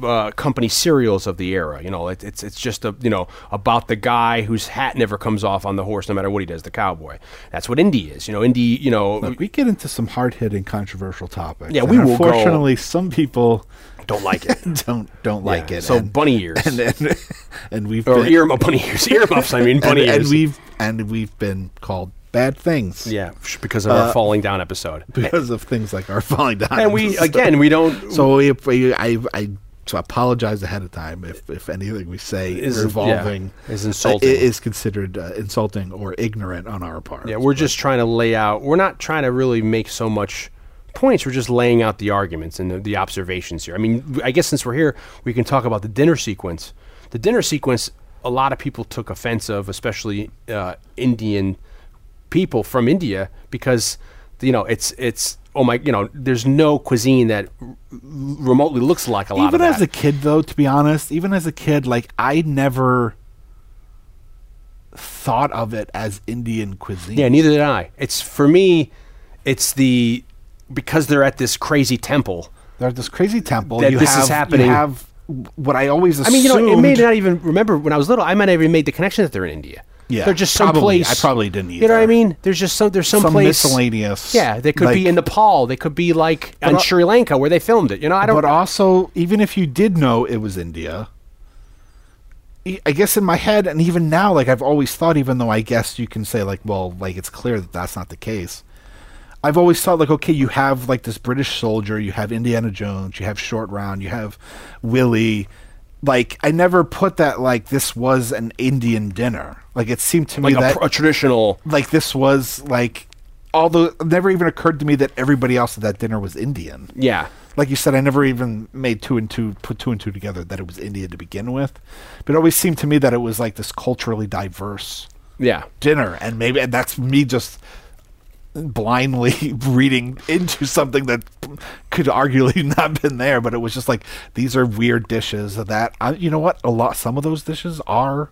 uh, company serials of the era. You know, it, it's it's just a you know about the guy whose hat never comes off on the horse, no matter what he does, the cowboy. That's what Indy is. You know, Indy. You know, Look, we get into some hard hitting, controversial topics. Yeah, we will go- some people don't like it. don't don't like Yeah, it. So and, bunny ears and and, and we've or been, ear bunny ears, earmuffs. I mean, bunny and, and we've and we've been called bad things. yeah, because of our falling down episode. because of things like our falling down. And we So- again, we don't. So we, we I I so I apologize ahead of time if if anything we say Is- revolving yeah, is insulting. uh, is considered uh, insulting or ignorant on our part. Yeah, we're just trying to lay out. We're not trying to really make so much points. We're just laying out the arguments and the, the observations here. I mean, I guess since we're here, we can talk about the dinner sequence. The dinner sequence, a lot of people took offense of, especially uh, Indian people from India, because you know it's it's oh my, you know, there's no cuisine that r- remotely looks like a lot of people. even of as a kid though to be honest even as a kid like i never thought of it as indian cuisine Yeah, neither did I. It's for me, it's the because they're at this crazy temple. they're at this crazy temple That you this is have, happening. you have what i always I mean, you know, it may not even remember when I was little. I might have even made the connection that they're in India. Yeah, they're just probably. someplace. I probably didn't You know what I mean? There's just some. There's some, some place. miscellaneous Yeah, they could be in Nepal. They could be like in Sri Lanka where they filmed it. You know, I don't. but also even if you did know it was india I- I guess in my head, and even now, like I've always thought, even though I guess you can say like, well, like it's clear that that's not the case. I've always thought like, okay, you have like this British soldier, you have Indiana Jones, you have Short Round, you have Willie. Like I never put that like this was an Indian dinner. Like it seemed to me like a, that pr- a traditional. like this was like, although it never even occurred to me that everybody else at that dinner was Indian Yeah. like you said, I never even made two and two, put two and two together that it was India to begin with. But it always seemed to me that it was like this culturally diverse Yeah. dinner, and maybe and that's me just blindly reading into something that could arguably not been there. But it was just like these are weird dishes that I, you know what a lot some of those dishes are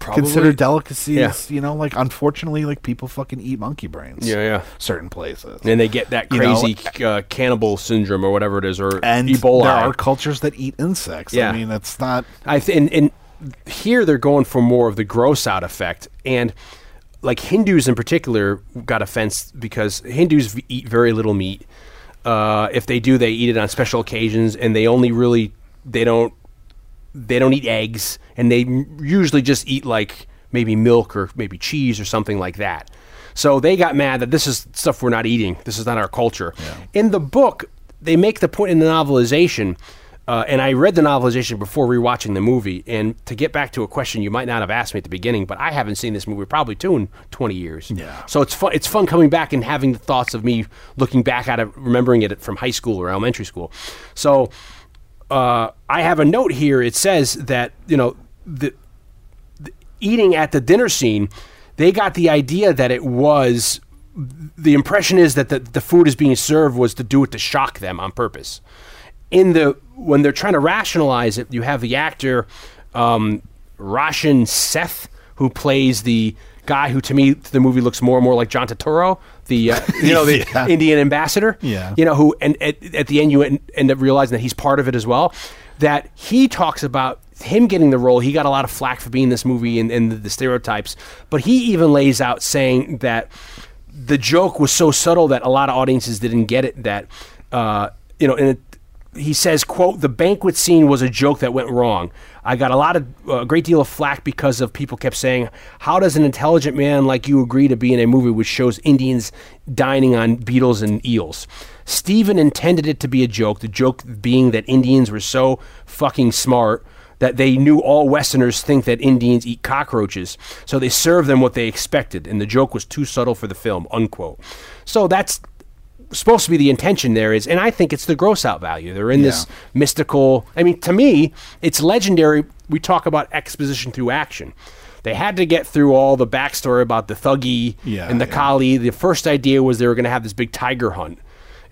Probably. considered delicacies. Yeah. You know, like unfortunately, like people fucking eat monkey brains. Yeah, yeah. Certain places. And they get that You know, crazy uh, cannibal syndrome or whatever it is, or and Ebola. there are cultures that eat insects. Yeah. I mean, it's not. I th- and, and here they're going for more of the gross out effect, and like Hindus in particular got offense because Hindus v- eat very little meat. Uh, if they do, they eat it on special occasions, and they only really they don't they don't eat eggs, and they usually just eat like maybe milk or maybe cheese or something like that. So they got mad that this is stuff we're not eating. This is not our culture. In the book, they make the point in the novelization, uh, and I read the novelization before rewatching the movie. And to get back to a question you might not have asked me at the beginning, but I haven't seen this movie probably two in twenty years. Yeah. So it's fun. It's fun coming back and having the thoughts of me looking back at it, remembering it from high school or elementary school. So uh, I have a note here. It says that you know the, the eating at the dinner scene, they got the idea that it was the impression is that the, the food is being served was to do it to shock them on purpose. In the when they're trying to rationalize it, you have the actor um, Roshan Seth who plays the guy who to me the movie looks more and more like John Turturro, the uh, you know the Yeah. Indian ambassador. Yeah. you know who and at, at the end you end, end up realizing that he's part of it as well. That he talks about him getting the role. He got a lot of flack for being this movie and, and the, the stereotypes, but he even lays out saying that the joke was so subtle that a lot of audiences didn't get it. That uh, you know, and it, he says, "quote The banquet scene was a joke that went wrong. I got a lot of uh, a great deal of flack because of people kept saying, "How does an intelligent man like you agree to be in a movie which shows Indians dining on beetles and eels?" Steven intended it to be a joke. The joke being that Indians were so fucking smart that they knew all Westerners think that Indians eat cockroaches, so they served them what they expected, and the joke was too subtle for the film. Unquote. So that's supposed to be the intention there is, and I think it's the gross out value. They're in this mystical. I mean, to me, it's legendary. We talk about exposition through action. They had to get through all the backstory about the Thuggee Yeah, and the yeah. Kali. The first idea was they were going to have this big tiger hunt.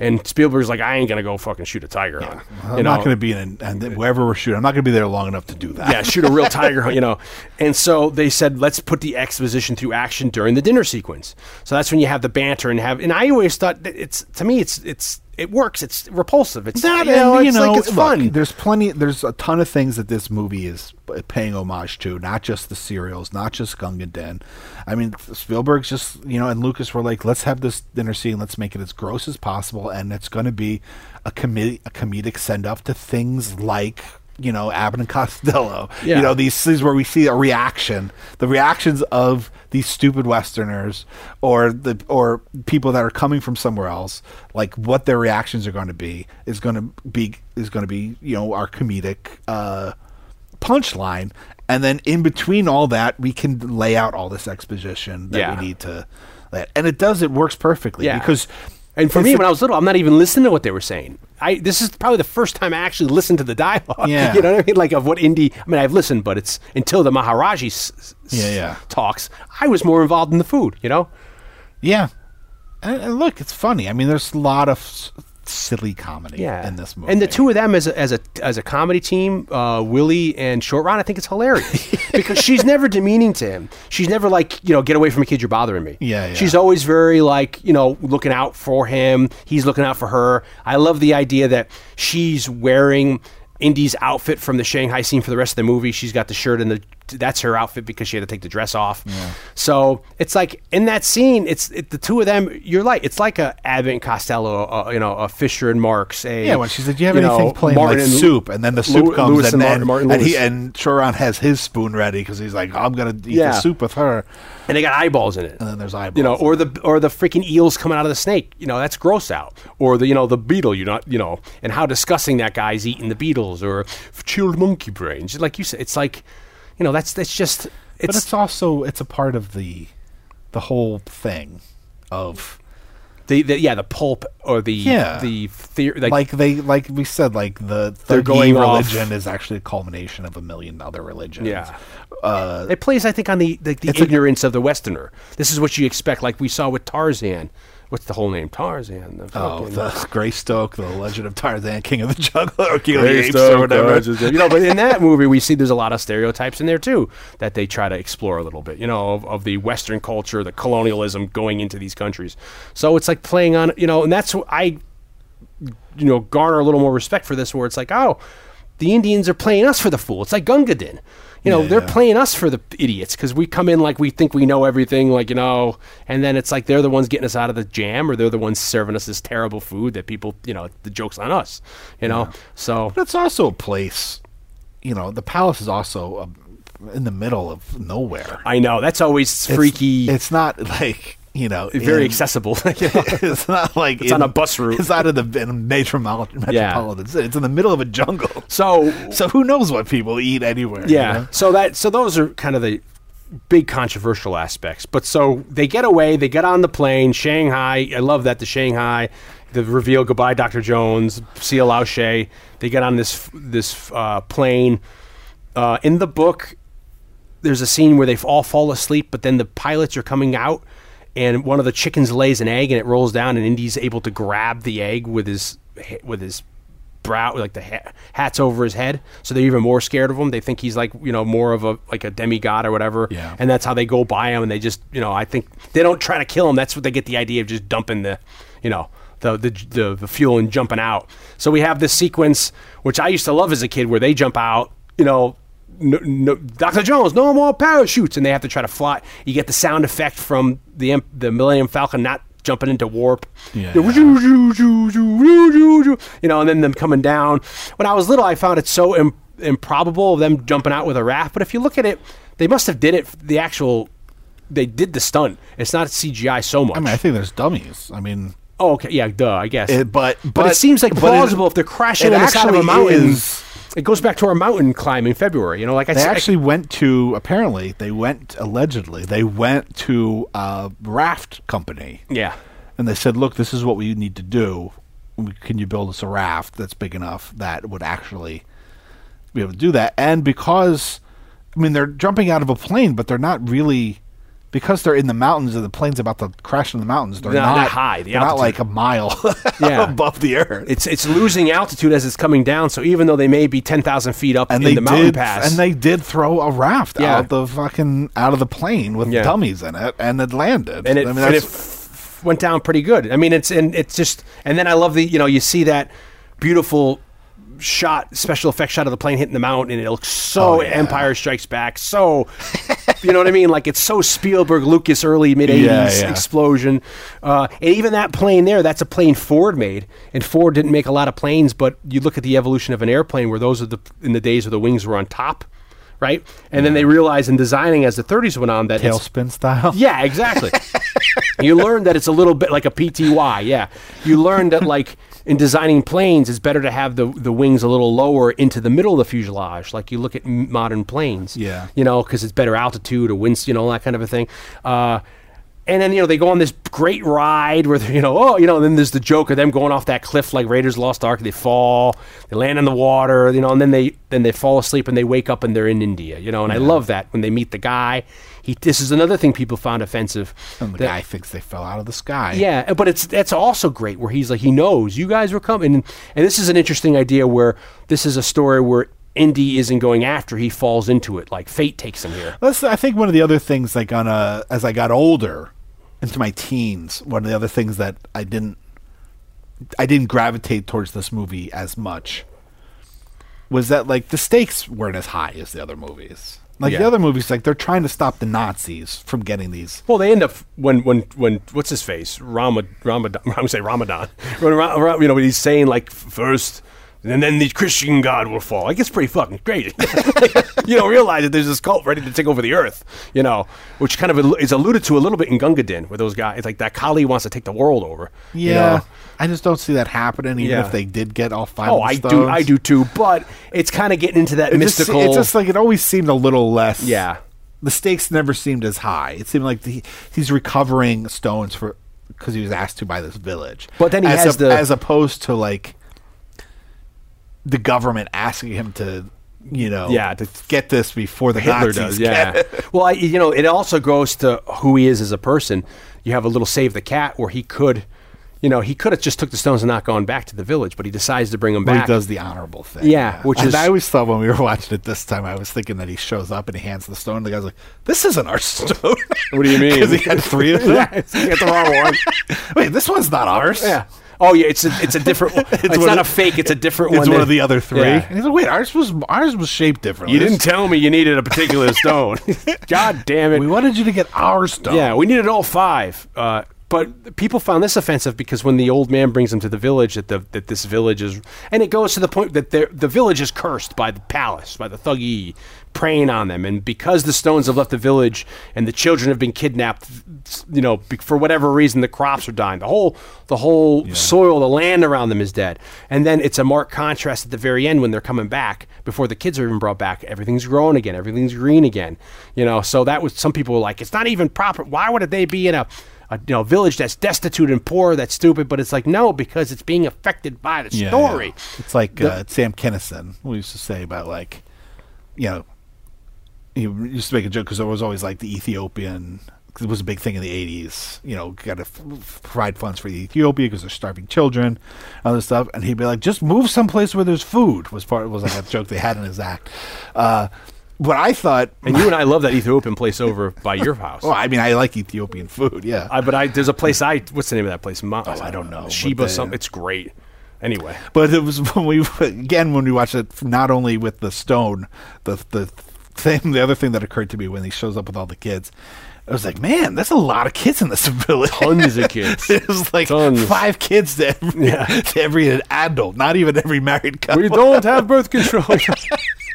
And Spielberg's like, I ain't gonna go fucking shoot a tiger hunt. I'm not going to be in, and wherever we're shooting, I'm not to be there long enough to do that. yeah, shoot a real tiger hunt, you know. And so they said, let's put the exposition through action during the dinner sequence. So that's when you have the banter and have. And I always thought that it's to me, it's it's it works. It's repulsive. It's that you know, and, it's you know, like it's look, fun. There's plenty. There's a ton of things that this movie is paying homage to. Not just the serials, not just Gunga Din. I mean, Spielberg's just you know, and Lucas were like, let's have this dinner scene. Let's make it as gross as possible, and it's going to be a comedic a comedic send off to things like. You know, Abbott and Costello. Yeah. You know, these things where we see a reaction, the reactions of these stupid Westerners or the or people that are coming from somewhere else, like what their reactions are going to be is going to be is going to be you know our comedic uh, punchline, and then in between all that, we can lay out all this exposition that Yeah. we need to. That and it does. It works perfectly Yeah. because. And for it's me, when I was little, I'm not even listening to what they were saying. I this is probably the first time I actually listened to the dialogue. Yeah. you know what I mean? Like of what Indy. I mean, I've listened, but it's until the Maharaji s- s- Yeah, yeah. talks. I was more involved in the food. You know. yeah, and, and look, it's funny. I mean, there's a lot of s- silly comedy yeah. in this movie, And the two of them as a, as a as a comedy team, uh, Willie and Short Round, I think it's hilarious because she's never demeaning to him. She's never like you know get away from me, kid, you're bothering me. Yeah, yeah. She's always very like you know looking out for him. He's looking out for her. I love the idea that she's wearing. Indy's outfit from the Shanghai scene for the rest of the movie. She's got the shirt and the that's her outfit because she had to take the dress off. So it's like in that scene, it's it, the two of them. You're like it's like a Abbott and Costello, uh, you know, a Fisher and Marks. A Yeah, when she said, "Do you have you anything know, plain Martin like soup?" and then the soup Lew- comes, Lewis and and then Martin and he and Short Round has his spoon ready because he's like, "I'm gonna eat Yeah. the soup with her," and they got eyeballs in it. and then there's eyeballs. you know, or the or the freaking eels coming out of the snake. You know, that's gross out. Or the you know the beetle. You not you know, and how disgusting that guy's eating the beetles or chilled monkey brains. Like you said, it's like, you know, that's that's just but it's, it's also it's a part of the the whole thing of the, the yeah the pulp or the Yeah. the theory like, like, they like we said like the They're going off- religion is actually a culmination of a million other religions. Yeah. Uh, it plays I think on the the, the It's a- ignorance of the Westerner. This is what you expect, like we saw with Tarzan. What's the whole name? Tarzan. The oh, the Greystoke, the Legend of Tarzan, King of the Jungle, or King of the Apes, or whatever. uh, you know, but in that movie, we see there's a lot of stereotypes in there too that they try to explore a little bit. You know, of, of the Western culture, the colonialism going into these countries. So it's like playing on, you know, and that's what I, you know, garner a little more respect for this, where it's like, oh, the Indians are playing us for the fool. It's like Gunga Din. You know, Yeah, they're yeah. playing us for the idiots because we come in like we think we know everything, like, you know, and then it's like they're the ones getting us out of the jam or they're the ones serving us this terrible food that people, you know, the joke's on us, you know? So, But it's also a place, you know, the palace is also um in the middle of nowhere. I know that's always It's- freaky. It's, not like you know very in- accessible. you know? it's not like It's on a bus route. It's out of the in a major metropolitan city. It's in the middle of a jungle. so So who knows what people eat anywhere? you yeah, know? so that so those are kind of the big controversial aspects. But so they get away, they get on the plane, Shanghai. I love that the Shanghai, the reveal goodbye, Doctor Jones, see Lao Che. They get on this this uh, plane. Uh, in the book, there's a scene where they all fall asleep, but then the pilots are coming out and one of the chickens lays an egg and it rolls down, and Indy's able to grab the egg with his with his brow, like the ha- hats over his head, so they're even more scared of him. They think he's like you know more of a like a demigod or whatever, Yeah. and that's how they go by him. And they just you know I think they don't try to kill him. That's what they get the idea of just dumping the you know the the the, the fuel and jumping out. So we have this sequence which I used to love as a kid where they jump out, you know. No, no, Dr. Jones, no more parachutes, and they have to try to fly. You get the sound effect from the the Millennium Falcon not jumping into warp. Yeah. You know, and then them coming down. When I was little, I found it so Im- improbable of them jumping out with a raft. But if you look at it, they must have did it. The actual, they did the stunt. It's not CGI so much. I mean, I think there's dummies. I mean, oh, okay, yeah, duh, I guess. it, but, but but, it seems like plausible it- if they're crashing on the side of a mountain. is- It goes back to our mountain climb in February. You know, like I They said, actually went to apparently they went allegedly they went to a raft company yeah. and they said, "Look, this is what we need to do. Can you build us a raft that's big enough that would actually be able to do that?" And because I mean, they're jumping out of a plane, but they're not really because they're in the mountains and the plane's about to crash in the mountains. They're They're not not, high, the they're not like a mile Yeah. above the earth. It's it's losing altitude as it's coming down. So even though they may be ten thousand feet up and in they the mountain did, pass, and they did throw a raft Yeah. out of the fucking out of the plane with Yeah. dummies in it, and it landed. and it, I mean, and it f- went down pretty good. I mean, it's and it's just, and then I love the you know you see that beautiful shot, special effect shot of the plane hitting the mountain, and it looks so Oh, yeah. Empire Strikes Back, so you know what I mean? Like it's so Spielberg, Lucas, early mid '80s Yeah, yeah. explosion, uh, and even that plane there, that's a plane Ford made, and Ford didn't make a lot of planes, but you look at the evolution of an airplane, where those are the in the days where the wings were on top. Right, and then they realized in designing as the 30s went on that tailspin style. yeah, exactly. you learn that it's a little bit like a PTY. Yeah, you learn that like in designing planes, it's better to have the the wings a little lower into the middle of the fuselage. Like you look at modern planes. Yeah. you know, because it's better altitude or winds, you know, that kind of a thing. Uh, and then you know they go on this great ride where you know oh you know then there's the joke of them going off that cliff like Raiders Lost Ark they fall they land in the water you know and then they then they fall asleep and they wake up and they're in India you know and I love that when they meet the guy he this is another thing people found offensive And the that- guy thinks they fell out of the sky. yeah, but it's that's also great where he's like he knows you guys were coming, and, and this is an interesting idea where this is a story where Indy isn't going after; he falls into it, like fate takes him here. That's I think one of the other things like on a as I got older into my teens, one of the other things that I didn't I didn't gravitate towards this movie as much was that like the stakes weren't as high as the other movies. Like Yeah. the other movies, like they're trying to stop the Nazis from getting these. Well, they end up when when when what's his face Ramad Ramadan I'm gonna say Ramadan when you know when he's saying like first. And then the Christian God will fall. Like it's pretty fucking crazy. you don't realize that there's this cult ready to take over the earth. You know, which kind of is alluded to a little bit in Gunga Din, where those guys, it's like that Kali wants to take the world over. you Yeah, know? I just don't see that happening. Even Yeah. if they did get all five. Oh, I do. I do too. But it's kind of getting into that It just, mystical. it's just like it always seemed a little less. Yeah. the stakes never seemed as high. It seemed like the, he's recovering stones for because he was asked to by this village. But then he as has the- as opposed to like the government asking him to, you know, Yeah, to- get this before the Hitler Nazis does, get yeah. it. well, I, you know, it also goes to who he is as a person. You have a little save the cat where he could, you know, he could have just took the stones and not gone back to the village, but he decides to bring them back. he does the honorable thing. Yeah, which and is- I always thought when we were watching it this time, I was thinking that he shows up and he hands the stone. The guy's like, "This isn't our stone." What do you mean? Because he had three of them. yeah, you got the wrong one. Wait, this one's not ours. Yeah. Oh yeah, it's a, it's a different one. It's, one not of- a fake. It's a different It's one. one that- of the other three. Yeah. And he's like, wait, ours was ours was shaped differently. You didn't tell me you needed a particular stone. God damn it. We wanted you to get our stone. Yeah, we needed all five. Uh, but people found this offensive because when the old man brings them to the village, that the that this village is, and it goes to the point that they're- the village is cursed by the palace, by the thuggee preying on them, and because the stones have left the village and the children have been kidnapped, you know, for whatever reason, the crops are dying. The whole the whole soil, the land around them is dead, and then it's a marked contrast at the very end when they're coming back before the kids are even brought back. Everything's growing again. Everything's green again. You know, so that was some people were like, it's not even proper. Why would they be in a a you know village that's destitute and poor that's stupid but it's like no because it's being affected by the Yeah, story yeah. It's like The- uh, Sam Kinison. We used to say about like, you know, he used to make a joke because there was always like the Ethiopian 'cause it was a big thing in the '80s. You know, got to f- provide funds for the Ethiopia because they're starving children, other stuff. And he'd be like, "Just move someplace where there's food." Was part was like a joke they had in his act. Uh, but I thought, And you and I love that Ethiopian place over by your house. well, I mean, I like Ethiopian food. Yeah, I, but I there's a place I what's the name of that place? Ma- Oh, I don't know, Sheba. but they- Some it's great. Anyway, But it was when we again when we watched it not only with the stone, the the thing the other thing that occurred to me when he shows up with all the kids, I was like, man, that's a lot of kids in this village. Tons of kids. it was like Tons. five kids to every, Yeah. to every adult, not even every married couple. we don't have birth control.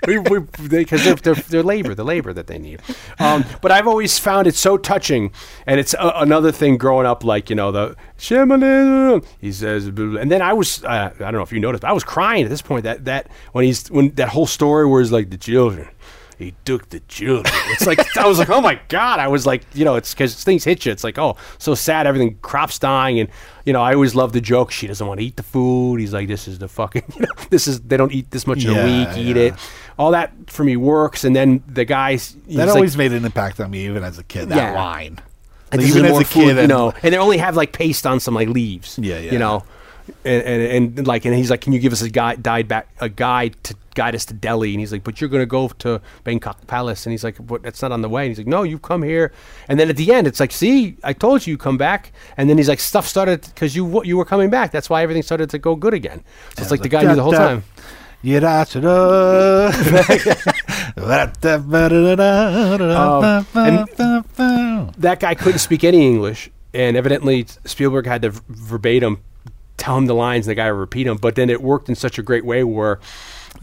we, we, because they, are they're, they're labor, the labor that they need. Um, but I've always found it so touching, and it's a, another thing growing up, like you know the shaman, he says, and then I was, uh, I don't know if you noticed, but I was crying at this point. That that when he's when that whole story where he's like the children. He took the children. It's like I was like, oh my god! I was like, you know, it's because things hit you. It's like, oh, so sad. Everything, crops dying, and you know, I always love the joke. She doesn't want to eat the food. He's like, this is the fucking, you know, this is they don't eat this much in Yeah, a week. Eat yeah. it. All that for me works. And then the guys, he's that like, always made an impact on me, even as a kid. That Yeah. line, and Like, this is even as more a food, kid, you and- know, and they only have like paste on some like leaves. Yeah, yeah. You know, and, and and like, and he's like, can you give us a guide, guide back, a guide to guide us to Delhi? And he's like, but you're gonna go to Pankot Palace, and he's like, but that's not on the way. And he's like, no, you've come here. And then at the end, it's like, see, I told you you come back. And then he's like, stuff started because you w- you were coming back. That's why everything started to go good again. So it's like the guy knew the whole time. Um, that guy couldn't speak any English, and evidently Spielberg had to v- verbatim tell him the lines, and the guy would repeat them. But then it worked in such a great way where,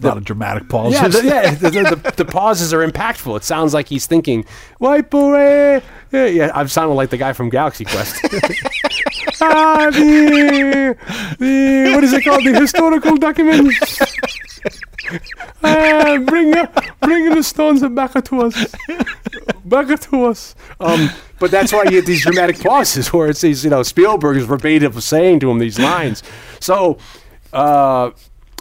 a lot of dramatic pauses. yeah, the, yeah, the, the, the, pauses are impactful. It sounds like he's thinking, "Wipe away." Yeah, yeah, I'm sounding like the guy from Galaxy Quest. ah, the, the what is it called? The historical documents. ah, bring bring the stones back to us, back to us. Um, but that's why you get these dramatic pauses where it's these, you know, Spielberg is verbatim saying to him these lines. So. Uh,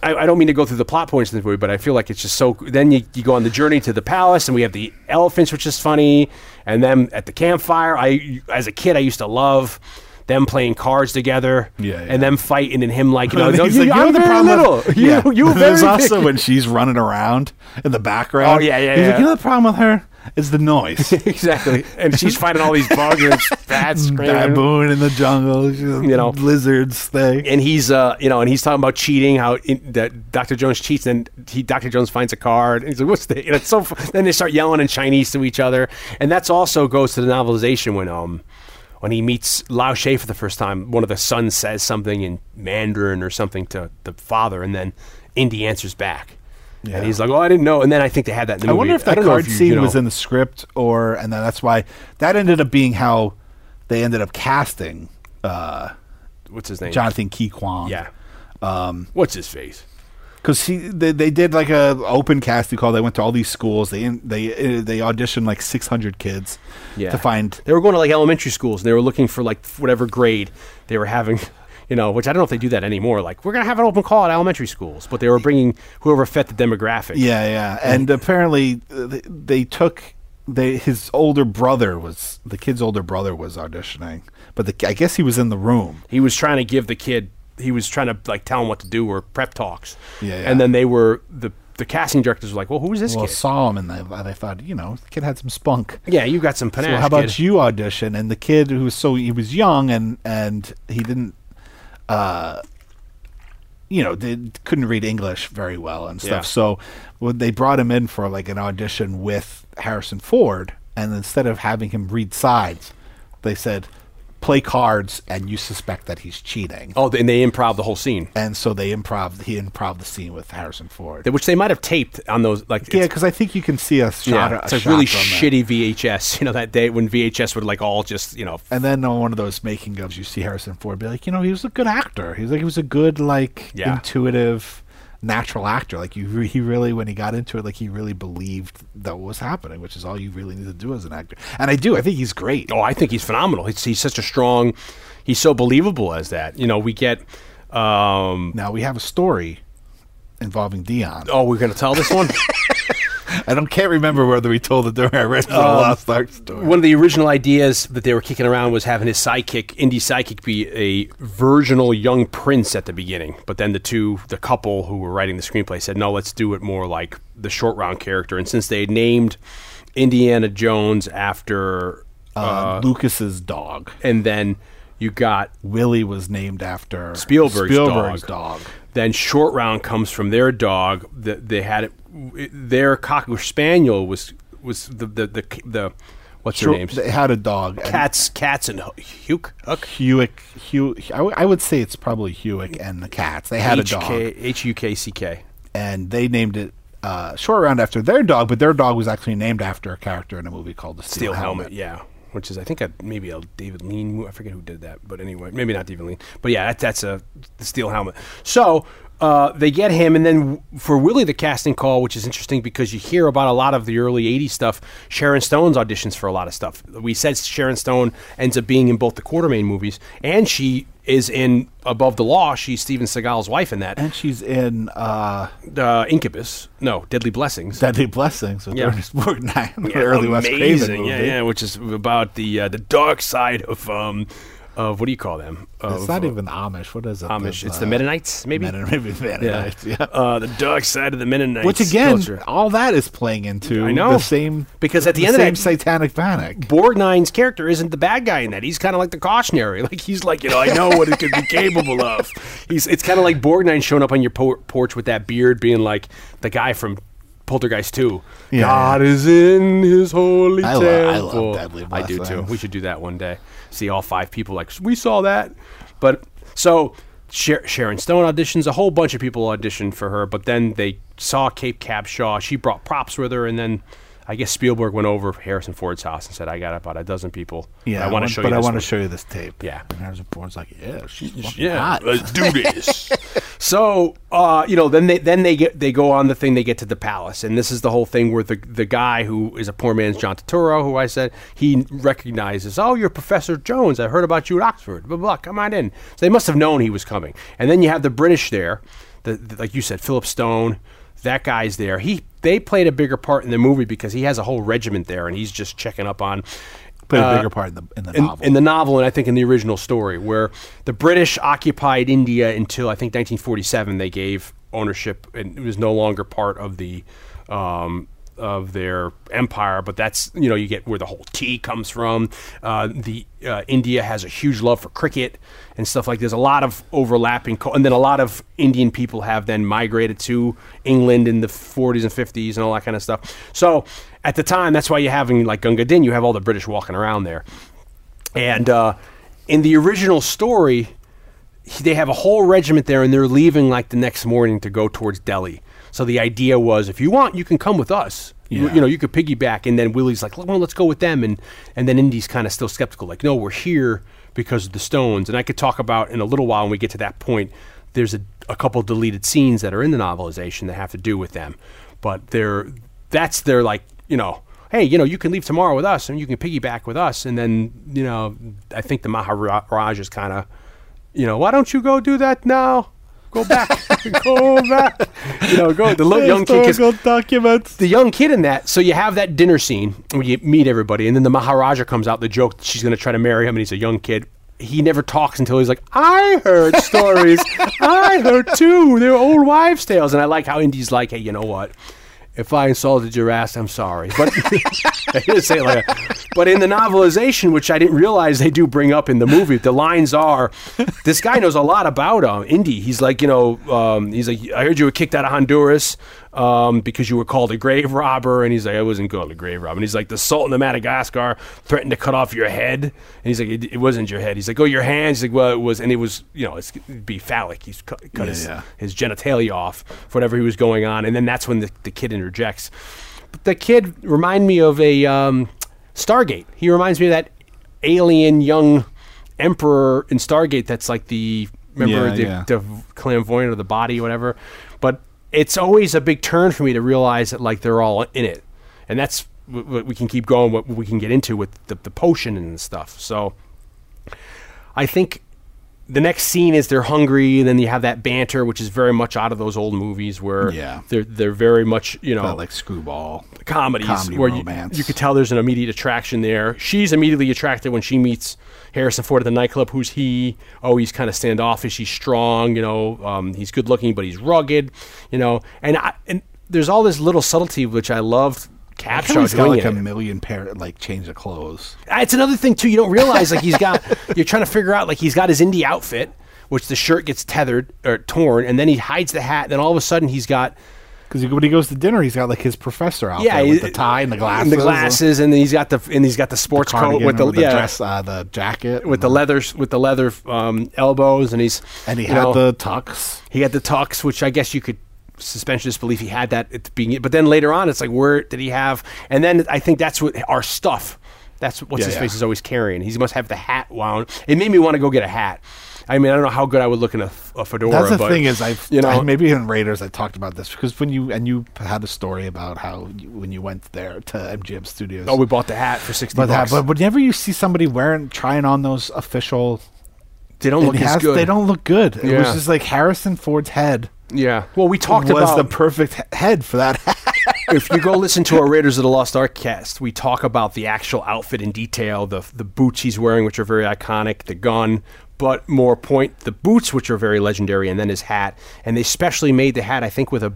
I, I don't mean to go through the plot points in the movie, but I feel like it's just so. Then you, you go on the journey to the palace, and we have the elephants, which is funny, and then at the campfire. I, as a kid, I used to love them playing cards together, Yeah, yeah. and them fighting, and him like, you know, He's no, like, you, "You I'm the very problem little. with-" You, Yeah. you There's very also when she's running around in the background. Oh, yeah, yeah, He's like, yeah. you know the problem with her is the noise. exactly, and she's fighting all these bugs and bats screaming. Baboon in the jungle, you know. lizards thing. and he's uh you know and he's talking about cheating how in, that Dr. Jones cheats and he Dr. Jones finds a card and he's like what's the and it's so then they start yelling in Chinese to each other and that's also goes to the novelization when um when he meets Lao Che for the first time one of the sons says something in Mandarin or something to the father and then Indy answers back and he's like oh I didn't know and then I think they had that in the I movie wonder if that don't know card you- scene you know. was in the script, or and then that's why that ended up being how they ended up casting uh, what's his name Jonathan Ke Quan. yeah um what's his face because he they, they did like a open casting call. They went to all these schools. They they uh, they auditioned like six hundred kids yeah. to find. They were going to like elementary schools and they were looking for like whatever grade they were having, you know, which I don't know if they do that anymore. Like we're gonna have an open call at elementary schools, but they were bringing whoever fit the demographic. Yeah, yeah, and apparently uh, they, they took they his older brother was the kid's older brother was auditioning, but the, I guess he was in the room. he was trying to give the kid. He was trying to like tell him what to do or prep talks. Yeah, yeah. And then they were the the casting directors were like, well, who's this Well, kid? saw him and they, they thought, you know, the kid had some spunk. yeah, you got some So panache. how about kid. you audition? And the kid who was so he was young and and he didn't, uh, you know, they couldn't read English very well and stuff. Yeah. So they brought him in for like an audition with Harrison Ford, and instead of having him read sides, they said, play cards, and you suspect that he's cheating. Oh, and they improv the whole scene, And so they improv. He improv the scene with Harrison Ford. which they might have taped on those like yeah, because I think you can see a shot. yeah, a it's like shot really that. shitty VHS. You know that day when VHS would like all just you know And then on one of those making ofs, you see Harrison Ford be like, you know, he was a good actor. He's like, he was a good, like, Yeah. intuitive, natural actor. Like, you, re- he really, when he got into it, like, he really believed that what was happening, which is all you really need to do as an actor. And I do. I think he's great. Oh, I think he's phenomenal. He's, he's such a strong. He's so believable as that. You know, we get. Um, Now we have a story involving Dion. oh, we're gonna tell this one. I don't can't remember whether we told it during our Um, Lost Ark story. One of the original ideas that they were kicking around was having his sidekick, Indy sidekick, be a virginal young prince at the beginning. But then the two, the couple who were writing the screenplay, said, "No, let's do it more like the short round character." And since they named Indiana Jones after, uh, Lucas's dog. and then you got Willie was named after Spielberg's, Spielberg's dog. dog. Then short round comes from their dog. That they had it, their cocker spaniel was was the the the, the what's their Short- names? They had a dog. Katz, Katz, and Huck. Huck. Hewick, Hew, I, w- I would say it's probably Hewick and the Katz. They had a dog, H U K C K. and they named it uh, Short Round after their dog, but their dog was actually named after a character in a movie called The Steel, Steel helmet. yeah. Which is, I think, a, maybe a David Lean. I forget who did that, but anyway, maybe not David Lean. But yeah, that, that's a steel helmet. So uh, they get him, and then for Willie, the casting call, which is interesting because you hear about a lot of the early '80s stuff. Sharon Stone's auditions for a lot of stuff. We said Sharon Stone ends up being in both the Quatermain movies, and she is in Above the Law. She's Steven Seagal's wife in that. And she's in uh, Uh, Incubus, no, Deadly Blessings. Deadly Blessings with Yeah. Ernest Borgnine, Yeah, early Wes Craven amazing. movie. Yeah, yeah, which is about the uh, the dark side of um of what do you call them? It's not uh, even Amish. What is it? Amish. It's uh, the Mennonites, maybe. Mennonite- maybe Mennonites, yeah. Uh, the dark side of the Mennonites. Which again, culture. all that is playing into I know. the same Because at the the end of same that- satanic panic. Borgnine's character isn't the bad guy in that. He's kind of like the cautionary. Like he's like, you know, I know what it could be capable of. He's it's kind of like Borgnine showing up on your por- porch with that beard, being like the guy from Poltergeist 2. Yeah. God is in his holy I lo- temple. I love Deadly I do too. We should do that one day. See all five people like we saw that. But so Sharon Stone auditions. A whole bunch of people auditioned for her, but then they saw Kate Capshaw. She brought props with her, and then I guess Spielberg went over Harrison Ford's house and said, "I got about a dozen people. Yeah, I want to show but you." But I want to show you this tape. Yeah. and Harrison Ford's like, yeah, she's Yeah, hot. let's do this. so, uh, you know, then they then they get they go on the thing. They get to the palace, and this is the whole thing where the the guy who is a poor man's John Turturro, who I said he recognizes. Oh, you're Professor Jones. I heard about you at Oxford. Blah blah. Come on in. So they must have known he was coming. And then you have the British there, the, the- like you said, Philip Stone. That guy's there. He they played a bigger part in the movie because he has a whole regiment there, and he's just checking up on Played a uh, bigger part in the in the in, novel. in the novel and I think in the original story, where the British occupied India until I think 1947. They gave ownership and it was no longer part of the um, of their empire. But that's you know you get where the whole tea comes from. Uh, the uh, India has a huge love for cricket and stuff like. There's a lot of overlapping, co- and then a lot of Indian people have then migrated to England in the 40s and 50s and all that kind of stuff. So at the time, that's why you're having like Gunga Din. You have all the British walking around there. And uh, in the original story, they have a whole regiment there, and they're leaving like the next morning to go towards Delhi. So the idea was, if you want, you can come with us. You, you know, you could piggyback, and then Willie's like, "Well, let's go with them," and and then Indy's kind of still skeptical, like, "No, we're here because of the stones." And I could talk about in a little while when we get to that point. There's a, a couple deleted scenes that are in the novelization that have to do with them, but they're that's their like you know hey, you know, you can leave tomorrow with us and you can piggyback with us. And then, you know, I think the Maharaj is kind of, you know, why don't you go do that now? Go back, go back. You know, go. The little young kid, documents. the young kid in that. So you have that dinner scene where you meet everybody, and then the Maharaja comes out. The joke she's going to try to marry him, and he's a young kid. He never talks until he's like, "I heard stories. I heard too. They're old wives' tales." And I like how Indy's like, "Hey, you know what? If I insulted your ass, I'm sorry." But I didn't say it like that. But in the novelization, which I didn't realize they do bring up in the movie, the lines are, "This guy knows a lot about uh, Indy. He's like, you know, um, he's like, I heard you were kicked out of Honduras." Um, because you were called a grave robber. And he's like, I wasn't called a grave robber. And he's like, the Sultan of Madagascar threatened to cut off your head. And he's like, it, it wasn't your head. He's like, oh, your hands. He's like, well, it was. And it was, you know, it's, it'd be phallic. He's cut, cut Yeah, his, yeah. his genitalia off for whatever he was going on. And then that's when the, the kid interjects. But the kid remind me of a um, Stargate. He reminds me of that alien young emperor in Stargate that's like the remember Yeah, the, yeah. the clairvoyant of the body or whatever. But it's always a big turn for me to realize that like they're all in it, and that's what we can keep going. What we can get into with the, the potion and stuff. So I think the next scene is they're hungry, and then you have that banter, which is very much out of those old movies where Yeah. they're they're very much you know About, like screwball. comedies comedy where you, romance. you could tell there's an immediate attraction there. She's immediately attracted when she meets Harrison Ford at the nightclub. Who's he? Oh, he's kind of standoffish. He's strong. You know, um, he's good looking, but he's rugged. You know, and I, and there's all this little subtlety which I loved. Capshaw He's got like a million pair like change of clothes. Uh, It's another thing too. You don't realize like he's got. you're trying to figure out like he's got his Indy outfit, which the shirt gets tethered or torn, and then he hides the hat. And Then all of a sudden he's got Because when he goes to dinner, he's got like his professor outfit yeah with the tie and the glasses, and the glasses, and then he's got the and he's got the sports coat with the, with the yeah, dress, uh, the jacket, with the leather with the leather um, elbows, and he's and he had know, the tux. he had the tux, which I guess you could suspension disbelief he had that at the beginning, but then later on it's like where did he have? And then I think that's what our stuff. That's what's Yeah, his yeah. face is always carrying. He must have the hat wound. It made me want to go get a hat. I mean, I don't know how good I would look in a, a fedora. That's the but, thing is, I've you know I- maybe in Raiders I talked about this because when you and you had a story about how you, when you went there to MGM Studios. Oh, we bought the hat for sixty but, bucks. but whenever you see somebody wearing trying on those official, they don't look has- good. they don't look good. It was just like Harrison Ford's head Yeah. Well, we talked about was about the perfect he- head for that. if you go listen to our Raiders of the Lost Ark cast, we talk about the actual outfit in detail, the the boots he's wearing, which are very iconic, the gun, but more point the boots, which are very legendary, and then his hat. And they specially made the hat, I think, with a.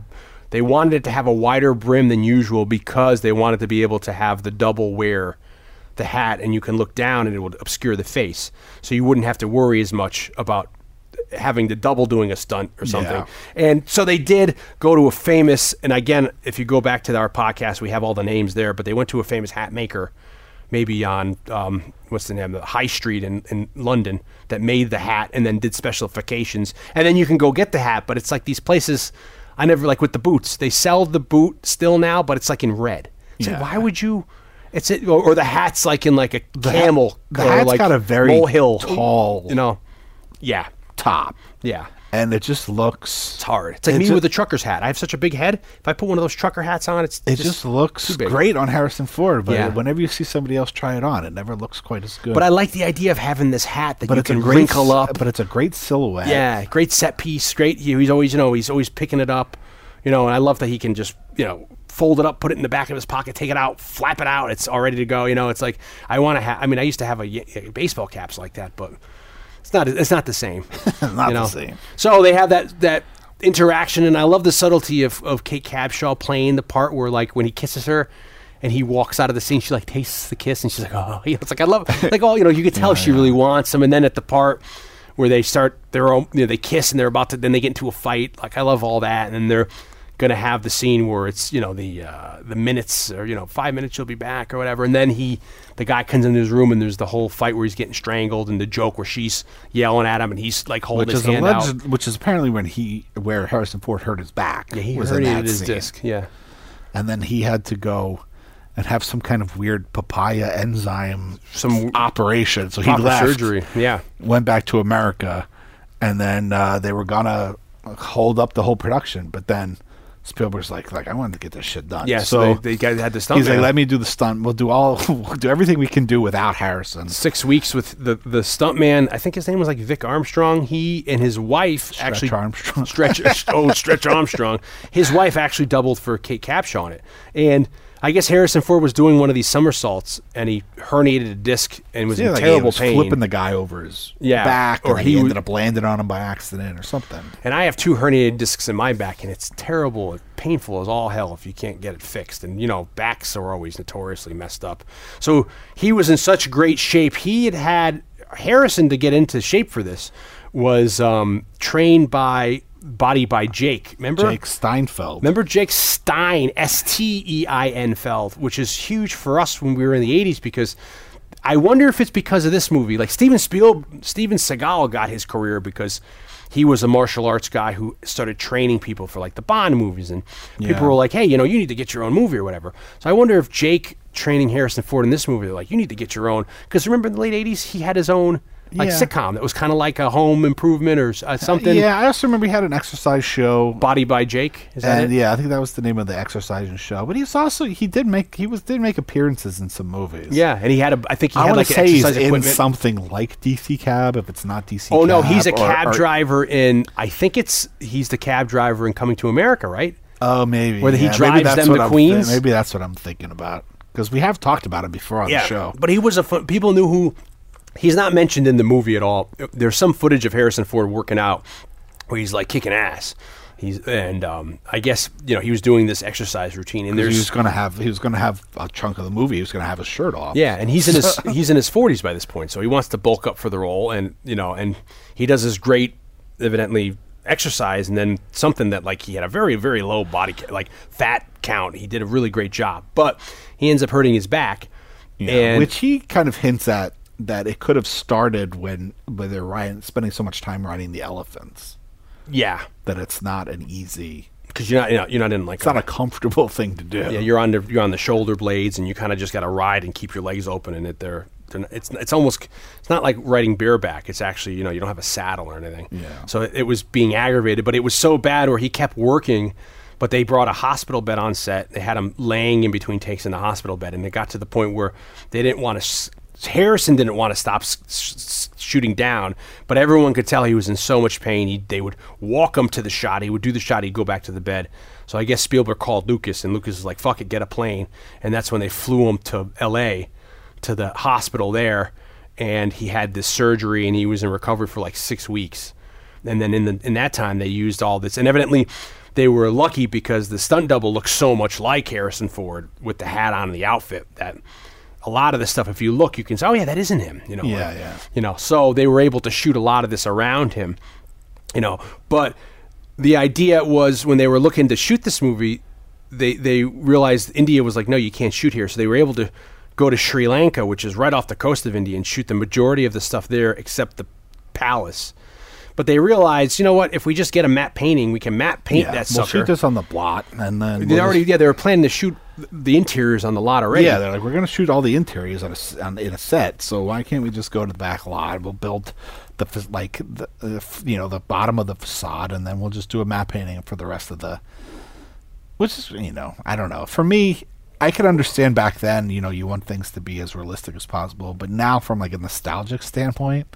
They wanted it to have a wider brim than usual because they wanted to be able to have the double wear the hat, and you can look down and it would obscure the face, so you wouldn't have to worry as much about having to double doing a stunt or something. Yeah. And so they did go to a famous, and again, if you go back to our podcast, we have all the names there, but they went to a famous hat maker, maybe on, um, what's the name, the High Street in, in London, that made the hat and then did specialifications. And then you can go get the hat, but it's like these places, I never, like with the boots, they sell the boot still now, but it's like in red. Like, Yeah. why would you? It's it, or, or the hat's like in like a camel. the or hat's like got a very molehill, tall- You know, yeah, top, yeah. and it just looks. It's hard. It's like It me with a trucker's hat. I have such a big head. If I put one of those trucker hats on, it's It just, looks too big. great on Harrison Ford, but Yeah. whenever you see somebody else try it on, it never looks quite as good. But I like the idea of having this hat that but you can a great wrinkle up. But it's a great silhouette. yeah, great set piece. Great. he- He's always, you know, he's always picking it up. You know, and I love that he can just, you know, fold it up, put it in the back of his pocket, take it out, flap it out. It's all ready to go. You know, it's like I want to have. I mean, I used to have a baseball caps like that, but not. It's not the same. Not you the same. So they have that that interaction, and I love the subtlety of, of Kate Capshaw playing the part where like when he kisses her. And he walks out of the scene. She like tastes the kiss, and she's like, "Oh, know, it's like I love." Like, oh, you know, you could tell she really wants him. And then at the part where they start their own, you know, they kiss and they're about to, then they get into a fight. Like, I love all that. And then they're gonna have the scene where it's, you know, the uh, the minutes or you know, five minutes she'll be back or whatever. And then he, the guy comes into his room and there's the whole fight where he's getting strangled and the joke where she's yelling at him and he's like holding which his is hand out. which is apparently when he where Harrison Ford hurt his back. Yeah, he was herniated his disc. Yeah. and then he had to go and have some kind of weird papaya enzyme Some operation. So he left, surgery. Yeah. went back to America, and then uh, they were gonna hold up the whole production, but then. Spielberg's like, like I wanted to get this shit done. Yeah. So, so they, they guys had the stunt. he's like, let me do the stunt. We'll do all, we'll do everything we can do without Harrison. six weeks with the the stuntman. I think his name was like Vic Armstrong. He and his wife actually Armstrong. Stretch oh Stretch Armstrong. His wife actually doubled for Kate Capshaw on it, and I guess Harrison Ford was doing one of these somersaults and he herniated a disc and was Yeah, in like he terrible was pain. flipping the guy over his Yeah, back, or or he he, ended up landing on him by accident or something. and I have two herniated discs in my back, and it's terrible, painful as all hell if you can't get it fixed. And you know, backs are always notoriously messed up. So he was in such great shape. He had had Harrison to get into shape for this was um, trained by Body by Jake. Remember Jake Steinfeld. Remember Jake Stein, S T E I N Feld, which is huge for us when we were in the '80s because I wonder if it's because of this movie. Like Steven Spiel, Steven Seagal got his career because he was a martial arts guy who started training people for like the Bond movies, and people Yeah. were like, "Hey, you know, you need to get your own movie or whatever." So I wonder if Jake training Harrison Ford in this movie, they're like, "You need to get your own," because remember in the late '80s he had his own like Yeah. sitcom that was kind of like a Home Improvement or uh, something. Yeah, I also remember he had an exercise show. Body by Jake. Is that And it? yeah, I think that was the name of the exercising show. But he's also he did make he was did make appearances in some movies. Yeah, and he had a. I think he I had like say he's exercise in something like DC Cab. If it's not DC. oh no, he's a cab or- driver in. I think it's he's the cab driver in Coming to America, right? Oh, maybe Where he yeah, maybe drives them to I'm Queens? maybe that's what I'm thinking about because we have talked about it before on the show. But he was a fun, people knew who. He's not mentioned in the movie at all. There's some footage of Harrison Ford working out where he's like kicking ass. He's and um, I guess you know he was doing this exercise routine and there's he was going to have he was to have a chunk of the movie. He was going to have his shirt off. yeah, and he's in his he's in his 40s by this point, so he wants to bulk up for the role, and you know, and he does this great, evidently exercise, and then something that like he had a very very low body like fat count. He did a really great job, but he ends up hurting his back, and which he kind of hints at that it could have started when when they're riding, spending so much time riding the elephants yeah, that it's not an easy, because you're not you know, you're not in like it's not a comfortable thing to do. yeah you're on the you're on the shoulder blades, and you kind of just got to ride and keep your legs open, and it they're. they're not- It's it's almost it's not like riding bareback. It's actually you know you don't have a saddle or anything. Yeah. So it, it was being aggravated, but it was so bad where he kept working. But they brought a hospital bed on set. They had him laying in between takes in the hospital bed, and it got to the point where they didn't want to. Harrison didn't want to stop shooting down, but everyone could tell he was in so much pain. He, they would walk him to the shot. He would do the shot. He'd go back to the bed. So I guess Spielberg called Lucas, and Lucas is like, "Fuck it, get a plane." And that's when they flew him to L.A. to the hospital there, and he had this surgery, and he was in recovery for like six weeks. And then in the in that time, they used all this, and evidently. They were lucky because the stunt double looked so much like Harrison Ford with the hat on and the outfit that a lot of the stuff, if you look, you can say, "Oh yeah, that isn't him." You know, Yeah, yeah. You know, so they were able to shoot a lot of this around him. You know, but the idea was when they were looking to shoot this movie, they they realized India was like, "No, you can't shoot here." So they were able to go to Sri Lanka, which is right off the coast of India, and shoot the majority of the stuff there, except the palace. But they realized, you know what? If we just get a matte painting, we can matte paint Yeah, that we'll shoot this on the blot, and then they we'll already, just- yeah, they were planning to shoot the interiors on the lot already. Yeah, they're like, we're going to shoot all the interiors on a, on, in a set, so why can't we just go to the back lot? We'll build the like the, the you know the bottom of the facade, and then we'll just do a matte painting for the rest of the. Which is you know I don't know for me. I could understand back then, you know, you want things to be as realistic as possible, but now from like a nostalgic standpoint,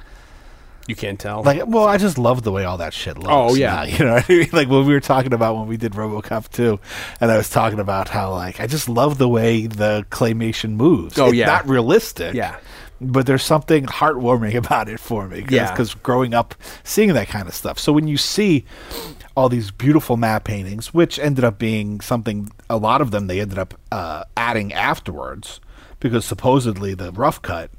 you can't tell. like, well, I just love the way all that shit looks. Oh, yeah. now, you know, what I mean? like when we were talking about when we did RoboCop 2, and I was talking about how like I just love the way the claymation moves. Oh, It's yeah. not realistic. Yeah. but there's something heartwarming about it for me. Cause, Yeah. because growing up seeing that kind of stuff. So when you see all these beautiful matte paintings, which ended up being something, a lot of them they ended up uh, adding afterwards, because supposedly the rough cut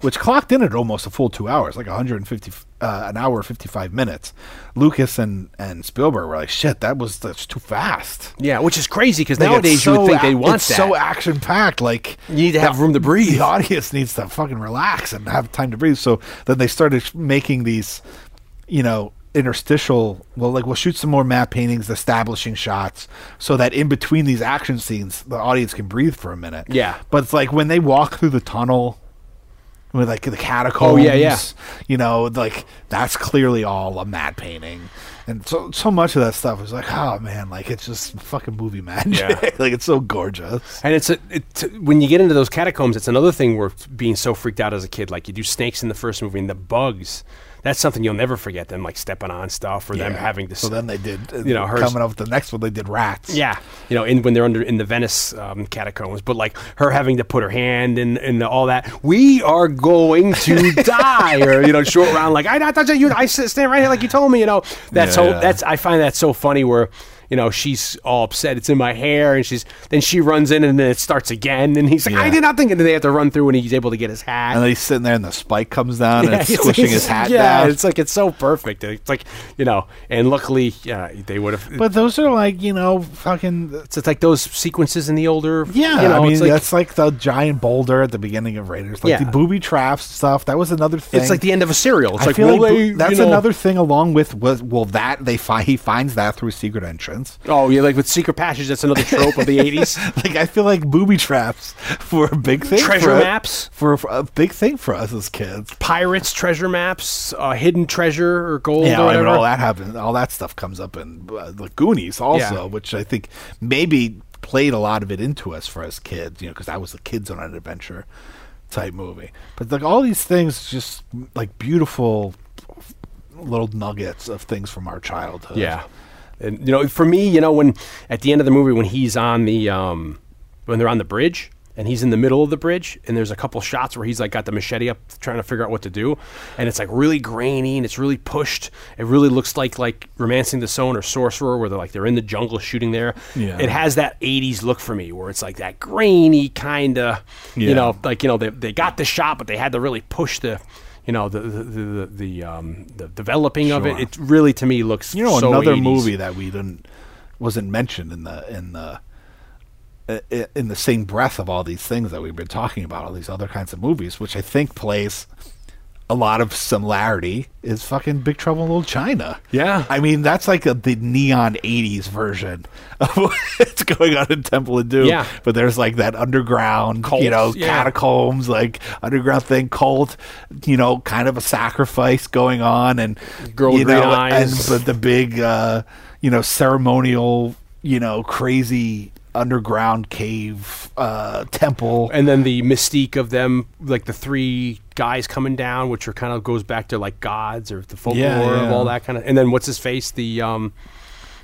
which clocked in at almost a full two hours, like 150, uh, an hour, 55 minutes. Lucas and, and Spielberg were like, shit, that was that's too fast. yeah, which is crazy because Like, nowadays it's you would so think they ac- want it's that. so action packed. Like You need to have room to breathe. The audience needs to fucking relax and have time to breathe. So then they started making these, you know, interstitial. Well, like we'll shoot some more matte paintings, establishing shots, so that in between these action scenes, the audience can breathe for a minute. Yeah. but it's like when they walk through the tunnel. With like the catacombs, Oh, yeah, yeah. You know, like that's clearly all a matte painting, and so so much of that stuff is like, oh man, like it's just fucking movie magic. Yeah. like it's so gorgeous. And it's a it, when you get into those catacombs, it's another thing where being so freaked out as a kid. Like you do snakes in the first movie, and the bugs. That's something you'll never forget. Them like stepping on stuff, or them having to. So then they did, uh, you know, her- coming up with the next one, they did rats. Yeah, you know, in when they're under in the Venice um, catacombs, but like her having to put her hand in and all that. We are going to die, or you know, short round like I not touch you. I stand right here like you told me. You know, that's so Yeah. that's I find that so funny where. You know, she's all upset. It's in my hair, and she's then she runs in, and then it starts again. And he's like, "I did not think." And then they have to run through, and he's able to get his hat. And then he's sitting there, and the spike comes down, and Yeah, it's it's- squishing it's- his hat yeah, down. it's like it's so perfect. It's like you know, and luckily, yeah, they would have. but those are like you know, fucking it's, it's like those sequences in the older. yeah. you know, I mean, it's like, that's like the giant boulder at the beginning of Raiders, like Yeah. the booby traps stuff. That was another thing. It's like the end of a serial. It's I like, feel will like they, bo- that's you know- another thing. Along with was well, that they find he finds that through secret entrance. Aliens. Oh, yeah, like with secret passage. That's another trope of the '80s. Like I feel like booby traps were a big thing. Treasure for maps? for, for a big thing for us as kids. Pirates, treasure maps, uh, hidden treasure or gold Yeah, or I mean, all that happens. All that stuff comes up in uh, the Goonies also, Yeah. which I think maybe played a lot of it into us for us kids. You know, because I was the kids on an adventure type movie. But like all these things, just like beautiful little nuggets of things from our childhood. Yeah. And you know, for me, you know, when at the end of the movie when he's on the um when they're on the bridge and he's in the middle of the bridge and there's a couple shots where he's like got the machete up trying to figure out what to do and it's like really grainy and it's really pushed. It really looks like like Romancing the Stone or Sorcerer where they're like they're in the jungle shooting there. Yeah. It has that 80s look for me where it's like that grainy kind of Yeah. you know, like you know they they got the shot but they had to really push the you know the the the, the um the developing of it. It really to me looks You know, so another 80s. movie that we didn't wasn't mentioned in the in the in the same breath of all these things that we've been talking about, all these other kinds of movies, which I think plays a lot of similarity, is fucking Big Trouble in Little China. Yeah. I mean that's like a, the neon '80s version of what's going on in Temple of Doom. Yeah. but there's like that underground, you know, yeah. catacombs, like underground thing, cult, you know, kind of a sacrifice going on, and Girl with you know, eyes. and but the big, uh, you know, ceremonial, you know, crazy underground cave uh, temple. and then the mystique of them, like the three guys coming down, which are kind of goes back to like gods or the folklore Yeah, of all that kind of. And then what's his face? The um,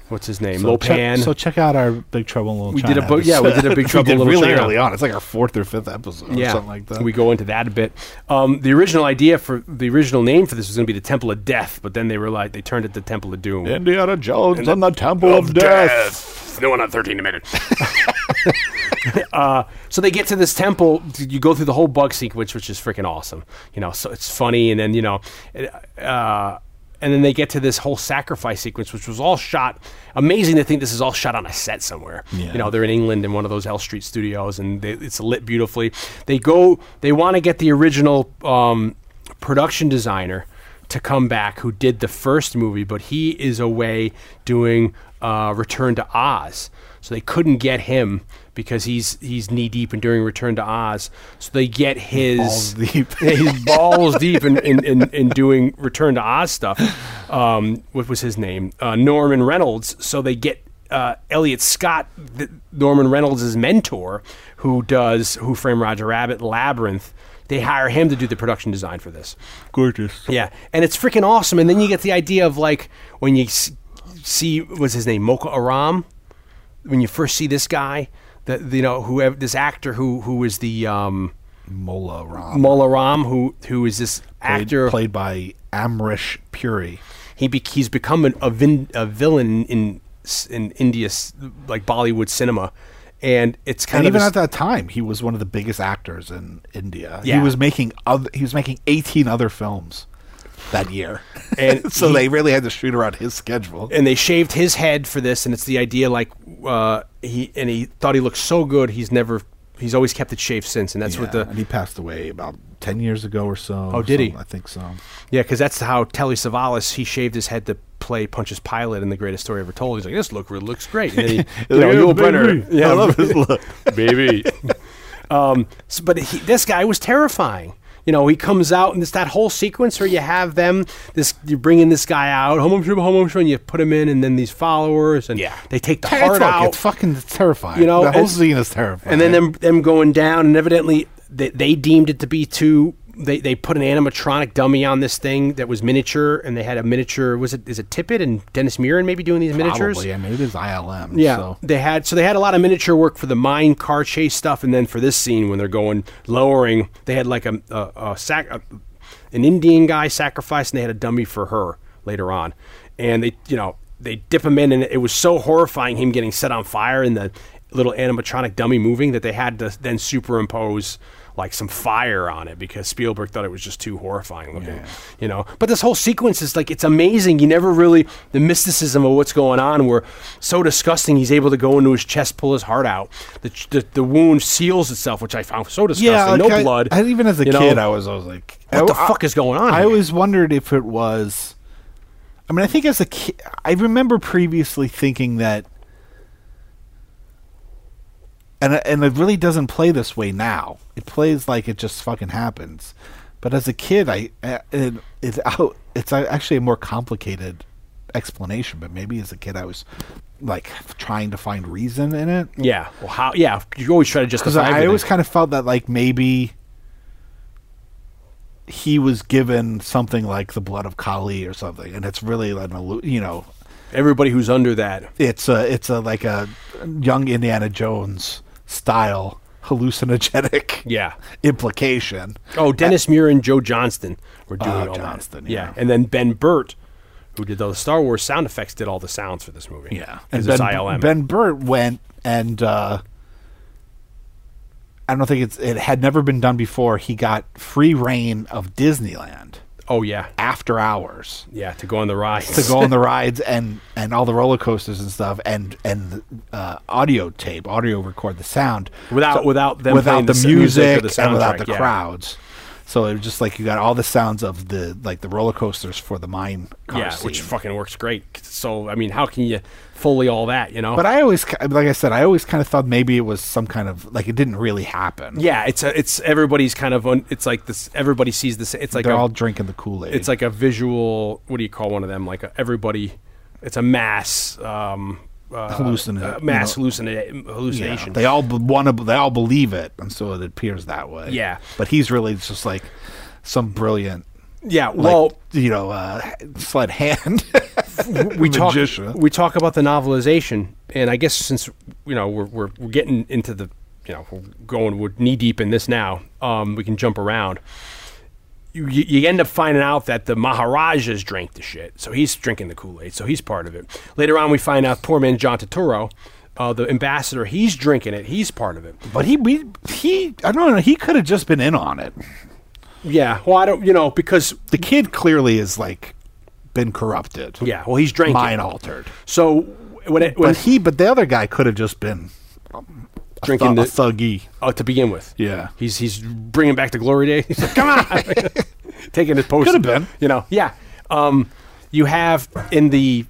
what's his name? So Lo Pan. check, so check out our Big Trouble in Little We China. did a book- yeah, we did a Big. Trouble in Little really China. early on. It's like our fourth or fifth episode or yeah, something like that. We go into that a bit. Um, the original idea for the original name for this was going to be the Temple of Death, but then they were like they turned it to Temple of Doom. Indiana Jones and the Temple of, Death. No one on 13 a minute. uh, so they get to this temple. You go through the whole bug sequence, which is freaking awesome. You know, so it's funny, and then you know, uh, and then they get to this whole sacrifice sequence, which was all shot. Amazing to think this is all shot on a set somewhere. Yeah. You know, they're in England in one of those Elstree studios, and they, it's lit beautifully. They go. They want to get the original um, production designer to come back who did the first movie, but he is away doing uh, Return to Oz. So they couldn't get him because he's he's knee deep in doing Return to Oz. So they get his Balls deep. his balls deep in, in, in, in doing Return to Oz stuff. Um, what was his name? Uh, Norman Reynolds. So they get uh, Elliot Scott, th- Norman Reynolds' mentor, who does Who Framed Roger Rabbit, Labyrinth. They hire him to do the production design for this. Gorgeous. Yeah, and it's freaking awesome. And then you get the idea of like when you s- see what's his name, Mola Ram. When you first see this guy, that you know who this actor who who is the um, Mola Ram. Mola Ram, who who is this played, actor? played by Amrish Puri. he be, he's become an, a, vin, a villain in in India's like Bollywood cinema, and it's kind And of even at that time, he was one of the biggest actors in India. Yeah. He was making other, he was making 18 other films that year. And so he- they really had to shoot around his schedule. and they shaved his head for this, and it's the idea like uh, he and he thought he looked so good, he's never he's always kept it shaved since, and that's what the and he passed away about 10 years ago or so. Oh, did he? I think so. Yeah, because that's how Telly Savalas he shaved his head to play Pontius Pilate in the greatest story ever told. He's like, this look really looks great. And then he, you know, Yeah, Yul Brynner, baby. I love his look. baby. um, so, but he, this guy was terrifying. You know, he comes out and it's that whole sequence where you have them. This you bring in this guy out, home shuma, homo shuma, and you put him in, and then these followers, and Yeah. they take the It's, heart look, out. it's fucking terrifying. You know, the whole and- scene is terrifying. and then them them going down, and evidently they, they deemed it to be too. They, they put an animatronic dummy on this thing that was miniature, and they had a miniature. Was it is it Tippett and Dennis Muren maybe doing these miniatures? Probably, I mean, it is ILM. Yeah, So. they had so they had a lot of miniature work for the mine car chase stuff, and then for this scene when they're going lowering, they had like a a, a sac a, an Indian guy sacrificed, and they had a dummy for her later on, and they you know they dip him in, and it was so horrifying him getting set on fire and the little animatronic dummy moving that they had to then superimpose like some fire on it because Spielberg thought it was just too horrifying looking, you know. But this whole sequence is like it's amazing. You never really the mysticism of what's going on were so disgusting. He's able to go into his chest, pull his heart out. The the, the wound seals itself, which I found so disgusting. Yeah, like no I- blood. I, even as a you know? kid, I was, I was like, What the I- fuck is going on I here? always wondered if it was I mean, I think as a kid, I remember previously thinking that, and and it really doesn't play this way now. It plays like it just fucking happens. But as a kid, I it, it's out. It's actually a more complicated explanation. But maybe as a kid, I was like trying to find reason in it Yeah. Well, how? Yeah. You always try to because justify. I always kind of felt that like maybe he was given something like the blood of Kali or something, and it's really an you know everybody who's under that. it's a it's a like a young Indiana Jones style hallucinogenic Yeah. implication. Oh, Dennis Muren and Joe Johnston were doing Oh, all Johnston, that. yeah. And then Ben Burtt, who did the Star Wars sound effects, did all the sounds for this movie. Yeah. And Ben, ILM. Ben Burtt went and uh, I don't think it's it had never been done before. He got free reign of Disneyland oh yeah. after hours. Yeah. To go on the rides to go on the rides and and all the roller coasters and stuff and and uh, audio tape, audio record the sound Without- without them without the, the music or music the and without the yeah. crowds. So it was just like you got all the sounds of the like the roller coasters for the mine yeah, scene. which fucking works great. So I mean, how can you fully all that? You know. but I always, like I said, I always kind of thought maybe it was some kind of like it didn't really happen. yeah, it's a, it's everybody's kind of on. It's like this. Everybody sees this. It's like they're a, all drinking the Kool Aid. it's like a visual. What do you call one of them? Like a, everybody. It's a mass. Um, uh, Hallucina- uh, mass you know. hallucina- yeah, hallucination. they all want to. They all believe it, and so it appears that way. Yeah. but he's really just like some brilliant yeah. like, Well, you know, uh, sled hand. we talk magician. we talk about the novelization, and I guess since you know we're we're, we're getting into the you know we're going we're knee deep in this now, um, we can jump around. You, you you end up finding out that the Maharajas drank the shit, so he's drinking the Kool Aid, so he's part of it. Later on, we find out poor man John Turturro, uh, the ambassador, he's drinking it, he's part of it. but he, we, he, I don't know. He could have just been in on it. Yeah, well, I don't, you know, because The kid clearly is like been corrupted. yeah, well, he's drinking. mind altered. So when it when But he, but the other guy could have just been a drinking th- the a Thuggee. uh, to begin with. Yeah. He's he's bringing back the glory days. He's like, come on, taking his post. Could have been. You know, yeah. Um, you have in the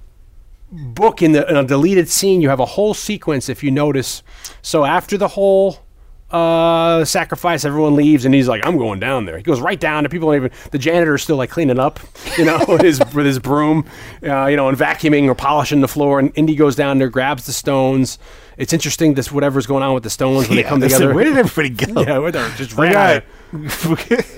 book in the in a deleted scene, you have a whole sequence. If you notice, so after the whole uh sacrifice everyone leaves and he's like i'm going down there he goes right down and people don't even the janitor's still like cleaning up you know with his with his broom uh, you know and vacuuming or polishing the floor and indy goes down there grabs the stones it's interesting this whatever's going on with the stones when they come together where did everybody go? yeah, we're there. Just ran out.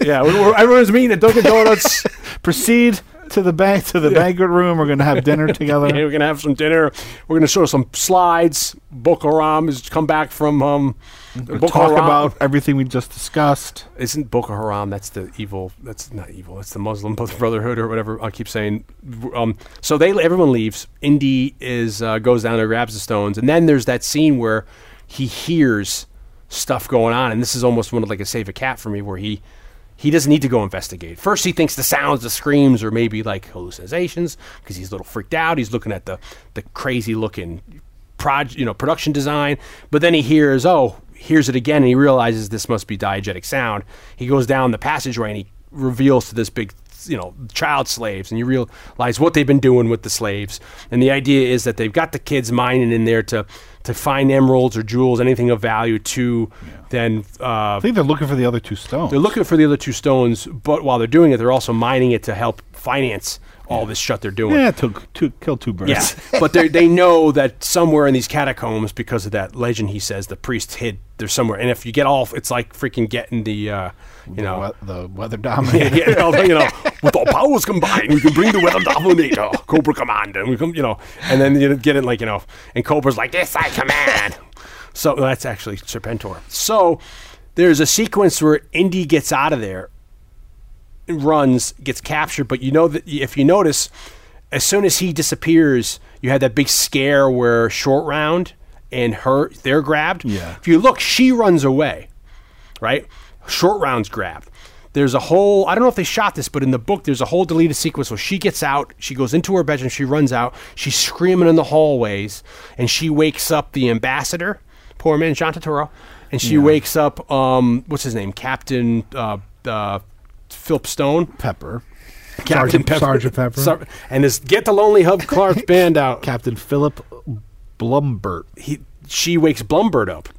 Yeah, we- we're- everyone's meeting at Dunkin' Donuts. Proceed to the bank to the banquet room. We're gonna have dinner together. Hey, we're gonna have some dinner. We're gonna show some slides. Boko Haram has come back from um. Boko Talk Haram- about everything we just discussed. isn't Boko Haram? That's the evil. That's not evil. That's the Muslim Brotherhood or whatever. I keep saying. Um, so they everyone leaves. Indy is uh, goes down there, grabs the stones, and then there's that scene where he hears stuff going on, and this is almost one of like a save a cat for me, where he he doesn't need to go investigate. First, he thinks the sounds, the screams, are maybe like hallucinations because he's a little freaked out. He's looking at the the crazy looking proj- you know production design but then he hears oh hears it again and he realizes this must be diegetic sound. He goes down the passageway and he reveals to this big you know child slaves and you realize what they've been doing with the slaves. And the idea is that they've got the kids mining in there to to find emeralds or jewels anything of value to then uh, I think they're looking for the other two stones. they're looking for the other two stones but while they're doing it they're also mining it to help finance all this shit they're doing yeah, took two, killed two birds. yeah, but they they know that somewhere in these catacombs, because of that legend, he says the priest hid there somewhere. And if you get off, it's like freaking getting the, uh, you know, the, we- the weather yeah, dominator. you know, you know, with all powers combined, we can bring the weather dominator, Cobra Commander, and we come, you know, and then you get it like you know, and Cobra's like, "This I command." So that's actually Serpentor. So there's a sequence where Indy gets out of there runs, gets captured, but you know that if you notice, as soon as he disappears, you had that big scare where Short Round and her they're grabbed. Yeah. If you look, she runs away, right? Short Round's grabbed. There's a whole I don't know if they shot this, but in the book there's a whole deleted sequence where she gets out, she goes into her bedroom, she runs out, she's screaming in the hallways, and she wakes up the ambassador, poor man John Turturro, and she wakes up um what's his name? Captain uh, uh Philip Stone. Pepper. Sergeant- Sergeant Pepper. Sar- and this get the Lonely Hub Clark band out. Captain Philip Blumburtt. he she wakes Blumburtt up.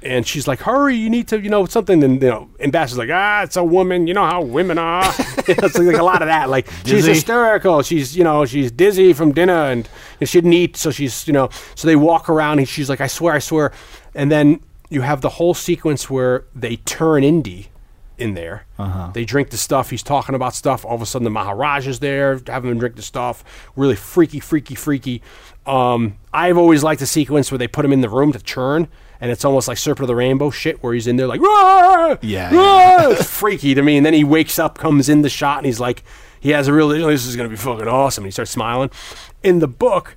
And she's like, "Hurry! You need to, you know, something." And you know, Ambassador's like, "Ah, it's a woman. You know how women are." it's like, a lot of that. Like she's Dizzy. hysterical. She's, you know, she's dizzy from dinner and, and she didn't eat, so she's, you know, so they walk around and she's like, "I swear, I swear." And then you have the whole sequence where they turn Indy in there. Uh-huh. They drink the stuff. He's talking about stuff. All of a sudden, the Maharaj is there, having them drink the stuff. Really freaky, freaky, freaky. Um, I've always liked the sequence where they put him in the room to churn, and it's almost like Serpent of the Rainbow shit, where he's in there like, "Rah! Yeah, Rah!" it's freaky to me. And then he wakes up, comes in the shot, and he's like, he has a real, this is going to be fucking awesome. And he starts smiling. In the book,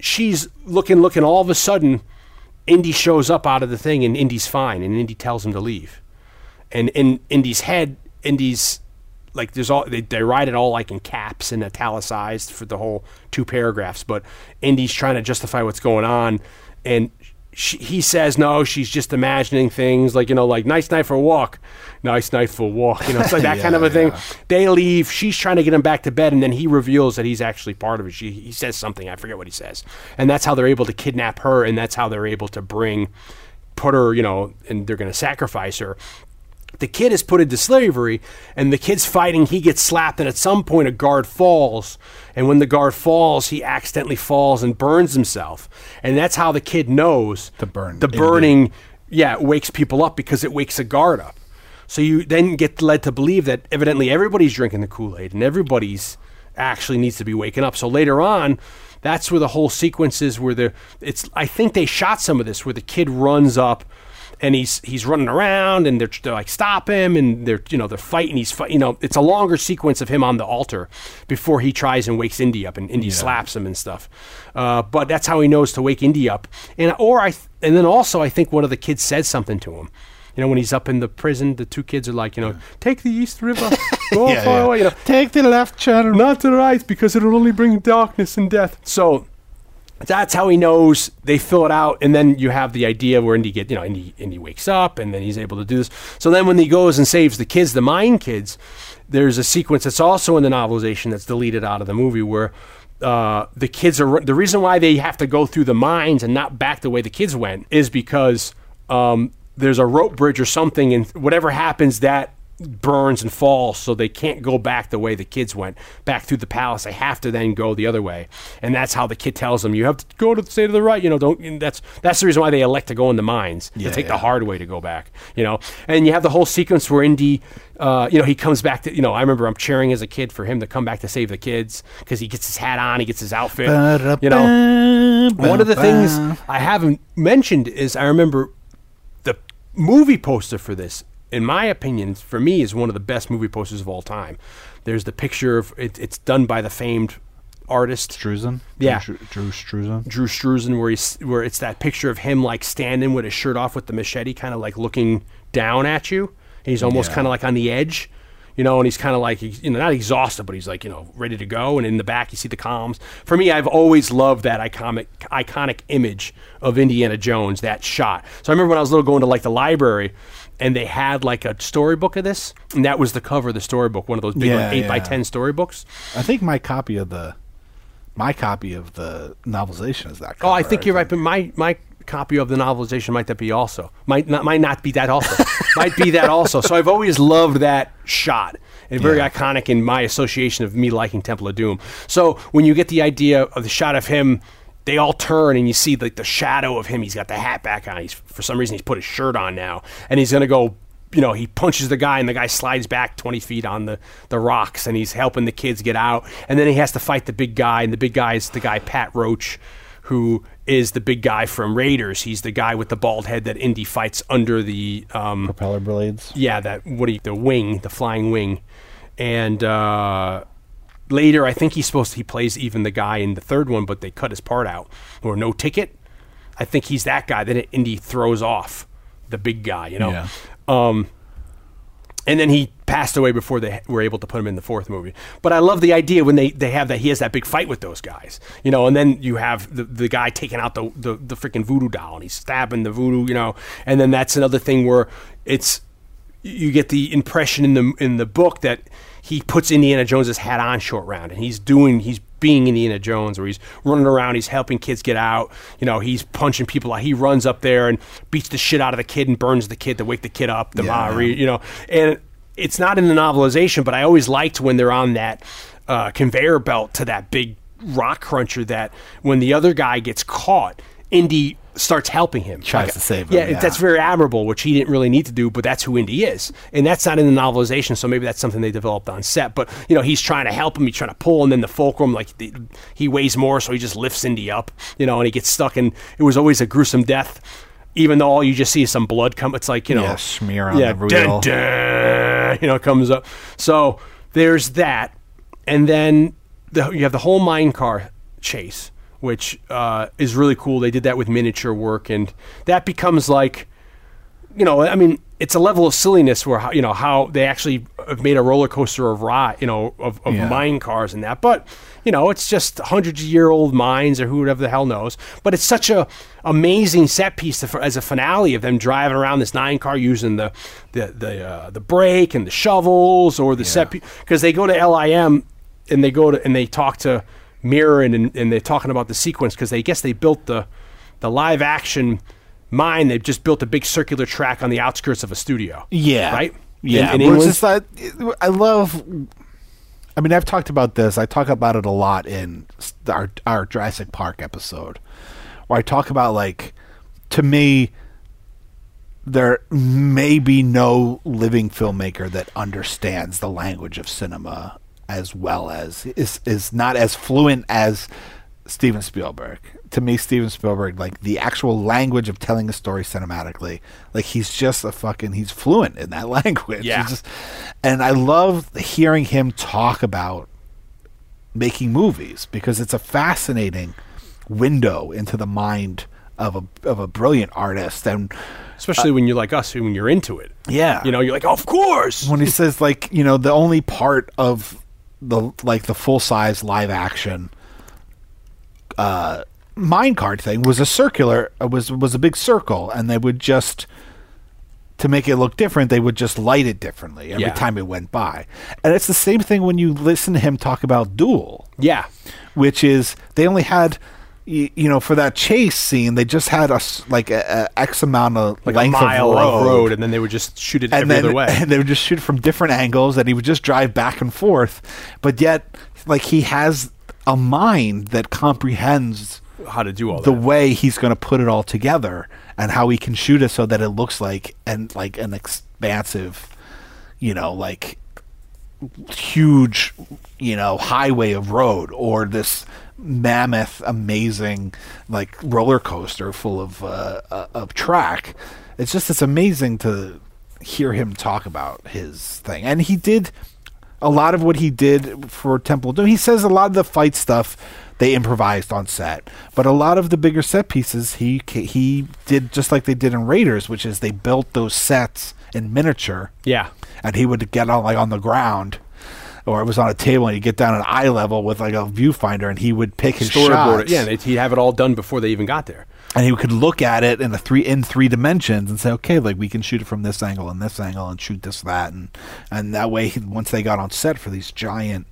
she's looking, looking. All of a sudden, Indy shows up out of the thing, and Indy's fine, and Indy tells him to leave. And in Indy's head, Indy's like there's all they, they write it all like in caps and italicized for the whole two paragraphs. But Indy's trying to justify what's going on, and she, he says no, she's just imagining things like you know, like nice night for a walk, nice night for a walk. You know, it's like that kind of a thing. They leave. She's trying to get him back to bed, and then he reveals that he's actually part of it. She, he says something. I forget what he says, and that's how they're able to kidnap her, and that's how they're able to bring, put her, you know, and they're going to sacrifice her. The kid is put into slavery, and the kid's fighting. He gets slapped, and at some point, a guard falls. And when the guard falls, he accidentally falls and burns himself. And that's how the kid knows The burn. The burning, yeah, it wakes people up because it wakes a guard up. So you then get led to believe that evidently everybody's drinking the Kool Aid, and everybody's actually needs to be waking up. So later on, that's where the whole sequence is. Where the it's I think they shot some of this where the kid runs up and he's he's running around and they're, they're like stop him and they're you know they're fighting he's fight, you know it's a longer sequence of him on the altar before he tries and wakes Indy up and Indy slaps him and stuff uh, but that's how he knows to wake Indy up and or I th- and then also I think one of the kids said something to him you know when he's up in the prison the two kids are like you know take the East River go Yeah, far yeah. away you know Take the left channel. not the right because it'll only bring darkness and death. So that's how he knows they fill it out, and then you have the idea where Indy get you know Indy Indy wakes up, and then he's able to do this. So then when he goes and saves the kids, the mine kids, there's a sequence that's also in the novelization that's deleted out of the movie where. Uh, the kids are the reason why they have to go through the mines and not back the way the kids went is because um, there's a rope bridge or something, and whatever happens, that burns and falls, so they can't go back the way the kids went back through the palace. They have to then go the other way, and that's how the kid tells them, "You have to go to the stay to the right." You know, don't. That's that's the reason why they elect to go in the mines. Yeah, to take the hard way to go back. You know, and you have the whole sequence where Indy, uh, you know, he comes back to. You know, I remember I'm cheering as a kid for him to come back to save the kids because he gets his hat on, he gets his outfit. You know, one of the things I haven't mentioned is I remember the movie poster for this, in my opinion, for me, is one of the best movie posters of all time. There's the picture of it, it's done by the famed artist Struzan? Yeah. Drew, Drew Struzan? Drew Struzan, where he's where it's that picture of him like standing with his shirt off with the machete, kind of like looking down at you. He's almost Yeah. kind of like on the edge, you know, and he's kind of like you know not exhausted, but he's like you know ready to go. And in the back, you see the columns. For me, I've always loved that iconic iconic image of Indiana Jones, that shot. So I remember when I was little going to like the library. And they had like a storybook of this, and that was the cover of the storybook, one of those big Yeah, like, eight by ten storybooks. I think my copy of the my copy of the novelization is that. Oh, I cover, think you're right, but my my copy of the novelization might that be also might not might not be that also might be that also. So I've always loved that shot and very Yeah. iconic in my association of me liking Temple of Doom. So when you get the idea of the shot of him. They all turn and you see like the shadow of him. He's got the hat back on. He's for some reason he's put his shirt on now, and he's gonna go. You know, he punches the guy, and the guy slides back twenty feet on the the rocks, and he's helping the kids get out. And then he has to fight the big guy, and the big guy is the guy Pat Roach, who is the big guy from Raiders. He's the guy with the bald head that Indy fights under the um, propeller blades. yeah, that what do you, the wing, the flying wing, and uh, later I think he's supposed to, he plays even the guy in the third one, but they cut his part out or no ticket. I think he's that guy that Indy throws off the big guy, you know. Yeah. Um, and then he passed away before they were able to put him in the fourth movie. But I love the idea when they, they have that he has that big fight with those guys, you know, and then you have the, the guy taking out the, the the freaking voodoo doll and he's stabbing the voodoo, you know, and then that's another thing where it's you get the impression in the in the book that he puts Indiana Jones's hat on short round, and he's doing he's being Indiana Jones, where he's running around, he's helping kids get out. You know, he's punching people out. He runs up there and beats the shit out of the kid and burns the kid to wake the kid up. The Yeah. Ma, you know, and it's not in the novelization, but I always liked when they're on that uh, conveyor belt to that big rock cruncher. That when the other guy gets caught, Indy starts helping him. Tries to save him, Yeah, yeah. that's very admirable, which he didn't really need to do, but that's who Indy is, and that's not in the novelization. So maybe that's something they developed on set. But you know, he's trying to help him, he's trying to pull, and then the fulcrum, like the, he weighs more, so he just lifts Indy up, you know, and he gets stuck. And it was always a gruesome death, even though all you just see is some blood come. It's like you know, Yeah, smear on yeah, the dun, wheel. dun, you know, comes up. So there's that, and then the, you have the whole mine car chase, which uh, is really cool. They did that with miniature work, and that becomes like, you know, I mean, it's a level of silliness where you know how they actually have made a roller coaster of ride, you know, of, of Yeah. mine cars and that, but. You know, it's just hundreds of year old mines or whoever the hell knows. But it's such a amazing set piece to, as a finale of them driving around this nine car using the the the uh, the brake and the shovels or the set because they go to ILM and they go to and they talk to Muren and, and they're talking about the sequence because they guess they built the the live action mine. They've just built a big circular track on the outskirts of a studio. Yeah. right. Yeah. in, in England. just that I love. I mean, I've talked about this. I talk about it a lot in our our Jurassic Park episode, where I talk about like, to me, there may be no living filmmaker that understands the language of cinema as well as is is not as fluent as Steven Spielberg. To me, Steven Spielberg, like the actual language of telling a story cinematically, like he's just a fucking he's fluent in that language. Yeah. Just, and I love hearing him talk about making movies because it's a fascinating window into the mind of a of a brilliant artist and especially uh, when you're like us, when you're into it. yeah You know, you're like, of course. when he says like you know the only part of the like the full size live action uh minecart thing was a circular uh, was was a big circle and they would just to make it look different they would just light it differently every Yeah. time it went by. And it's the same thing when you listen to him talk about duel. Yeah, which is they only had y- you know for that chase scene they just had a s- like a, a x amount of like length a mile of road, of road, and then they would just shoot it and every then other way. and they would just shoot it from different angles and he would just drive back and forth but yet like he has a mind that comprehends How to do all the that? way he's going to put it all together and how he can shoot it so that it looks like and like an expansive you know like huge you know highway of road or this mammoth amazing like roller coaster full of uh, uh, of track it's just it's amazing to hear him talk about his thing and he did a lot of what he did for Temple Doom. He says a lot of the fight stuff they improvised on set, but a lot of the bigger set pieces he he did just like they did in Raiders, which is they built those sets in miniature, yeah, and he would get on like on the ground. Or it was on a table, and you get down at eye level with like a viewfinder, and he would pick his storyboard shots. Yeah, he'd have it all done before they even got there. and he could look at it in a three in three dimensions and say, okay, like we can shoot it from this angle and this angle and shoot this that and and that way, he- once they got on set for these giant,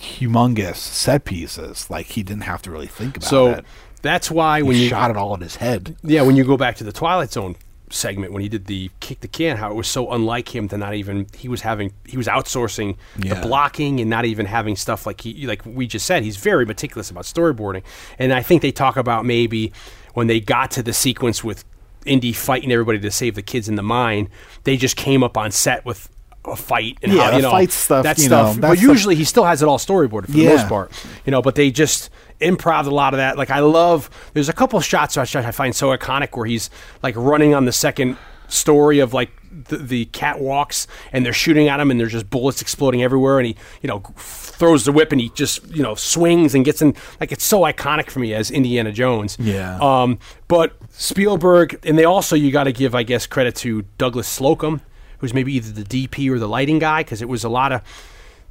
humongous set pieces, like he didn't have to really think about it. So it. that's why He when you shot it all in his head. yeah when you go back to the Twilight Zone segment when he did the kick the can how it was so unlike him to not even he was having he was outsourcing Yeah. the blocking and not even having stuff like he like we just said he's very meticulous about storyboarding and I think they talk about maybe when they got to the sequence with Indy fighting everybody to save the kids in the mine they just came up on set with a fight and Yeah, how, you know fight stuff, that you stuff know, but the- usually he still has it all storyboarded for the most part you know but they just improv a lot of that. Like i love there's a couple shots i find so iconic where he's like running on the second story of like the, the catwalks and they're shooting at him and there's just bullets exploding everywhere and he you know throws the whip and he just you know swings and gets in. Like it's so iconic for me as indiana jones. Yeah. um but spielberg and they also you got to give i guess credit to douglas slocombe who's maybe either the dp or the lighting guy because it was a lot of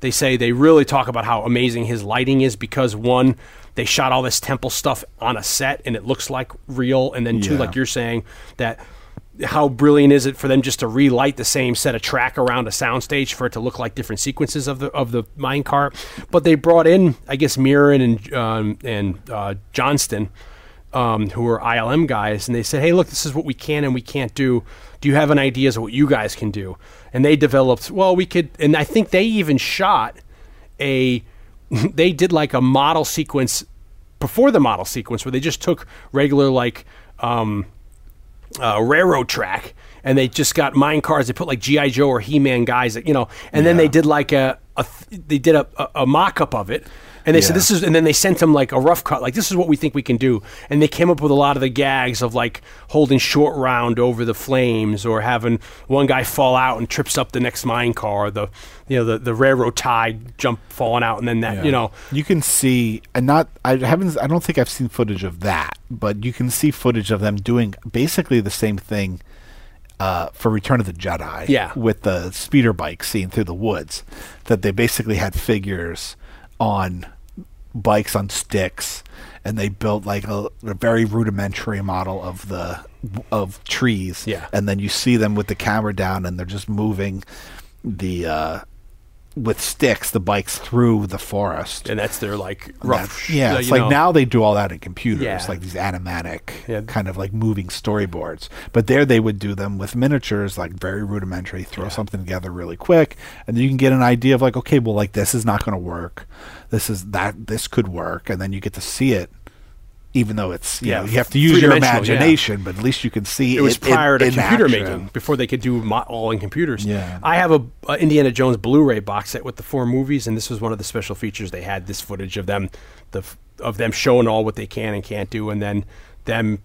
they say they really talk about how amazing his lighting is because one they shot all this temple stuff on a set and it looks like real and then two Yeah. like you're saying that how brilliant is it for them just to relight the same set of track around a soundstage for it to look like different sequences of the of the mine cart? But they brought in, I guess, Muren and um, and uh, Johnston, um, who are ILM guys, and they said, "Hey, look, this is what we can and we can't do. Do you have an idea of what you guys can do?" And they developed. Well, we could, and I think they even shot a. They did like a model sequence before the model sequence where they just took regular like. Um, uh, railroad track and they just got mine cars they put like gi joe or he-man guys that you know and then they did like a, a th- they did a, a, a mock-up of it and they said this is and then they sent them like a rough cut like this is what we think we can do. And they came up with a lot of the gags of like holding short round over the flames or having one guy fall out and trips up the next mine car the you know the, the railroad tie jump falling out and then that you know. You can see and not i haven't i don't think i've seen footage of that but you can see footage of them doing basically the same thing uh, for Return of the Jedi, Yeah. with the speeder bike scene through the woods, that they basically had figures on bikes on sticks, and they built like a, a very rudimentary model of the of trees, Yeah. and then you see them with the camera down, and they're just moving the uh, with sticks the bikes through the forest. and that's their like rough yeah, uh, it's like know. now they do all that in computers, Yeah. like these animatic Yeah. kind of like moving storyboards. But there they would do them with miniatures, like very rudimentary, throw something together really quick, and then you can get an idea of like, okay, well, like this is not going to work. This is that this could work, and then you get to see it. Even though it's you Yeah, know, you have to use your three-dimensional, yeah. imagination, but at least you can see it was in- prior to in computer action. making before they could do all in computers Yeah. i have a, a indiana jones blu-ray box set with the four movies and this was one of the special features they had this footage of them the of them showing all what they can and can't do and then them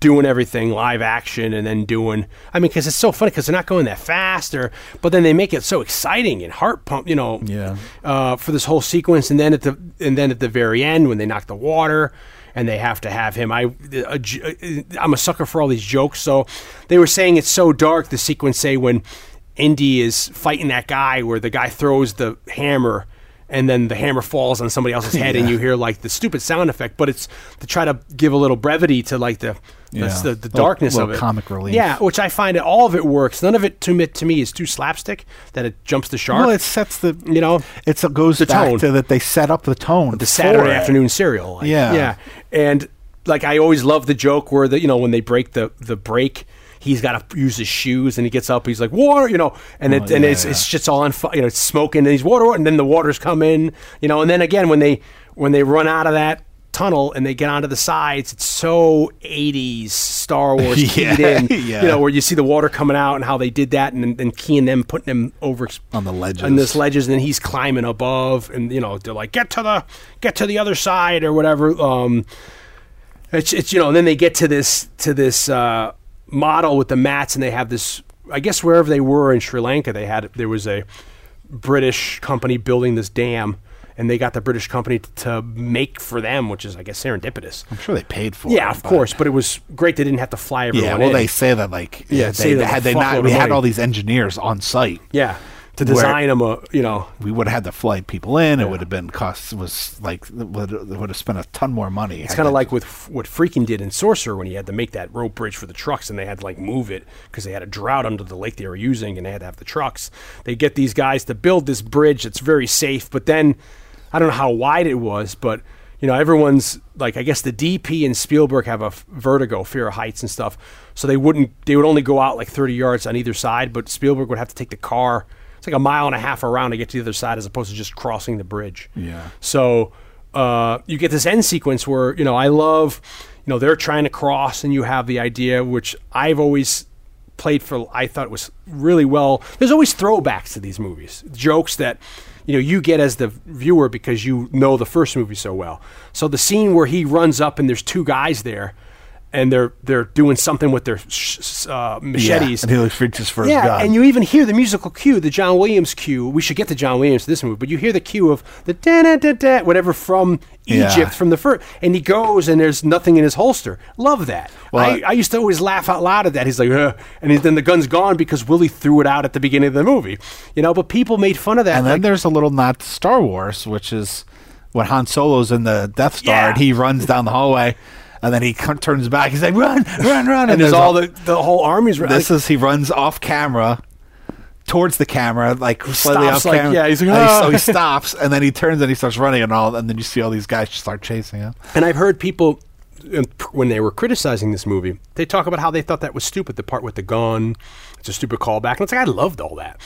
doing everything live action and then doing i mean because it's so funny because they're not going that fast or but then they make it so exciting and heart pump you know Yeah. uh, for this whole sequence, and then at the and then at the very end when they knock the water, and they have to have him. I a, j- uh, I'm a sucker for all these jokes. So they were saying it's so dark. The sequence say when Indy is fighting that guy, where the guy throws the hammer. And then the hammer falls on somebody else's head, and you hear like the stupid sound effect. But it's to try to give a little brevity to like the Yeah. the, the, Little- darkness little of it. comic relief. Yeah, which I find it all of it works. None of it to me, to me is too slapstick that it jumps the shark. Well, it sets the you know, it's it goes The back tone. to that they set up the tone the Saturday it. afternoon serial. like, Yeah. yeah. And like I always love the joke where the you know when they break the the break, he's got to use his shoes and he gets up, he's like water, you know, and it Oh, and it's yeah. it's just all on fire, you know, it's smoking and he's water, and then the waters come in, you know, and then again when they when they run out of that tunnel and they get onto the sides it's so 80s star wars Yeah, in yeah. you know where you see the water coming out and how they did that and then keying them putting them over On the ledges. on this ledges and then he's climbing above and you know they're like get to the get to the other side or whatever um it's, it's you know and then they get to this to this uh model with the mats and they have this i guess wherever they were in sri lanka they had there was a british company building this dam and they got the british company t- to make for them which is i guess serendipitous I'm sure they paid for it. yeah of but- course but it was great they didn't have to fly everyone Yeah, well, in. they say that like Yeah, say they, that had they not we had money. all these engineers on site. yeah to design them a uh, you know We would have had to fly people in. It would have been cost was like would would have spent a ton more money. It's kind of like with what Friedkin did in Sorcerer when he had to make that rope bridge for the trucks and they had to like move it because they had a drought under the lake they were using and they had to have the trucks. They get these guys to build this bridge that's very safe, but then I don't know how wide it was, but you know everyone's like I guess the DP and Spielberg have a f- vertigo, fear of heights and stuff, so they wouldn't they would only go out like 30 yards on either side, but Spielberg would have to take the car. It's like a mile and a half around to get to the other side as opposed to just crossing the bridge. Yeah. So uh, you get this end sequence where you know I love, you know they're trying to cross, and you have the idea which I've always played for. I thought was really well. There's always throwbacks to these movies, jokes that you know you get as the viewer because you know the first movie so well. So the scene where he runs up and there's two guys there. And they're they're doing something with their sh- uh, machetes, and he reaches for his yeah, gun. and you even hear the musical cue, the John Williams cue. We should get to John Williams to this movie, but you hear the cue of the da da da da whatever from Yeah. Egypt from the first, and he goes and there's nothing in his holster. Love that. Well, I, I used to always laugh out loud at that. He's like, Ugh, and he, then the gun's gone because Willie threw it out at the beginning of the movie, you know. But people made fun of that. and then like, there's a little nod to Star Wars, which is when Han Solo's in the Death Star Yeah. and he runs down the hallway. And then he c- turns back. He's like, "Run, run, run!" and there's all the the whole army's right. This is he runs off camera towards the camera, like slightly stops, off like, camera. yeah, he's like, And "Ah." so he stops, and then he turns and he starts running, and all, and then you see all these guys just start chasing him. And I've heard people um, when they were criticizing this movie, they talk about how they thought that was stupid. The part with the gun, it's a stupid callback, and it's like I loved all that.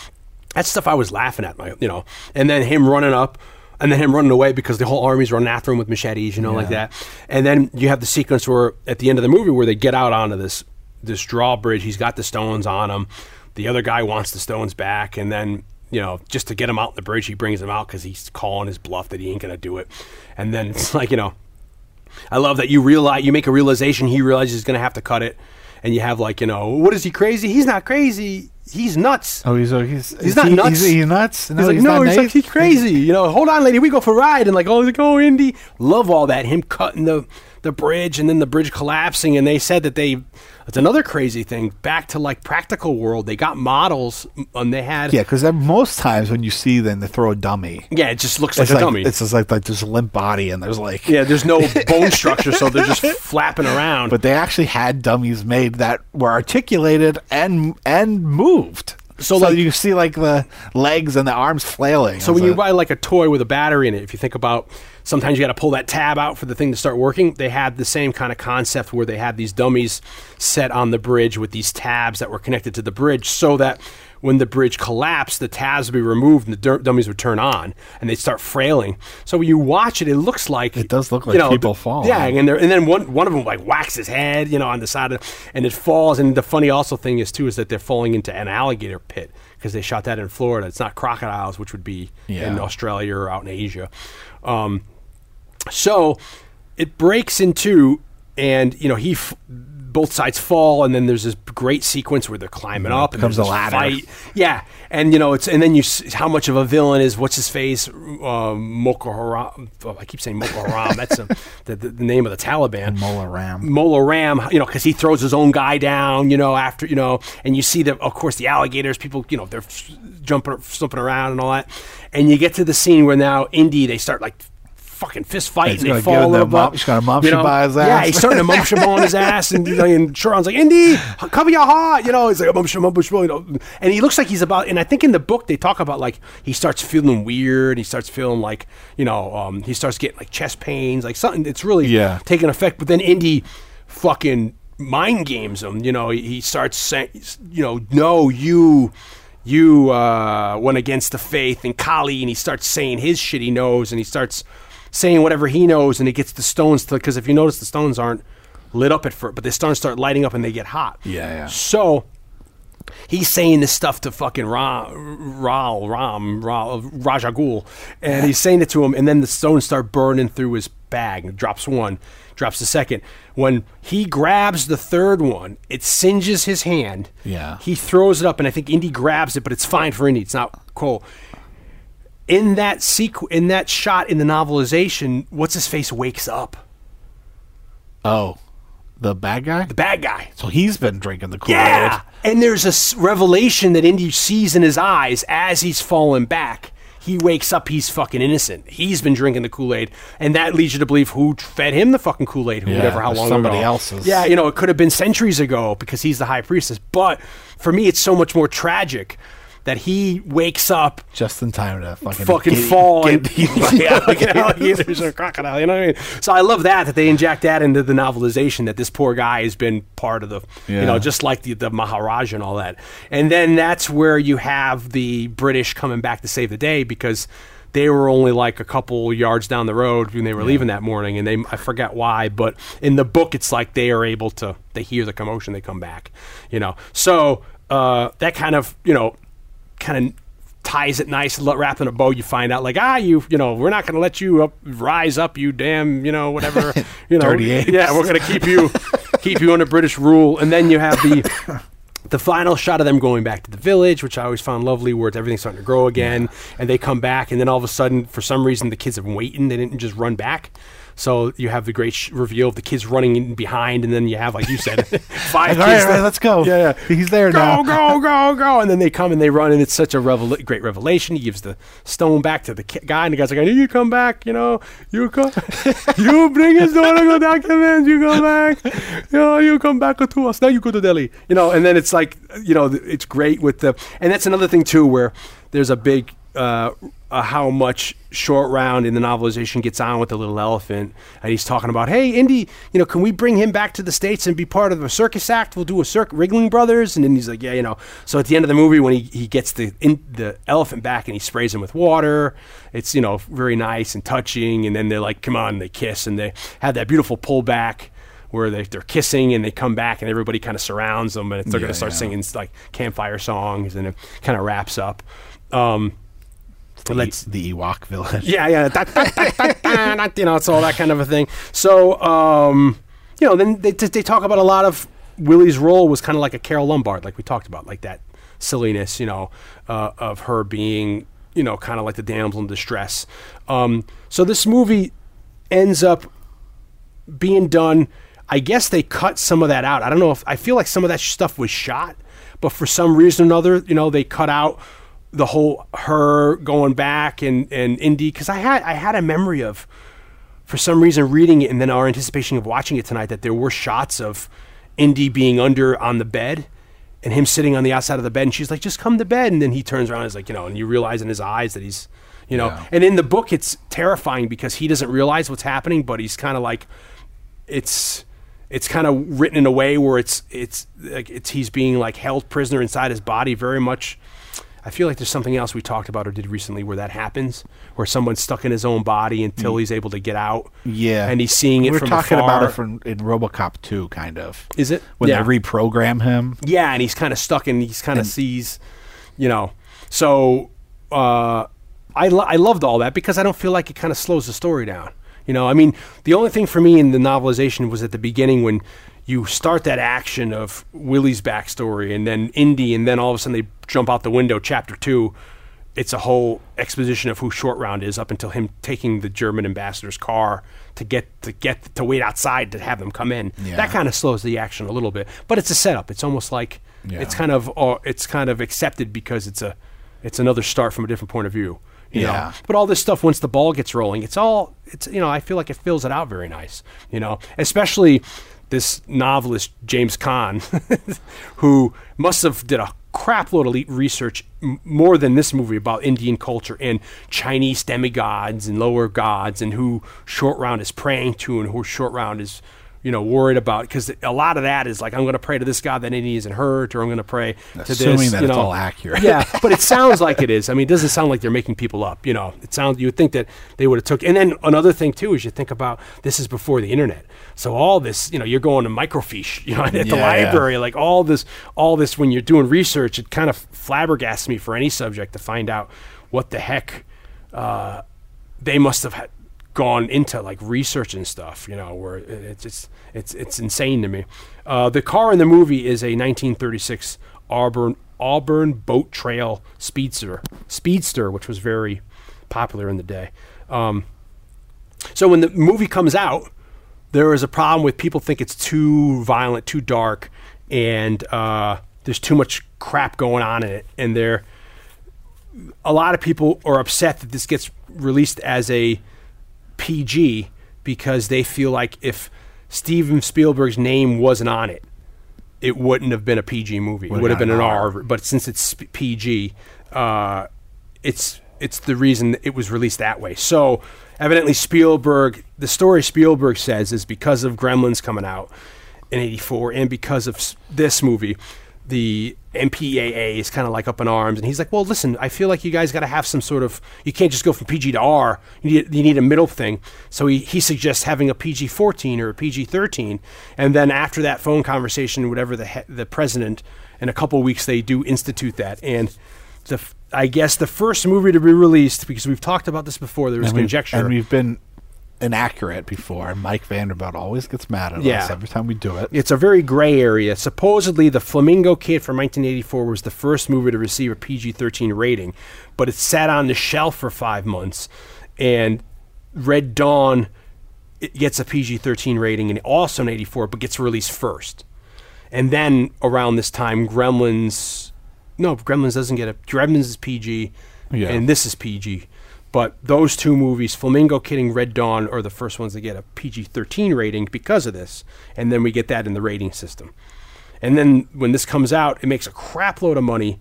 That's stuff I was laughing at, my you know. And then him running up, and then him running away because the whole army's running after him with machetes, you know, like that. And then you have the sequence where at the end of the movie where they get out onto this this drawbridge. He's got the stones on him. The other guy wants the stones back, and then you know, just to get him out on the bridge, he brings him out because he's calling his bluff that he ain't gonna do it. And then it's like you know, I love that you realize you make a realization. He realizes he's gonna have to cut it, and you have like you know, what is he crazy? He's not crazy. He's nuts. Oh, he's oh, he's He's not nuts. He's, he's nuts. he's like, no, not he's like, he's crazy. You know, hold on, lady, we go for a ride, and like, oh, he's like, oh, Indy, love all that. Him cutting the the bridge, and then the bridge collapsing, and they said that they. It's another crazy thing. Back to like practical world, they got models, um, and they had Yeah, because most times when you see them, they throw a dummy. yeah, it just looks like like a dummy. it's just like like there's a limp body and there's like yeah, there's no bone structure, so they're just flapping around. but they actually had dummies made that were articulated and and moved. So, So, like- you see like the legs and the arms flailing. So when you buy like a toy with a battery in it, if you think about sometimes you got to pull that tab out for the thing to start working, they had the same kind of concept where they had these dummies set on the bridge with these tabs that were connected to the bridge so that when the bridge collapsed, the tabs would be removed and the dummies would turn on and they'd start frailing. So when you watch it, it looks like It does look you like people the- fall. Yeah, and and then one one of them like whacks his head, you know, on the side of, and it falls. And the funny also thing is too is that they're falling into an alligator pit because they shot that in Florida. It's not crocodiles, which would be in Australia or out in Asia. Um, so it breaks in two, and you know he. F- both sides fall, and then there's this great sequence where they're climbing up, and there's a ladder. Fight. Yeah, and you know it's and then you s- how much of a villain is what's his face um, Moko Haram. oh, I keep saying Moko Haram. That's um the, the, the name of the Taliban. Mola Ram. Mola Ram, you know, because he throws his own guy down, you know, after, you know, and you see that, of course, the alligators, people, you know, they're f- jumping, slumping around and all that. And you get to the scene where now Indy, they start like fucking fist fighting. He's They gonna fall give a him little the mum- bit. he's gonna mum you know? shaba his Yeah, ass. he's starting to mum on his ass. And, and Sharon's like, Indy, cover your heart. You know, he's like, mum mum you know. And he looks like he's about, and I think in the book they talk about like he starts feeling weird. He starts feeling like, you know, um, he starts getting like chest pains, like something. It's really Yeah. taking effect. But then Indy fucking mind games him. You know, he, he starts saying, you know, no, you, you uh, went against the faith and Kali, and he starts saying his shit he knows, and he starts saying whatever he knows, and he gets the stones to because if you notice the stones aren't lit up at first, but the stones start lighting up and they get hot. Yeah, yeah. So he's saying this stuff to fucking Ra, Ral, Ram, Ra, Rajagul, and he's saying it to him, and then the stones start burning through his bag. Drops one, drops the second. When he grabs the third one, it singes his hand. Yeah. He throws it up, and I think Indy grabs it, but it's fine for Indy. It's not cool. In that sequ- in that shot in the novelization, what's his face wakes up. Oh, the bad guy. The bad guy. So he's been drinking the Kool Aid. Yeah. And there's a revelation that Indy sees in his eyes as he's falling back. He wakes up, he's fucking innocent. He's been drinking the Kool Aid. And that leads you to believe who fed him the fucking Kool Aid, Yeah, whatever, how long somebody ago. else's. Yeah, you know, it could have been centuries ago because he's the high priestess. But for me, it's so much more tragic that he wakes up Just in time to fucking fucking get- fall and eaten by yeah, like alligators. or a crocodile. You know what I mean? So I love that that they inject that into the novelization that this poor guy has been part of the, you know, just like the the Maharaj and all that. And then that's where you have the British coming back to save the day because. They were only like a couple yards down the road when they were leaving that morning, and they I forget why, but in the book it's like they are able to they hear the commotion, they come back, you know. So uh, that kind of you know kind of ties it nice, wrapping a bow. You find out like ah, you you know we're not going to let you up, rise up, you damn you know whatever you know yeah we're going to keep you keep you under British rule, and then you have the. The final shot of them going back to the village, which I always found lovely, where it's everything's starting to grow again, and they come back, and then all of a sudden, for some reason, the kids have been waiting. They didn't just run back, So you have the great sh- reveal of the kids running in behind, and then you have, like you said, five Like, all right, all right, let's go. Yeah, yeah. He's there go, now. Go, go, go, go. And then they come and they run, and it's such a revel- great revelation. He gives the stone back to the ki- guy, and the guy's like, I need you to come back, you know. You come, you bring his daughter documents, you come back. You know, you come back to us. Now you go to Delhi. You know, and then it's like, you know, it's great with the, and that's another thing too, where there's a big, uh, uh, how much short round in the novelization gets on with the little elephant. And he's talking about hey indy you know can we bring him back to the states and be part of a circus act? We'll do a circ Ringling Brothers. And then he's like yeah you know. So at the end of the movie when he, he gets the in, the elephant back and he sprays him with water it's you know very nice and touching. And then they're like come on they kiss and they have that beautiful pullback where they, they're kissing and they come back and everybody kind of surrounds them and they're going to start yeah. singing like campfire songs and it kind of wraps up. Um, The, let's the Ewok village. yeah, yeah, da, you know, it's all that kind of a thing. So, um, you know, then they, they talk about a lot of Willie's role was kind of like a Carole Lombard, like we talked about, like that silliness, you know, uh, of her being, you know, kind of like the damsel in distress. Um, so this movie ends up being done. I guess they cut some of that out. I don't know if I feel like some of that stuff was shot, but for some reason or another, you know, they cut out the whole her going back and and Indy because I had I had a memory of for some reason reading it and then our anticipation of watching it tonight that there were shots of Indy being under on the bed and him sitting on the outside of the bed and she's like just come to bed and then he turns around and is like you know and you realize in his eyes that he's you know Yeah. and in the book it's terrifying because he doesn't realize what's happening but he's kind of like it's it's kind of written in a way where it's it's like it's he's being like held prisoner inside his body very much I feel like there's something else we talked about or did recently where that happens, where someone's stuck in his own body until he's able to get out. Yeah, and he's seeing it We're from talking afar. about it from in RoboCop 2, kind of. Is it? when Yeah. they reprogram him? Yeah, and he's kind of stuck and he's kind of sees, you know. So uh, I lo- I loved all that because I don't feel like it kind of slows the story down. You know, I mean, the only thing for me in the novelization was at the beginning when you start that action of Willie's backstory and then Indy, and then all of a sudden they jump out the window, chapter two. It's a whole exposition of who Short Round is up until him taking the German ambassador's car to get to get to wait outside to have them come in. Yeah. That kind of slows the action a little bit, but it's a setup. It's almost like Yeah. it's kind of uh, it's kind of accepted because it's a it's another start from a different point of view. You Yeah. know? But all this stuff once the ball gets rolling, it's all it's you know, I feel like it fills it out very nice. You know, especially this novelist James Kahn, who must have did a crap load of research m- more than this movie about Indian culture and Chinese demigods and lower gods and who Short Round is praying to and who Short Round is you know worried about because a lot of that is like I'm going to pray to this god that Indy isn't hurt or I'm going to pray to this. Assuming that you it's know. all accurate. Yeah, but it sounds like it is. I mean, it doesn't sound like they're making people up. You know, it sounds. You would think that they would have took. And then another thing too is you think about this is before the internet, so all this, you know, you're going to microfiche, you know, at the Yeah, yeah. library, like all this, all this. When you're doing research, it kind of flabbergasts me for any subject to find out what the heck uh, they must have had gone into like research and stuff, you know, where it's it's it's insane to me. Uh, the car in the movie is a 1936 Auburn Auburn Boattail Speedster Speedster, which was very popular in the day. Um, so when the movie comes out, there is a problem with people think it's too violent, too dark, and uh, there's too much crap going on in it, and they're a lot of people are upset that this gets released as a PG because they feel like if Steven Spielberg's name wasn't on it, it wouldn't have been a PG movie. It Would've would have been an R. R. But since it's PG, uh, it's it's the reason it was released that way. So evidently Spielberg, the story Spielberg says is because of Gremlins coming out in '84 and because of this movie, the MPAA is kind of like up in arms, and he's like, "Well, listen, I feel like you guys got to have some sort of. You can't just go from PG to R. You need you need a middle thing." So he he suggests having a PG-14 or a PG-13, and then after that phone conversation, whatever the he- the president, in a couple weeks they do institute that, and the I guess the first movie to be released because we've talked about this before. There was And conjecture. and we've been inaccurate before. And Mike Vanderbilt always gets mad at Yeah. us every time we do it. It's a very gray area. Supposedly, The Flamingo Kid from 1984 was the first movie to receive a PG 13 rating, but it sat on the shelf for five months. And Red Dawn it gets a PG-13 rating and also in '84, but gets released first. And then around this time, Gremlins, no, Gremlins doesn't get a Gremlins is PG, Yeah. and this is PG. But those two movies, Flamingo Kid and Red Dawn, are the first ones that get a PG-13 rating because of this, and then we get that in the rating system. And then when this comes out, it makes a crap load of money,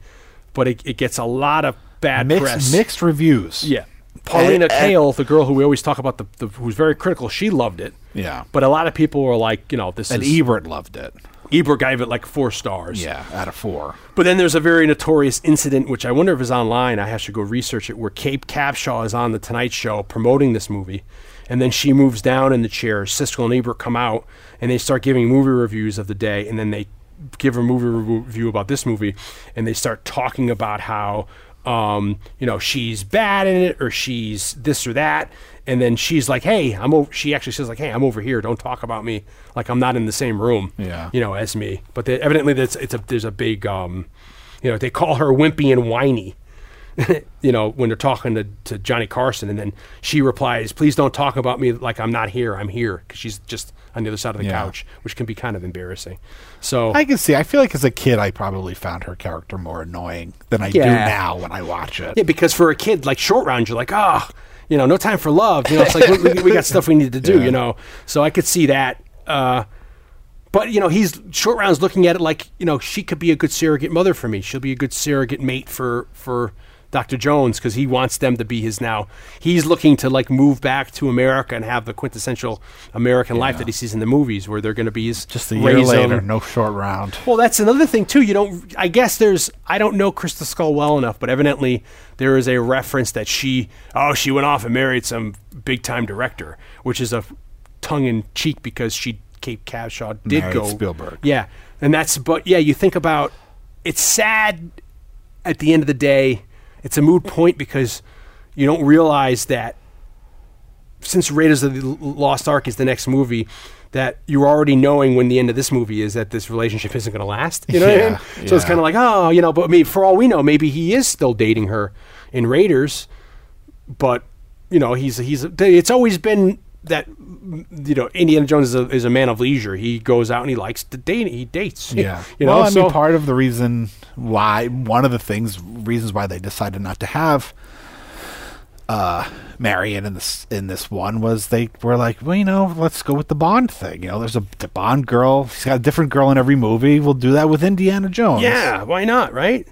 but it, it gets a lot of bad mixed press. mixed reviews. Yeah. Pauline And- and- Kael, the girl who we always talk about, the, the who's very critical, she loved it. Yeah. But a lot of people were like, you know, this And is Ebert loved it. Ebert gave it like four stars. Yeah, out of four. But then there's a very notorious incident, which I wonder if is online. I have to go research it, where Kate Capshaw is on the Tonight Show promoting this movie, and then she moves down in the chair. Siskel and Ebert come out, and they start giving movie reviews of the day, and then they give a movie review about this movie, and they start talking about how. Um, you know, she's bad in it, or she's this or that, and then she's like, "Hey, I'm over." She actually says like, "Hey, I'm over here. Don't talk about me like I'm not in the same room." Yeah. you know, as me. But they, evidently, that's it's a there's a big, um, you know, they call her wimpy and whiny. you know, when they're talking to, to Johnny Carson, and then she replies, "Please don't talk about me like I'm not here. I'm here," because she's just on the other side of the Yeah. couch, which can be kind of embarrassing. So I can see. I feel like as a kid, I probably found her character more annoying than I do now when I watch it. Yeah, because for a kid like short round, you're like, ah, you know, no time for love. You know, it's like we, we, we got stuff we need to do. Yeah. You know, so I could see that. Uh, but you know, he's short round's looking at it like you know she could be a good surrogate mother for me. She'll be a good surrogate mate for for Dr. Jones because he wants them to be his now. He's looking to like move back to America and have the quintessential American life that he sees in the movies, where they're going to be his Just a year later, no short round. Well, that's another thing too. You don't. I guess there's. I don't know Crystal Skull well enough, but evidently there is a reference that she. Oh, she went off and married some big time director, which is a tongue in cheek because she Kate Capshaw did Married go Spielberg. Yeah, and that's. But yeah, you think about. It's sad. At the end of the day, it's a moot point because you don't realize that since Raiders of the Lost Ark is the next movie, that you're already knowing when the end of this movie is that this relationship isn't going to last. You know what I mean? So it's kind of like, oh, you know, but for all we know, maybe he is still dating her in Raiders, but you know, he's he's. It's always been that you know Indiana Jones is a, is a man of leisure. He goes out and he likes to date. He dates. Yeah. you know. well, I so, mean, part of the reason why, one of the things, reasons why they decided not to have uh, Marion in this in this one was they were like, well, you know, let's go with the Bond thing. You know, there's a the Bond girl. She's got a different girl in every movie. We'll do that with Indiana Jones. Yeah, why not, right?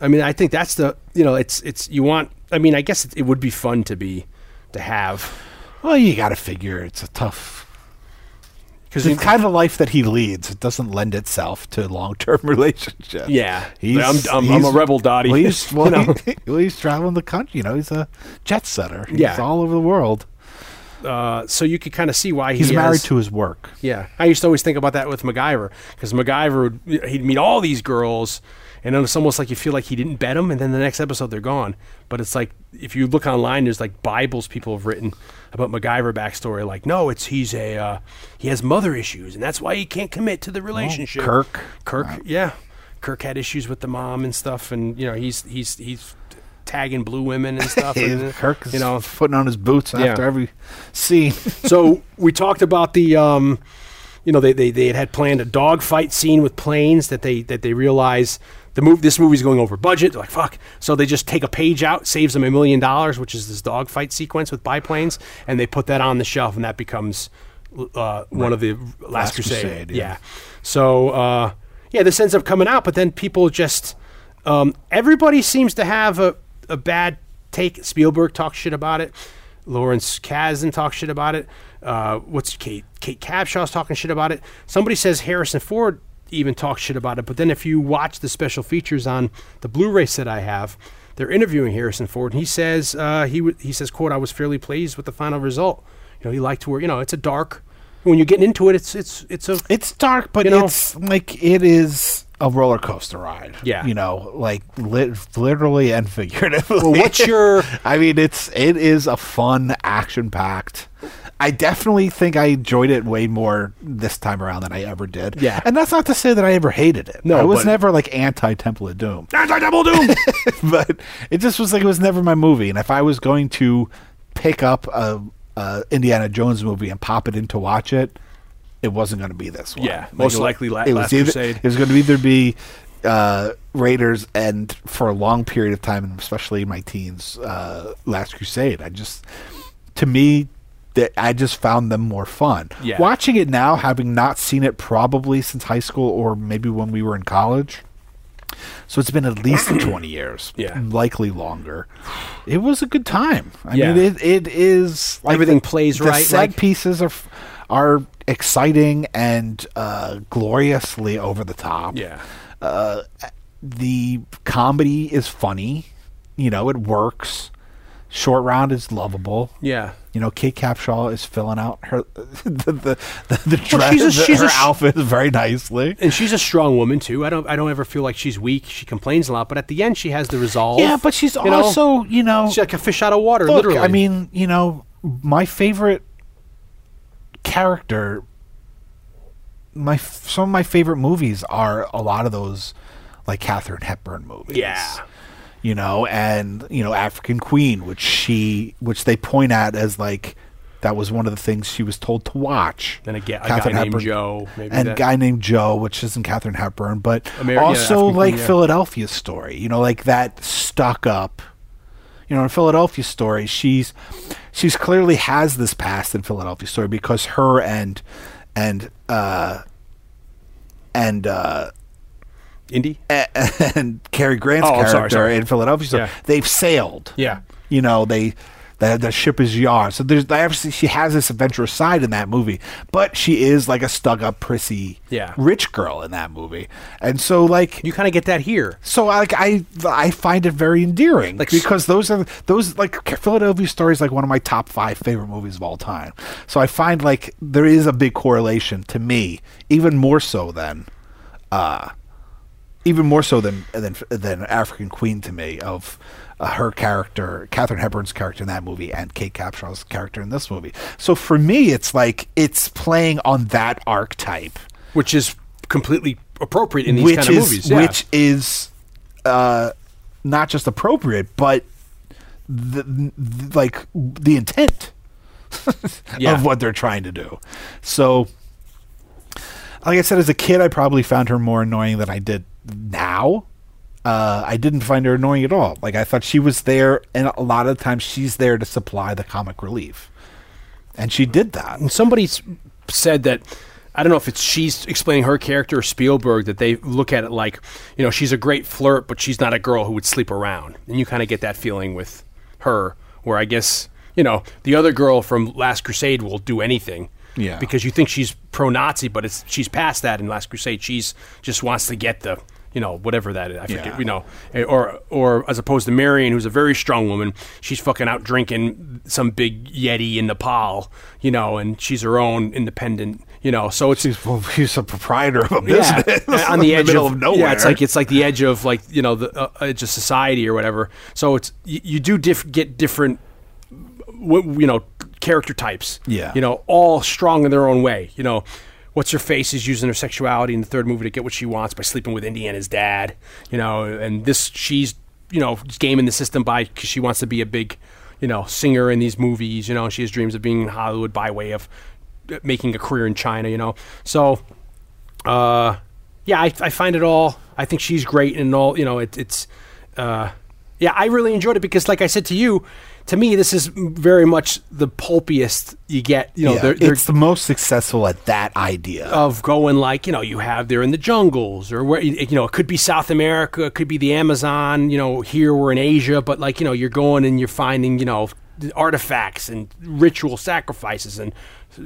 I mean, I think that's the you know, it's it's you want. I mean, I guess it, it would be fun to be to have Well, you got to figure it's a tough. because It's the kind of life that he leads. It doesn't lend itself to long term relationships. Yeah. he's, I'm- I'm- I'm a rebel, Dottie. Well, he's, well, You know? he- well, he's traveling the country. You know, he's a jet setter. He's Yeah. all over the world. uh, so you could kind of see why He's he married has- to his work. Yeah, I used to always think about that with MacGyver because MacGyver would he'd meet all these girls, and it's almost like you feel like he didn't bet them, and then the next episode they're gone. But it's like if you look online, there's like Bibles people have written about MacGyver backstory. Like, no, it's he's a uh, he has mother issues, and that's why he can't commit to the relationship. Kirk. Kirk, yeah, Kirk had issues with the mom and stuff, and you know he's he's he's tagging blue women and stuff. and, Kirk you know, putting on his boots Yeah. after every scene. so we talked about the um, you know they, they, they had, had planned a dogfight scene with planes that they that they realize the move this movie's going over budget they're like fuck so they just take a page out saves them a million dollars which is this dogfight sequence with biplanes and they put that on the shelf and that becomes uh, one of the last, Last crusade, Crusade, yeah. yeah. so uh, yeah this ends up coming out but then people just um, everybody seems to have a, a bad take Spielberg talks shit about it Lawrence Kasdan talks shit about it. Uh, what's Kate? Kate Capshaw's talking shit about it. Somebody says Harrison Ford even talk shit about it. But then if you watch the special features on the Blu-ray set I have, they're interviewing Harrison Ford, and he says uh, he w- he says quote I was fairly pleased with the final result. You know he liked to work. You know it's a dark. When you're getting into it, it's it's it's a it's dark, but You know? it's like it is a roller coaster ride. Yeah. you know, like lit, literally and figuratively. Well, what's your- I mean, it's it is a fun, action packed. I definitely think I enjoyed it way more this time around than I ever did. Yeah. and that's not to say that I ever hated it. No, I was never like anti Temple of Doom. anti-double doom. but it just was like it was never my movie. And if I was going to pick up a uh, Indiana Jones movie and pop it in to watch it, it wasn't going to be this one. Yeah, most it- likely La- it was Last either, Crusade. It was going to either be uh, Raiders and for a long period of time, and especially in my teens, uh, Last Crusade. I just, to me, that I just found them more fun. Yeah. Watching it now, having not seen it probably since high school or maybe when we were in college. So it's been at least 20 years. Yeah. Likely longer. It was a good time. I Yeah. mean, it, it is. Like Everything the- plays the right, set like- pieces are, are exciting and uh, gloriously over the top. Yeah. The comedy is funny. You know, it works. Short Round is lovable. Yeah. You know, Kate Capshaw is filling out her the the the, the Well, dress. she's a- she's her a outfit very nicely. And she's a strong woman too. I don't. I don't ever feel like she's weak. She complains a lot, but at the end, she has the resolve. Yeah, but she's you know? also, you know, she's like a fish out of water. look. literally. I mean, you know, my favorite character. My some of my favorite movies are a lot of those, like Katharine Hepburn movies. Yeah. You know, and you know, African Queen, which she, which they point at as like that was one of the things she was told to watch. And a, ga- a Katharine guy named Hepburn. Joe. Maybe and that. guy named Joe, which isn't Katharine Hepburn, but Ameri- yeah, also African like Queen, yeah. Philadelphia story. You know, like that stuck up. You know, in Philadelphia story, she's she's clearly has this past in Philadelphia story because her and and uh and uh Indy. and Cary Grant's Oh, character sorry, sorry. in Philadelphia story, Yeah. they've sailed. Yeah. You know, they the, the ship is yours. So there's obviously she has this adventurous side in that movie, but she is like a stuck up prissy Yeah. rich girl in that movie. And so like You kind of get that here. so like I I find it very endearing Like- because those are those like Philadelphia Story is like one of my top five favorite movies of all time. So I find like there is a big correlation to me, even more so than, uh, even more so than than than African Queen to me of. Uh, her character, Katharine Hepburn's character in that movie, and Kate Capshaw's character in this movie. So for me, it's like it's playing on that archetype which is completely appropriate in these which kind of is movies. Yeah. which is uh, not just appropriate, but the, the- like the intent Yeah. of what they're trying to do. So, like I said, as a kid, I probably found her more annoying than I did now. Uh, I didn't find her annoying at all. Like I thought she was there, and a lot of times she's there to supply the comic relief, and she did that. And somebody said that I don't know if it's she's explaining her character or Spielberg that they look at it like you know she's a great flirt, but she's not a girl who would sleep around, and you kind of get that feeling with her, where I guess you know the other girl from Last Crusade will do anything. Yeah. because you think she's pro-Nazi, but it's she's past that in Last Crusade. She's just wants to get the you know whatever that is. I forget. Yeah. You know, eh, or or as opposed to Marion, who's a very strong woman, she's fucking out drinking some big yeti in Nepal. You know, and she's her own independent. You know, so it's She's, well, she's a proprietor of a yeah, business on the edge middle of, of nowhere. Yeah, it's like it's like the edge of like you know the uh, edge of society or whatever. So it's you, you do diff- get different, you know, character types. Yeah. you know, all strong in their own way. You know, what's her face is using her sexuality in the third movie to get what she wants by sleeping with Indiana's dad. You know, and this she's you know gaming the system by because she wants to be a big you know singer in these movies. You know, she has dreams of being in Hollywood by way of uh, making a career in China. You know, so uh, yeah, I, I find it all. I think she's great and all. You know, it, it's uh, yeah, I really enjoyed it because, like I said to you, to me, this is very much the pulpiest you get. You know, Yeah, they're, they're it's the most successful at that idea. of going like you know you have there in the jungles or where you know it could be South America, it could be the Amazon. You know, here we're in Asia, but like you know you're going and you're finding you know artifacts and ritual sacrifices and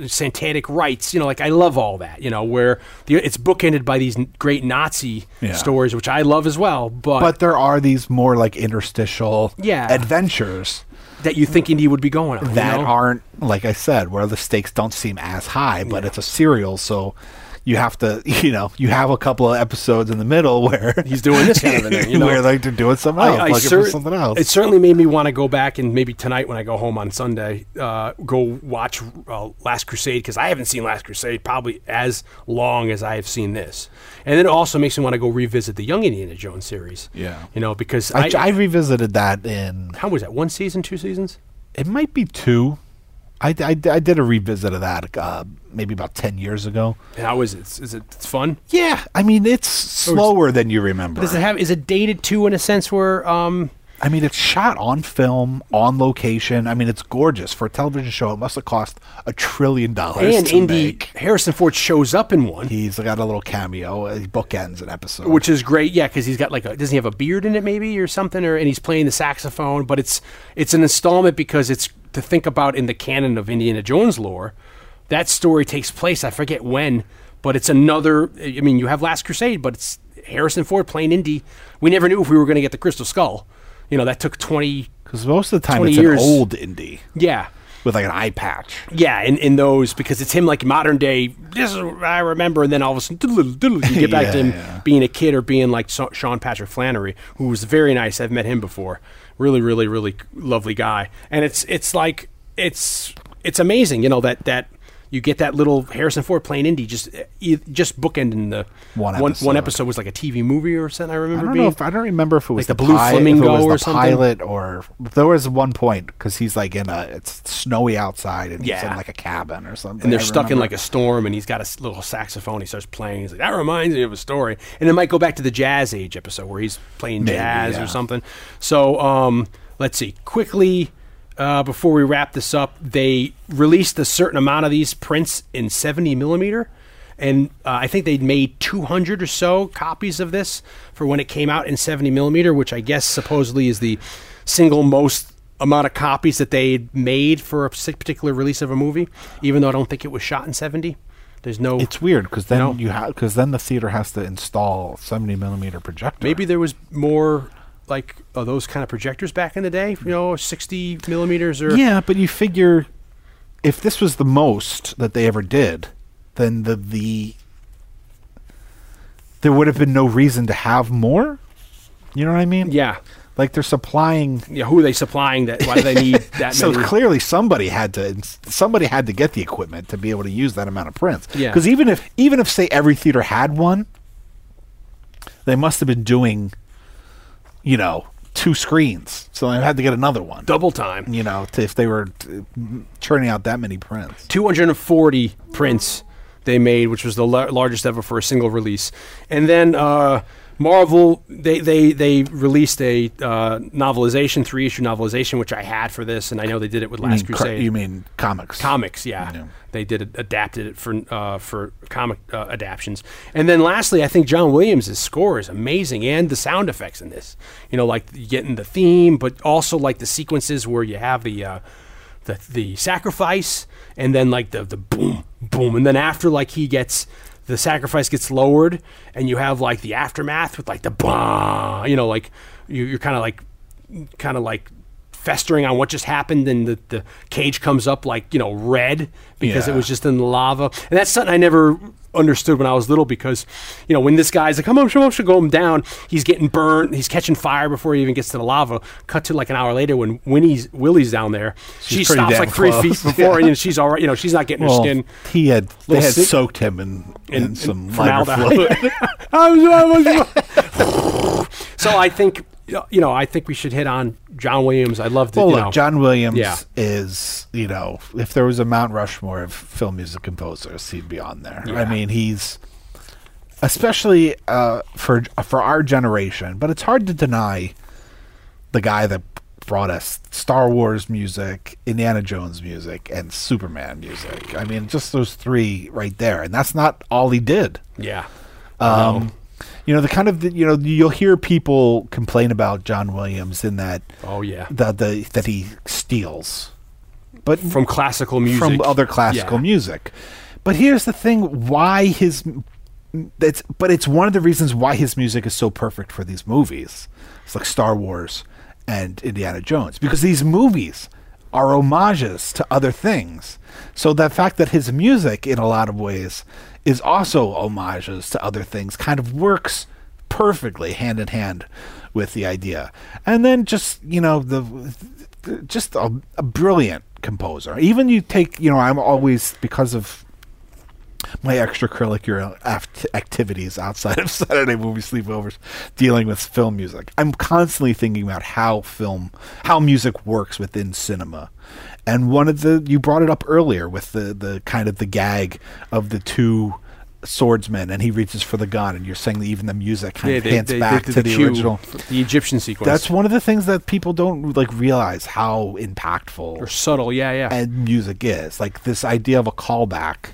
satanic rites. You know, like I love all that. You know, where the, it's bookended by these great Nazi Yeah. stories, which I love as well. But, but there are these more like interstitial Yeah. adventures that you think Indy would be going on you that know? aren't like I said, where the stakes don't seem as high, but it's a serial, so you have to, you know, you have a couple of episodes in the middle where He's doing this kind of thing, you know? where like they're doing something else, looking cer- for something else. It certainly made me want to go back and maybe tonight when I go home on Sunday, uh, go watch uh, Last Crusade because I haven't seen Last Crusade probably as long as I have seen this, and then it also makes me want to go revisit the Young Indiana Jones series. Yeah. you know because I, I, I revisited that in how was that one season, two seasons? it might be two. I, I, I did a revisit of that uh, maybe about 10 years ago. And How is it? Is it it's fun? Yeah, I mean, it's slower than you remember. Does it have? Is it dated too in a sense where um I mean, it's shot on film, on location. I mean, it's gorgeous. For a television show, it must have cost a trillion dollars and Indy make. Harrison Ford shows up in one, He's got a little cameo. uh, He bookends an episode. which is great. Yeah, because he's got like a doesn't he have a beard in it maybe or something, or and he's playing the saxophone. But it's it's an installment because it's to think about in the canon of Indiana Jones lore. That story takes place. I forget when, but it's another. I mean, you have Last Crusade, but it's Harrison Ford playing Indy. We never knew if we were going to get the Crystal Skull. You know, that took twenty. because most of the time 20 it's years. an old Indy. Yeah, with like an eye patch. Yeah, in, in those because it's him like modern day. This is what I remember, and then all of a sudden, doodle, doodle, you get back Yeah, to him yeah. being a kid or being like Sean Patrick Flanery, who was very nice. I've met him before. Really, really, really lovely guy. And it's it's like it's it's amazing, you know that that you get that little Harrison Ford playing Indy just just bookending the One one, episode. one episode was like a TV movie or something. I remember. I remember don't being know if I don't remember if it was Like the Blue pi- Flamingo if it was or the something? pilot or there was one point because he's like in a it's snowy outside and he's Yeah. in like a cabin or something. and they're I stuck in like a storm, and he's got a little saxophone. He starts playing. He's like, "That reminds me of a story." And it might go back to the Jazz Age episode where he's playing Maybe, jazz yeah. or something. So, um, let's see. Quickly, uh, before we wrap this up, they released a certain amount of these prints in 70 millimeter. And uh, I think they'd made 200 or so copies of this for when it came out in 70 millimeter, which I guess supposedly is the single most amount of copies that they made for a particular release of a movie, even though I don't think it was shot in 70. There's no. It's weird because then know? you have because then the theater has to install seventy millimeter projector. maybe there was more like uh, those kind of projectors back in the day, you know, 60 millimeters or. Yeah, but you figure if this was the most that they ever did, then the the there would have been no reason to have more. You know what I mean? Yeah. Like they're supplying. Yeah. Who are they supplying that? Why do they need that So many? clearly, somebody had to somebody had to get the equipment to be able to use that amount of prints. Yeah. Because even if even if say every theater had one, they must have been doing, you know, two screens. So they had to get another one. Double time. You know, to, if they were uh, churning out that many prints. 240 prints they made, which was the lar- largest ever for a single release. And then uh, Marvel, they, they, they released a uh, novelization, three issue novelization, which I had for this, and I know they did it with You Last mean, cr- Crusade. you mean comics? comics yeah, Yeah. they did it, adapted it for uh, for comic uh, adaptions and then lastly i think john williams' score is amazing and the sound effects in this you know like getting the theme but also like the sequences where you have the uh, the, the sacrifice and then like the the boom boom and then after like he gets the sacrifice gets lowered and you have like the aftermath with like the bah you know like you, you're kind of like kind of like festering on what just happened and the, the cage comes up like you know red because it was just in the lava. And that's something i never understood when i was little because you know when this guy's like come on show up should go him down he's getting burnt he's catching fire before he even gets to the lava. Cut to like an hour later when winnie's willie's down there. She She's pretty stops like three close, feet before yeah. and she's all right you know she's not getting her skin. he had they had sick- soaked him in, in, in- some formaldehyde. so i think you know i think we should hit on john williams i love the Well, look, know, John Williams Yeah. is, you know, if there was a Mount Rushmore of film music composers, he'd be on there. I mean, he's especially uh, for for our generation, but it's hard to deny the guy that brought us Star Wars music, Indiana Jones music, and Superman music. I mean, just those three right there, and that's not all he did. yeah Um, you know, the kind of the, you know you'll hear people complain about John Williams in that oh yeah the, the that he steals, but from classical music from other classical Yeah. music. But here's the thing: why his that's but it's one of the reasons why his music is so perfect for these movies. It's like Star Wars and Indiana Jones because these movies are homages to other things. So the fact that his music, in a lot of ways, is also homages to other things, kind of works perfectly hand in hand with the idea. And then just you know the just a, a brilliant composer. Even you take you know I'm always because of my extracurricular act- activities outside of Saturday movie sleepovers dealing with film music. I'm constantly thinking about how film, how music works within cinema. And one of the, you brought it up earlier with the, the kind of the gag of the two swordsmen and he reaches for the gun and you're saying that even the music kind of hints back to the, cue, original. the Egyptian sequence. That's one of the things that people don't like realize how impactful or subtle. Yeah, yeah. and music is. Like this idea of a callback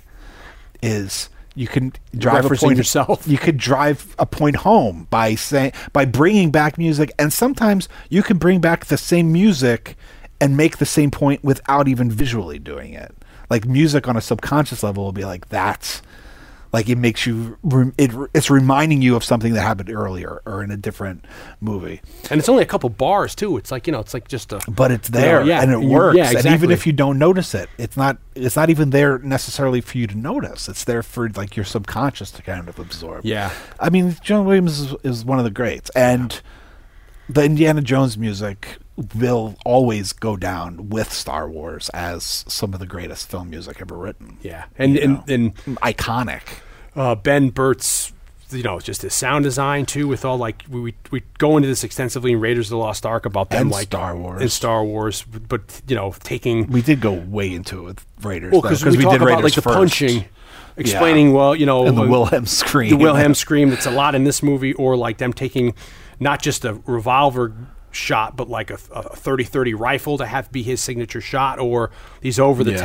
is you can drive a point yourself. You could drive a point home by saying by bringing back music, and sometimes you can bring back the same music and make the same point without even visually doing it. Like music on a subconscious level will be like that's like it makes you it, it's reminding you of something that happened earlier or in a different movie. And it's only a couple bars too. It's like you know, it's like just a. but it's you know, there yeah, and it you- works. Yeah, and even if you don't notice it it's not it's not even there necessarily for you to notice. It's there for like your subconscious to kind of absorb. Yeah. i mean john williams is, is one of the greats. And the indiana jones music will always go down with star wars as some of the greatest film music ever written. Yeah, and You and, and iconic uh, Ben Burtt's, you know, just his sound design too, with all like we we, we go into this extensively in Raiders of the Lost Ark about them And like Star Wars. and Star Wars, but you know, taking we did go way into it with raiders well because we, talk did about raiders like the first. punching, explaining well, you know, and the uh, wilhelm scream the Wilhelm scream that's a lot in this movie, or like them taking not just a revolver shot, but like a, a 30-30 rifle to have be his signature shot, or these over the Yeah.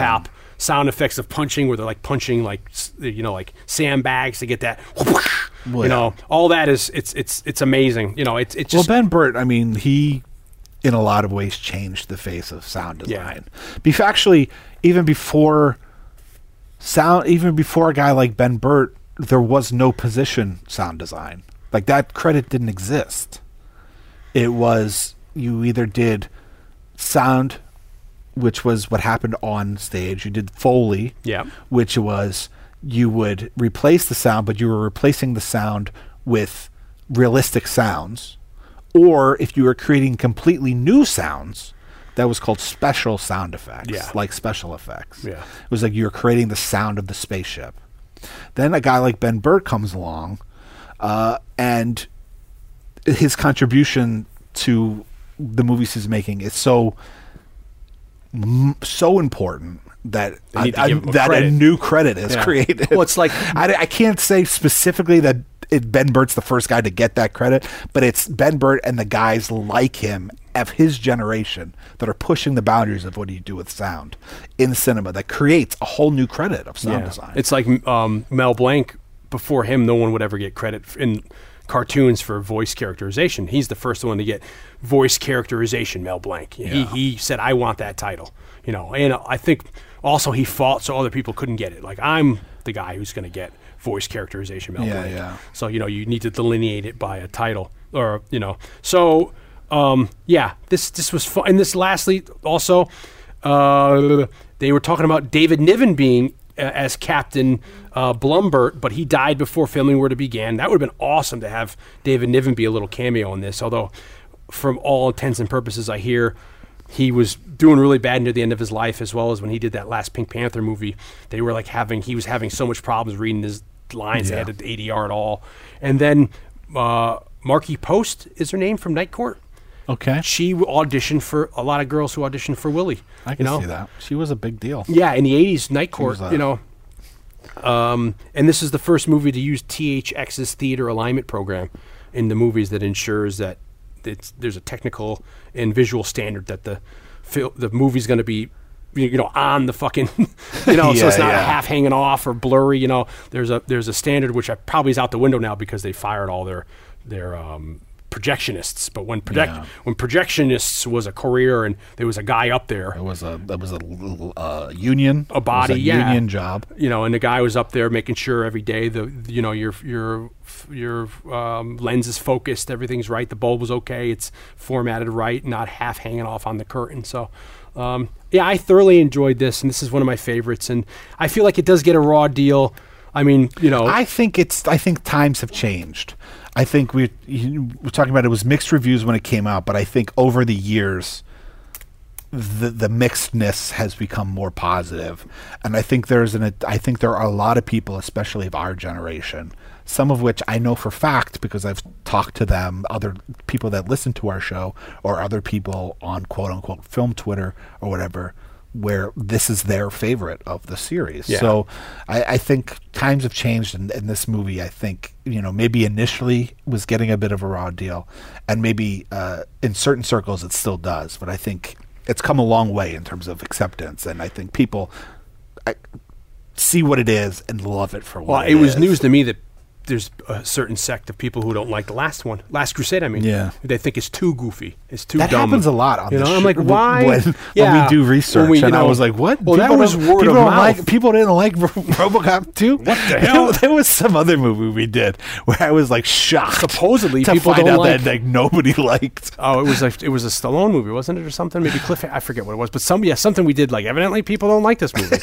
Sound effects of punching, where they're like punching like you know like sandbags to get that. Well, you know, all that is it's it's it's amazing. You know, it's it's Well, Ben Burtt, I mean, he, in a lot of ways, changed the face of sound design Yeah. Bef- actually, even before sound, even before a guy like Ben Burtt, there was no position sound design. Like that credit didn't exist. It was you either did sound, which was what happened on stage. You did foley, Yeah. which was you would replace the sound, but you were replacing the sound with realistic sounds. Or if you were creating completely new sounds, that was called special sound effects, Yeah. like special effects. Yeah. It was like you were creating the sound of the spaceship. Then a guy like Ben Burtt comes along, uh, and his contribution to the movies he's making is so m- so important that They need to I- I- give him a that a new credit is Yeah. created. Well, it's like- I, I can't say specifically that it, Ben Burtt's the first guy to get that credit, but it's Ben Burtt and the guys like him of his generation that are pushing the boundaries of what do you do with sound in cinema that creates a whole new credit of sound Yeah. design. It's like um, Mel Blanc. Before him, no one would ever get credit in cartoons for voice characterization. He's the first one to get voice characterization. Mel Blanc. He he said, "I want that title." You know, and I think also he fought so other people couldn't get it. Like I'm the guy who's going to get voice characterization. Mel Yeah, Blanc. yeah. So you know, you need to delineate it by a title, or you know. So um, yeah, this this was fun. And this lastly also, uh, they were talking about David Niven being uh, as Captain uh, Blumburtt, but he died before filming were to begin. That would have been awesome to have David Niven be a little cameo in this. Although, from all intents and purposes, I hear he was doing really bad near the end of his life, as well as when he did that last Pink Panther movie. They were like having he was having so much problems reading his lines. They Yeah. had to ADR at all. And then uh, Markie Post is her name from Night Court. okay, She auditioned for a lot of girls who auditioned for Willie. I can you know? see that. She was a big deal. Yeah, in the '80s, Night Court. uh, you know, um, and this is the first movie to use THX's theater alignment program in the movies that ensures that it's, there's a technical and visual standard that the fil- the movie's going to be you know on the fucking you know so it's not yeah. half hanging off or blurry you know there's a there's a standard which I, probably is out the window now because they fired all their their um, projectionists but when project Yeah. when projectionists was a career and there was a guy up there It was a that was a uh, union, A body, it a yeah. union job. you know, and the guy was up there making sure every day the you know your your your um, lens is focused, everything's right, the bulb was okay, it's formatted right, not half hanging off on the curtain. So, um, yeah, I thoroughly enjoyed this, and this is one of my favorites. And I feel like it does get a raw deal. I mean, you know, I think it's. I think times have changed. I think we we're talking about it was mixed reviews when it came out, but I think over the years, the the mixedness has become more positive, and I think there's an I think there are a lot of people, especially of our generation, some of which I know for fact because I've talked to them, other people that listen to our show, or other people on quote unquote film Twitter or whatever, where this is their favorite of the series. Yeah. So I, I think times have changed, and in this movie, I think you know maybe initially was getting a bit of a raw deal, and maybe uh, in certain circles it still does, but I think it's come a long way in terms of acceptance, and I think people I, see what it is and love it for what Well, it it was is. news to me that there's a certain sect of people who don't like the last one, Last Crusade. I mean, Yeah. they think it's too goofy. It's too That dumb. happens a lot on you know, I'm like, why? when, when Yeah. we do research, When we, and I was like, "What? Well, that was word people of mouth. Like, people didn't like RoboCop 2? What the hell? there was some other movie we did where I was like shocked. Supposedly, to people find don't out like- that like nobody liked. Oh, it was like it was a Stallone movie, wasn't it, or something? Maybe Cliff. I forget what it was, but some yeah, something we did. Like, evidently, people don't like this movie.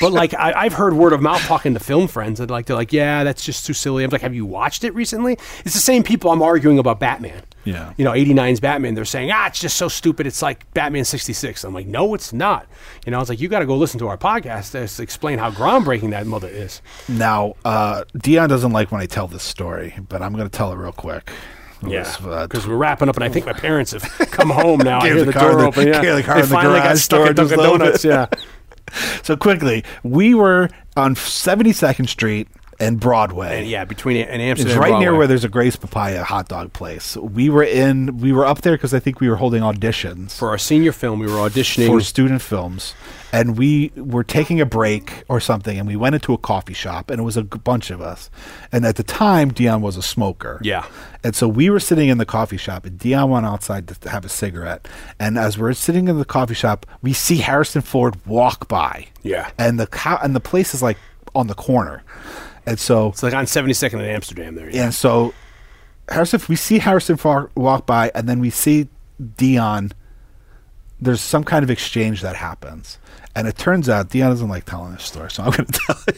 but like, I, I've heard word of mouth talking to film friends, and like they're like, yeah, that's just too silly. I'm like, have you watched it recently? It's the same people I'm arguing about Batman. Yeah. you know, 89's Batman. They're saying, ah, it's just so stupid. It's like Batman 66. I'm like, no, it's not. You know, I was like, you got to go listen to our podcast to explain how groundbreaking that mother is. Now, uh, Dion doesn't like when I tell this story, but I'm going to tell it real quick. Yeah, uh, because we're wrapping up, and I think my parents have come home now. I hear the the, door the- open. Yeah, the car they in the finally got stuck at Dunkin' Donuts. Yeah. so quickly, we were on 72nd Street and Broadway. And yeah, between and Amsterdam. It's right near where there's a Grace Papaya hot dog place. We were in, we were up there because I think we were holding auditions for our senior film. We were auditioning. for student films, and we were taking a break or something, and we went into a coffee shop, and it was a bunch of us. And at the time, Dion was a smoker. Yeah. And so we were sitting in the coffee shop, and Dion went outside to have a cigarette. And as we're sitting in the coffee shop, we see Harrison Ford walk by. Yeah. And the co- and the place is like on the corner, and so it's like on 72nd in Amsterdam. There. Yeah. and so Harrison, we see Harrison walk by, and then we see Dion. There's some kind of exchange that happens, and it turns out Dion doesn't like telling this story, so I'm going to tell it.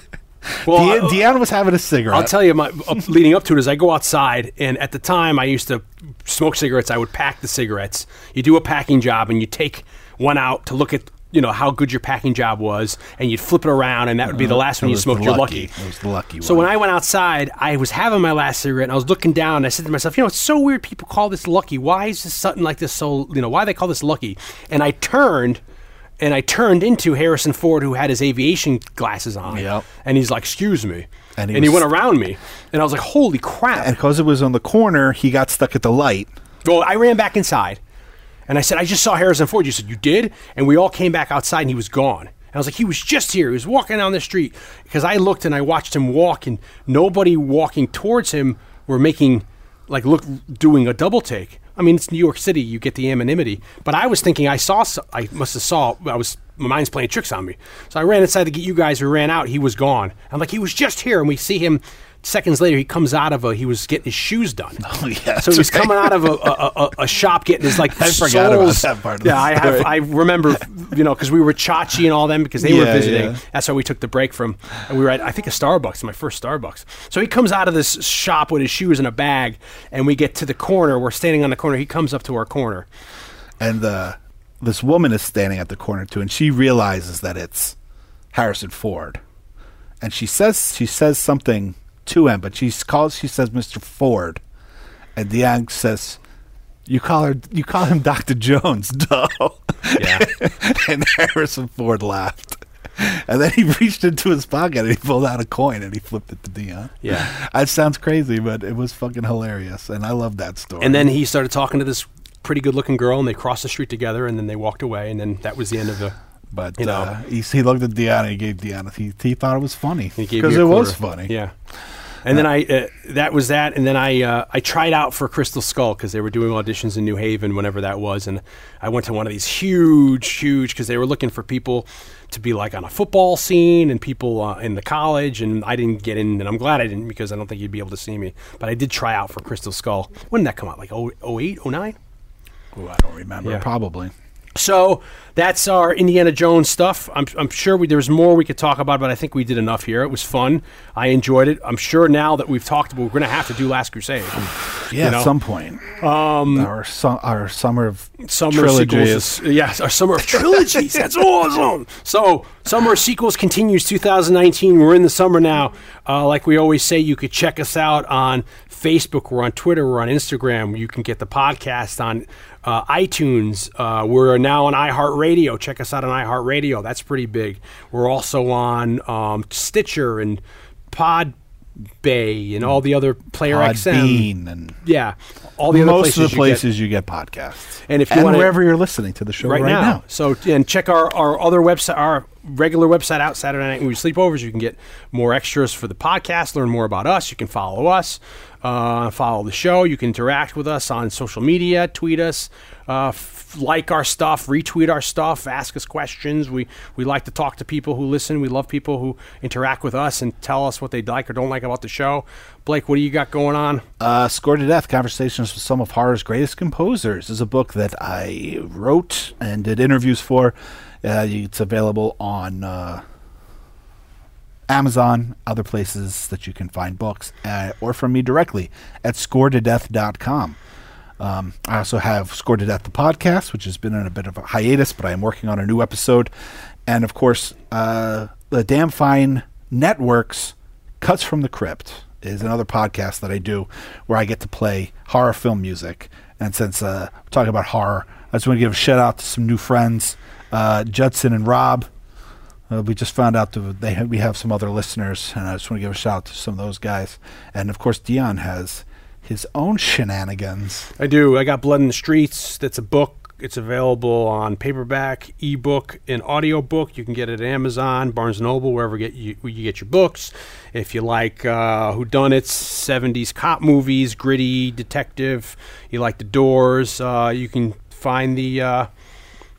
Well, Dion, I- uh, was having a cigarette. I'll tell you, my leading up to it is I go outside, and at the time I used to smoke cigarettes. I would pack the cigarettes. You do a packing job, and you take one out to look at you know how good your packing job was, and you'd flip it around, and that would be the last Uh, one you smoked. You're lucky. It was the lucky So when I went outside, I was having my last cigarette, and I was looking down. And I said to myself, you know, it's so weird. People call this lucky. Why is this something like this so? You know, why they call this lucky? And I turned. And I turned into Harrison Ford, who had his aviation glasses on. Yep. And he's like, "Excuse me," And and he he, was- went around me, and I was like, "Holy crap!" and because it was on the corner, he got stuck at the light. Well, I ran back inside, and I said, "I just saw Harrison Ford." You said, "You did?" And we all came back outside, and he was gone. And I was like, "He was just here. He was walking down the street." Because I looked and I watched him walk, and nobody walking towards him were making like look doing a double take. I mean, it's New York City. You get the anonymity, but I was thinking I saw. I must have saw. I was my mind's playing tricks on me. So I ran inside to get you guys. We ran out. He was gone. I'm like, he was just here, and we see him. Seconds later, he comes out of a. He was getting his shoes done. Oh, yeah, So he was right. coming out of a, a, a, a shop getting his like I forgot about that part yeah, the I have. I remember, you know, because we were Chachi and all them because they were visiting. yeah. That's why we took the break from. And we were at I think a Starbucks, my first Starbucks. So he comes out of this shop with his shoes in a bag, and we get to the corner. We're standing on the corner. He comes up to our corner. and uh, this woman is standing at the corner too, and she realizes that it's Harrison Ford, and she says she says something to him, but she calls she says Mr. Ford, and Dion says, "You call her you call him Doctor Jones, duh." Yeah. and Harrison Ford laughed. And then he reached into his pocket and he pulled out a coin and he flipped it to Dion. Yeah. That sounds crazy, but it was fucking hilarious. And I love that story. And then he started talking to this pretty good looking girl, and they crossed the street together, and then they walked away, and then that was the end of the. But you know. uh, he, he looked at and he gave Dion. He, he thought it was funny because it was funny. Yeah. And then I uh, that was that, and then I uh, I tried out for Crystal Skull because they were doing auditions in New Haven whenever that was, and I went to one of these huge, huge because they were looking for people to be like on a football scene and people uh, in the college, and I didn't get in, and I'm glad I didn't because I don't think you'd be able to see me, but I did try out for Crystal Skull. When did that come out? Like oh, 08, 09? Ooh, I don't remember. Yeah. Probably. So that's our Indiana Jones stuff. I'm, I'm sure we, there's more we could talk about, but I think we did enough here. It was fun. I enjoyed it. I'm sure now that we've talked about, we're going to have to do Last Crusade. Yeah, you know? at some point. Um, our, su- our summer of summer trilogy sequels. Is, yes, our summer of trilogies. That's awesome. So, summer sequels continues 2019. We're in the summer now. Uh, like we always say, you could check us out on Facebook. We're on Twitter. We're on Instagram. You can get the podcast on uh, iTunes. Uh, we're now on iHeartRadio. Check us out on iHeartRadio. That's pretty big. We're also on um, Stitcher and Pod. Bay and all the other player XM. Podbean and Yeah, all the other most places of the you get- places you get podcasts. And if you wanna- wherever you're listening to the show right, right, now. now. So and check our, our other website, our regular website out Saturday night movie sleepovers. You can get more extras for the podcast, learn more about us. You can follow us, uh, follow the show. You can interact with us on social media, tweet us, uh, f- like our stuff, retweet our stuff, ask us questions. We we like to talk to people who listen. We love people who interact with us and tell us what they like or don't like about the show. Blake, what do you got going on? Uh, Scored to Death Conversations with Some of Horror's Greatest Composers is a book that I wrote and did interviews for. Uh, it's available on uh, Amazon, other places that you can find books, uh, or from me directly at scoretodeath.com. Um, I also have Scored to Death, the podcast, which has been in a bit of a hiatus, but I am working on a new episode. And of course, uh, the Damn Fine Networks Cuts from the Crypt is another podcast that I do where I get to play horror film music. And since uh, we're talking about horror, I just want to give a shout out to some new friends, uh, Judson and Rob. Uh, we just found out that they we have some other listeners, and I just want to give a shout out to some of those guys. And of course, Dion has his own shenanigans. I do. I got Blood in the Streets. That's a book. It's available on paperback, ebook, and audiobook. You can get it at Amazon, Barnes and Noble, wherever get you, you get your books. If you like uh, whodunits, 70s cop movies, gritty detective, you like The Doors, uh, you can find the uh,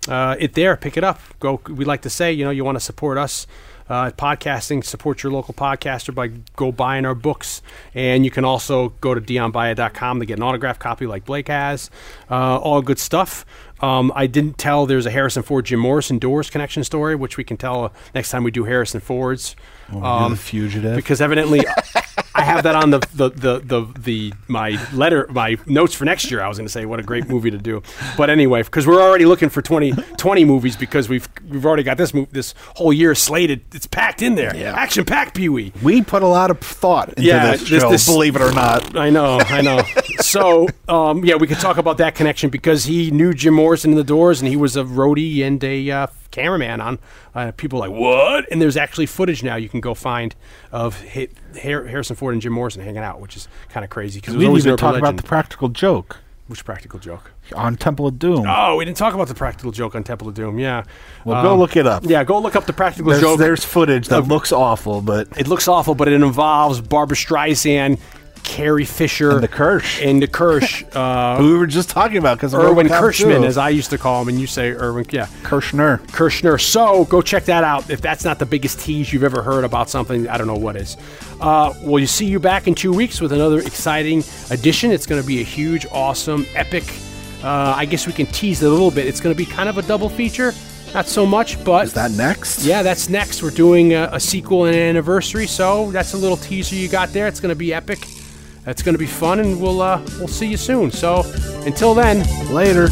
uh, it there. Pick it up. Go. We like to say, you know, you want to support us. Uh, podcasting, support your local podcaster by go buying our books. And you can also go to dionbaia.com to get an autograph copy like Blake has. Uh, all good stuff. Um, I didn't tell there's a Harrison Ford Jim Morrison Doors connection story, which we can tell uh, next time we do Harrison Ford's. Oh, you're the fugitive. Because evidently, I have that on the, the, the, the, the my letter, my notes for next year. I was going to say what a great movie to do, but anyway, because we're already looking for 20, 20 movies because we've we've already got this move this whole year slated. It's packed in there, Yeah. action packed, Pee Wee. we put a lot of thought into Yeah, this this- show, this- believe it or not. I know, I know. So, um, yeah, we could talk about that connection because he knew Jim Morrison in the Doors, and he was a roadie and a uh, cameraman on. Uh, people like what? And there's actually footage now you can go find of hit, Harrison Ford and Jim Morrison hanging out, which is kind of crazy because We didn't even talk about the practical joke which practical joke? on Temple of Doom. Oh, we didn't talk about the practical joke on Temple of Doom. Yeah. well, go Um, look it up. Yeah, go look up the practical there's, joke. there's footage that looks awful, but It looks awful, but it involves Barbra Streisand, Carrie Fisher, And the Kirsch. and the Kirsch. Uh, who we were just talking about because Erwin Kirschman, as I used to call him, and you say Erwin, yeah, Kershner. Kershner. So go check that out. If that's not the biggest tease you've ever heard about something, I don't know what is. Uh, well, you see you back in two weeks with another exciting edition. It's going to be a huge, awesome, epic. Uh, I guess we can tease it a little bit. It's going to be kind of a double feature, not so much, but Is that next? yeah, that's next. We're doing a, a sequel and an anniversary, so that's a little teaser you got there. It's going to be epic. It's going to be fun, and we'll uh, we'll see you soon. So until then, Later.